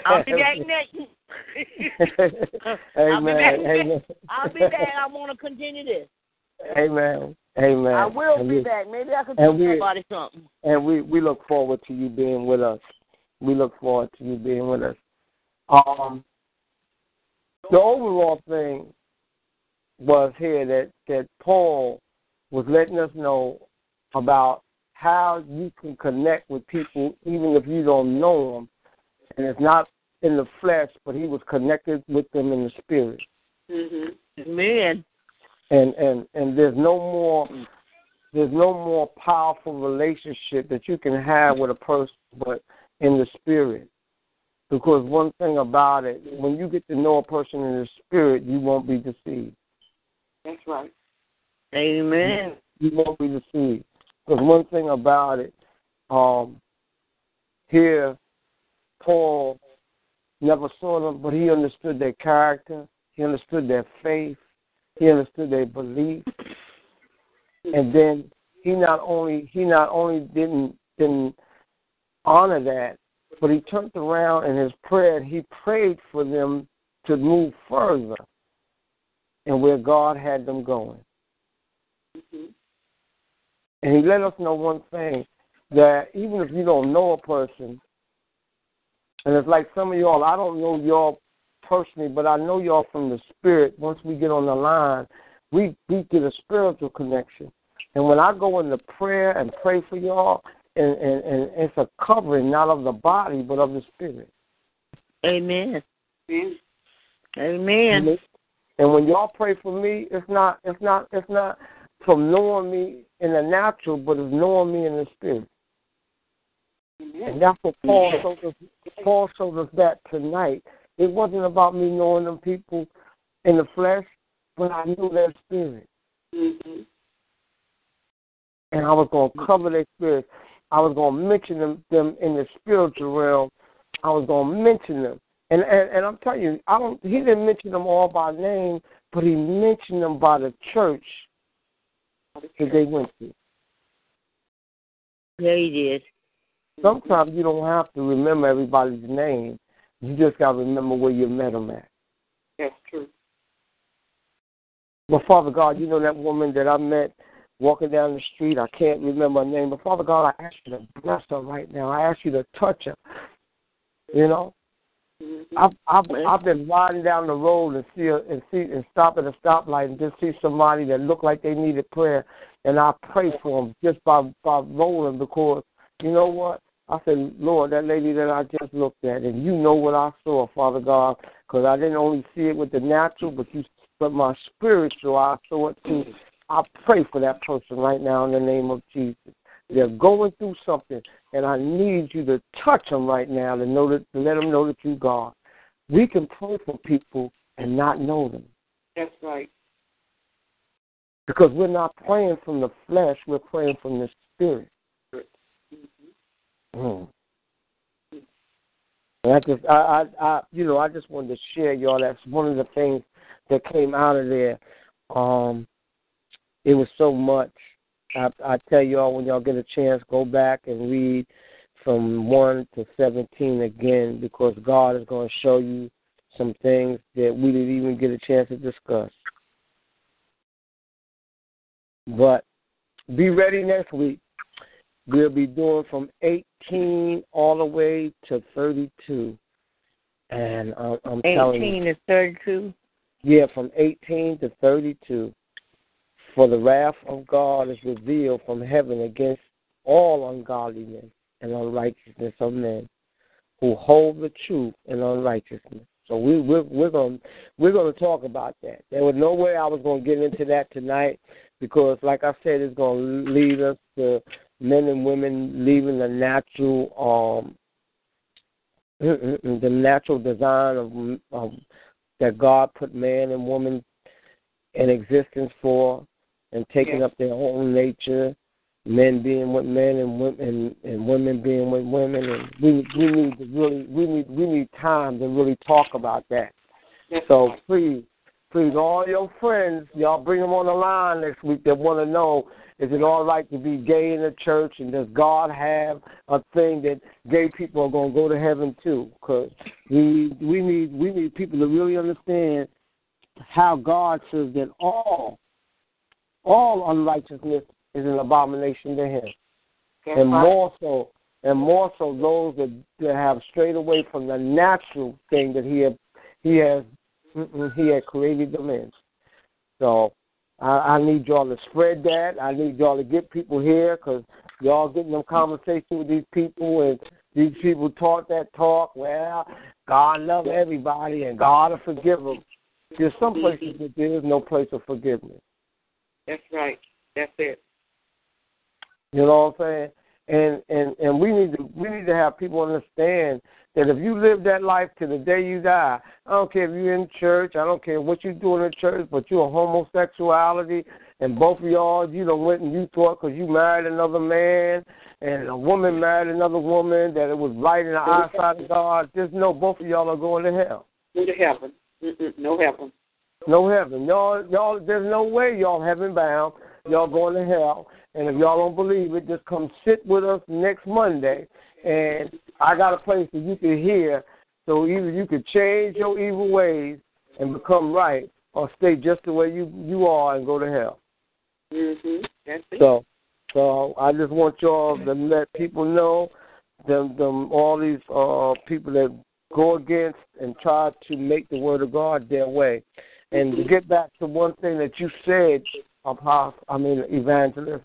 I'll be back next. I'll be Amen. back. Amen. I'll be back. I want to continue this. Amen. Amen. I will and be we, back. Maybe I teach we- somebody something. And we, we look forward to you being with us. We look forward to you being with us. Um, the overall thing was here that, that Paul was letting us know about how you can connect with people even if you don't know them. And it's not in the flesh, but he was connected with them in the spirit. Mhm. Amen. and and and there's no more there's no more powerful relationship that you can have with a person but in the spirit because one thing about it when you get to know a person in the spirit you won't be deceived That's right. Amen. you won't be deceived because one thing about it um here paul never saw them but he understood their character he understood their faith he understood their belief and then he not only he not only didn't didn't honor that, but he turned around in his prayer and he prayed for them to move further and where God had them going. Mhm. And he let us know one thing that even if you don't know a person, and it's like some of y'all, I don't know y'all personally, but I know y'all from the spirit. Once we get on the line, we we get a spiritual connection. And when I go into prayer and pray for y'all, and, and, and it's a covering not of the body but of the spirit. Amen. Amen. Amen. And when y'all pray for me, it's not it's not it's not from knowing me in the natural, but it's knowing me in the spirit. And that's what Paul showed us. Paul showed us that tonight. It wasn't about me knowing them people in the flesh, but I knew their spirit, Mhm. and I was going to cover their spirit. I was going to mention them, them in the spiritual realm. I was going to mention them, and, and and I'm telling you, I don't. He didn't mention them all by name, but he mentioned them by the church that they went to. Yeah, he did. Sometimes you don't have to remember everybody's name. You just got to remember where you met them at. That's true. But Father God, you know that woman that I met walking down the street. I can't remember her name, but Father God, I ask you to bless her right now. I ask you to touch her. You know, Mm-hmm. I've I've I've been riding down the road and see and see and stop at a stoplight and just see somebody that looked like they needed prayer, and I pray for them just by by rolling because you know what I said, Lord, that lady that I just looked at, and you know what I saw, Father God, because I didn't only see it with the natural, but you but my spiritual I saw it too. I pray for that person right now in the name of Jesus. They're going through something, and I need you to touch them right now to know that to let them know that you God. We can pray for people and not know them. That's right. Because we're not praying from the flesh, we're praying from the spirit. Mm. And I just, I, I, I, you know, I just wanted to share y'all. That's one of the things that came out of there. Um, it was so much. I, I tell y'all when y'all get a chance, go back and read from one to seventeen again, because God is going to show you some things that we didn't even get a chance to discuss. But be ready next week. We'll be doing from 18 all the way to 32. And I'm, I'm telling you. 18 to 32. Yeah, from 18 to 32. For the wrath of God is revealed from heaven against all ungodliness and unrighteousness of men who hold the truth in unrighteousness. So we, we're we're gonna we're going to talk about that. There was no way I was going to get into that tonight because, like I said, it's going to lead us to men and women leaving the natural um mm, mm, mm, the natural design of, of that God put man and woman in existence for, and taking Yes. up their own nature, men being with men and women and, and women being with women, and we we need to really we need we need time to really talk about that. That's So please, please, all your friends, y'all bring them on the line next week that want to know is it all right to be gay in the church, and does God have a thing that gay people are going to go to heaven too? Because we we need we need people to really understand how God says that all all unrighteousness is an abomination to Him That's and right. more so and more so those that, that have strayed away from the natural thing that he had he has he had created them in. So I, I need y'all to spread that. I need y'all to get people here because y'all getting them conversation with these people and these people talk that talk. Well, God love everybody and God will forgive them. There's some mm-hmm. places that there is no place of forgiveness. That's right. That's it. You know what I'm saying? And and and we need to we need to have people understand that if you live that life to the day you die, I don't care if you're in church, I don't care what you do in the church, but you're a homosexuality, and both of y'all you done went and you thought because you married another man and a woman married another woman that it was right in the eyesight of God. Just know both of y'all are going to hell. Go to heaven. Mm-mm, no heaven. No heaven. Y'all, y'all. There's no way y'all heaven bound. Y'all going to hell. And if y'all don't believe it, just come sit with us next Monday. And I got a place that you can hear. So either you can change your evil ways and become right, or stay just the way you you are and go to hell. Mhm. That's it. So, so I just want y'all to let people know them them all these uh people that go against and try to make the word of God their way. And to get back to one thing that you said, apostle, I mean evangelist,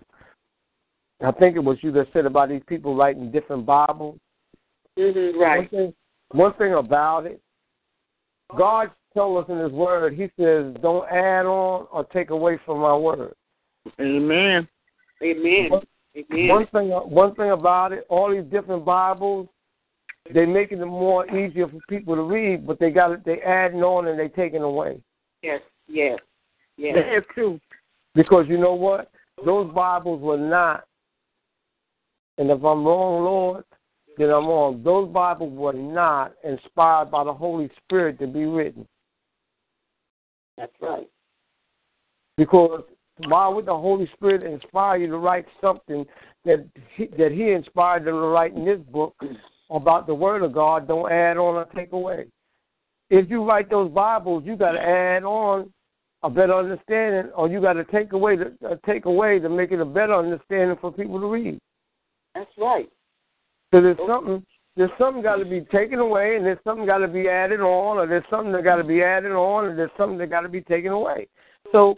I think it was you that said about these people writing different Bibles. Mhm. One Right. thing, one thing about it, God told us in His Word, He says, "Don't add on or take away from my word." Amen. Amen. One- Amen. One thing, one thing about it, all these different Bibles, they making it more easier for people to read, but they got it, they adding on and they taking away. Yes. Yes. Yes. That's true. Because you know what? Those Bibles were not, and if I'm wrong, Lord, then I'm wrong. Those Bibles were not inspired by the Holy Spirit to be written. That's right. Because why would the Holy Spirit inspire you to write something that he, that He inspired them to write in this book about the Word of God? Don't add on or take away. If you write those Bibles, you got to add on a better understanding, or you got to take away the uh, take away to make it a better understanding for people to read. That's right. So there's something there's something got to be taken away, and there's something got to be added on, or there's something that got to be added on, and there's something that got to be taken away. So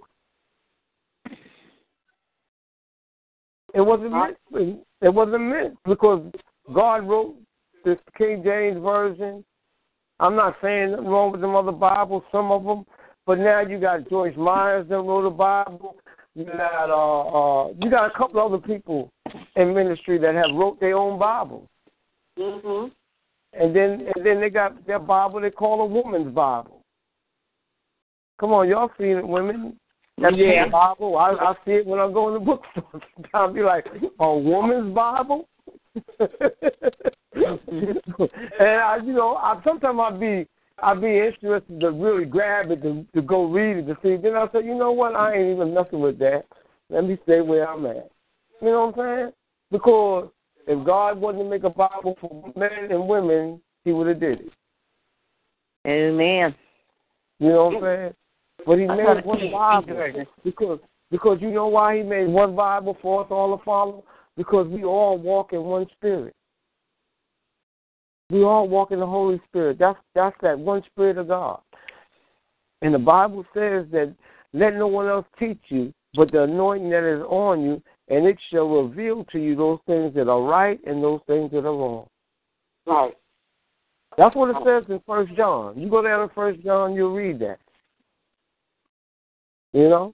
it wasn't meant. It wasn't meant because God wrote this King James version. I'm not saying nothing wrong with them other Bibles, some of them, but now you got Joyce Myers that wrote a Bible. You got uh, uh, you got a couple other people in ministry that have wrote their own Bibles. Mhm. And then and then they got their Bible they call a woman's Bible. Come on, y'all seen it, women. That's Yeah. Bible. I, I see it when I go in the bookstore. Sometimes be like, a woman's Bible. and I, you know, I sometimes I'll be I'll be interested to really grab it to to go read it to see. Then I say, you know what? I ain't even messing with that. Let me stay where I'm at. You know what I'm saying? Because if God wasn't to make a Bible for men and women, He would have did it. Amen. You know what I'm saying? But He made one Bible because because you know why He made one Bible for us all to follow? Because we all walk in one Spirit. We all walk in the Holy Spirit. That's that's that one Spirit of God. And the Bible says that let no one else teach you, but the anointing that is on you, and it shall reveal to you those things that are right and those things that are wrong. Right. That's what it says in First John. You go down to First John, you'll read that. You know.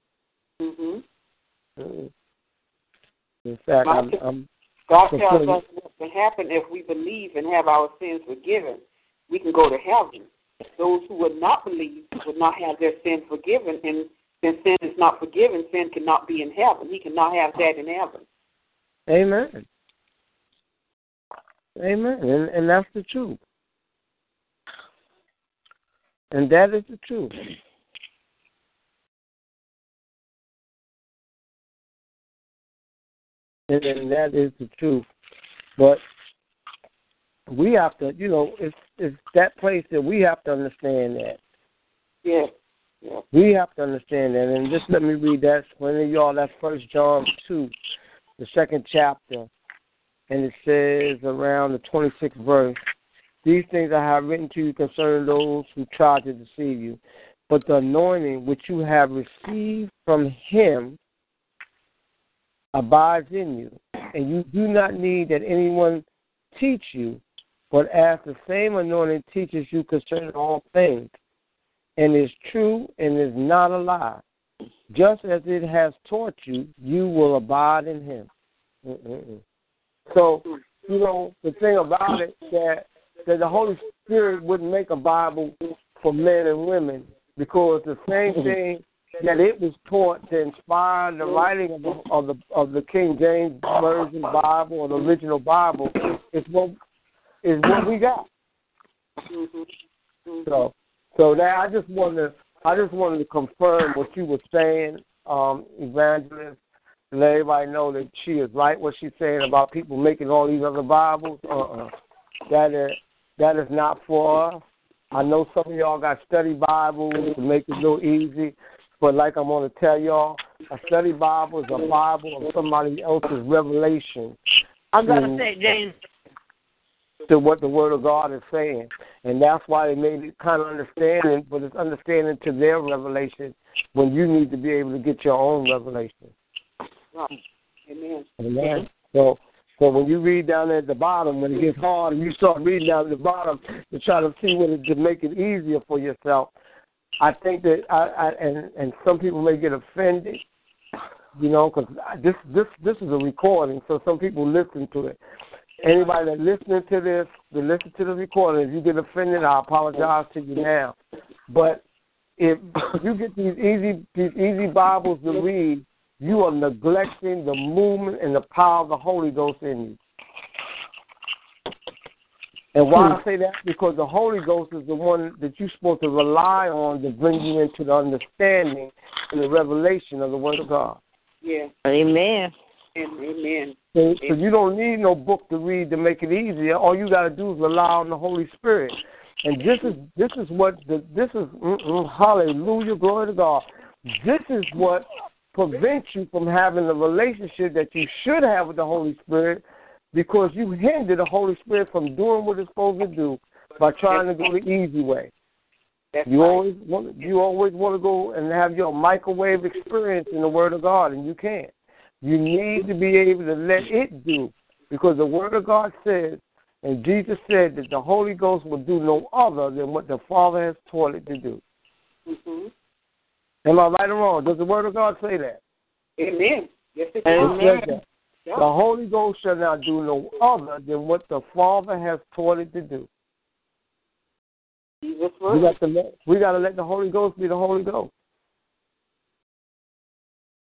Mhm. In fact, I'm, I'm God tells us what can happen if we believe and have our sins forgiven. We can go to heaven. Those who would not believe would not have their sins forgiven, and since sin is not forgiven, sin cannot be in heaven. He cannot have that in heaven. Amen. Amen. And, and that's the truth. And that is the truth. And, and that is the truth. But we have to, you know, it's it's that place that we have to understand that. Yes. Yes. We have to understand that. And just let me read that. For any y'all, that's First John 2, the second chapter. And it says around the 26th verse, These things I have written to you concerning those who try to deceive you. But the anointing which you have received from him abides in you. And you do not need that anyone teach you, but as the same anointing teaches you concerning all things, and is true and is not a lie. Just as it has taught you, you will abide in him. Mm-mm-mm. So, you know, the thing about it that that the Holy Spirit wouldn't make a Bible for men and women because the same mm-hmm. thing that it was taught to inspire the writing of the of the of the King James Version Bible or the original Bible is what is what we got. So so now I just wanted to I just wanted to confirm what you were saying, um, Evangelist, let everybody know that she is right what she's saying about people making all these other Bibles. Uh uh That is that is not for us. I know some of y'all got study Bibles to make it little easy, but like I'm gonna tell y'all, a study Bible is a Bible of somebody else's revelation I gotta Mm. say, James, to what the Word of God is saying. And that's why they made it kind of understanding, but it's understanding to their revelation when you need to be able to get your own revelation. Right. Amen. Amen. So so when you read down at the bottom, when it gets hard and you start reading down at the bottom to try to see what it to make it easier for yourself, I think that I, I and and some people may get offended, you know, because this this this is a recording, so some people listen to it. Anybody that's listening to this, that listen to the recording, if you get offended, I apologize to you now. But if you get these easy these easy Bibles to read, you are neglecting the movement and the power of the Holy Ghost in you. And why hmm. I say that? Because the Holy Ghost is the one that you're supposed to rely on to bring you into the understanding and the revelation of the Word of God. Yeah. Amen. And amen. So, so you don't need no book to read to make it easier. All you got to do is rely on the Holy Spirit. And this is this is what the, this is hallelujah glory to God. This is what prevents you from having the relationship that you should have with the Holy Spirit because you hinder the Holy Spirit from doing what it's supposed to do by trying to go the easy way. That's You right. always want you always want to go and have your microwave experience in the Word of God, and you can't. You need to be able to let it do, because the Word of God says, and Jesus said that the Holy Ghost will do no other than what the Father has taught it to do. hmm Am I right or wrong? Does the Word of God say that? Amen. Yes, it It does. says that. Yeah. The Holy Ghost shall not do no other than what the Father has taught it to do. Jesus' We got to let we got to let the Holy Ghost be the Holy Ghost.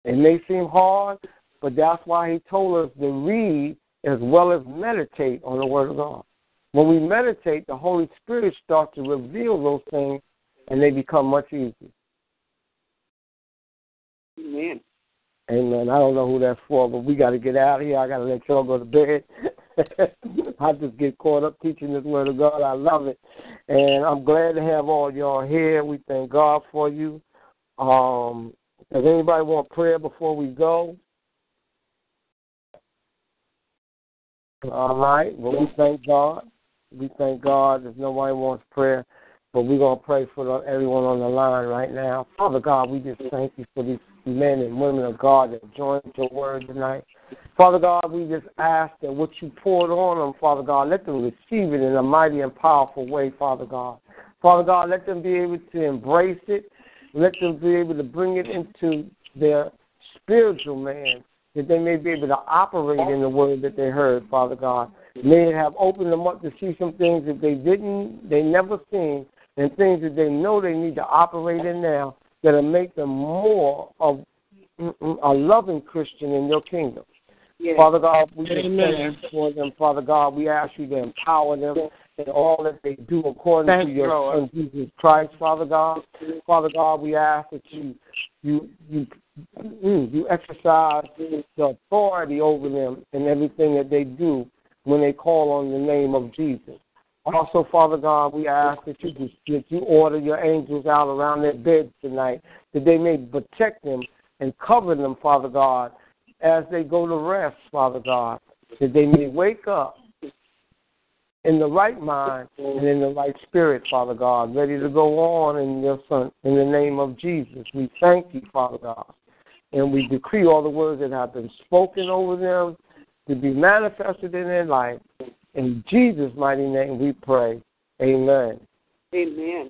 It may seem hard, but that's why He told us to read as well as meditate on the Word of God. When we meditate, the Holy Spirit starts to reveal those things, and they become much easier. Amen. Amen. I don't know who that's for, but we got to get out of here. I got to let y'all go to bed. I just get caught up teaching this word of God. I love it, and I'm glad to have all y'all here. We thank God for you. Um, does anybody want prayer before we go? All right. Well, we thank God. We thank God. If nobody wants prayer, but we're going to pray for everyone on the line right now. Father God, we just thank you for these men and women of God that joined your word tonight. Father God, we just ask that what you poured on them, Father God, let them receive it in a mighty and powerful way, Father God. Father God, let them be able to embrace it. Let them be able to bring it into their spiritual man, that they may be able to operate in the word that they heard, Father God. May it have opened them up to see some things that they didn't, they never seen, and things that they know they need to operate in now that'll make them more of mm, a loving Christian in your kingdom. Yes. Father God, we thank you for them. Father God, we ask you to empower them in all that they do according Thank to your Lord. Son Jesus Christ, Father God. Father God, we ask that you you you mm, you exercise the authority over them in everything that they do when they call on the name of Jesus. Also, Father God, we ask that you just, that you order your angels out around their beds tonight, that they may protect them and cover them, Father God, as they go to rest, Father God, that they may wake up in the right mind and in the right spirit, Father God, ready to go on in your Son, in the name of Jesus. We thank you, Father God, and we decree all the words that have been spoken over them to be manifested in their life. In Jesus' mighty name we pray. Amen. Amen.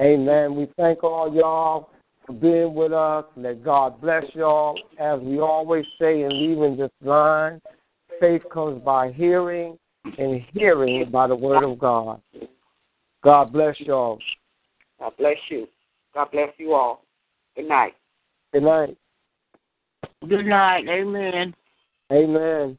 Amen. We thank all y'all for being with us. Let God bless y'all. As we always say in leaving this line, faith comes by hearing, and hearing by the word of God. God bless y'all. God bless you. God bless you all. Good night. Good night. Good night. Amen. Amen.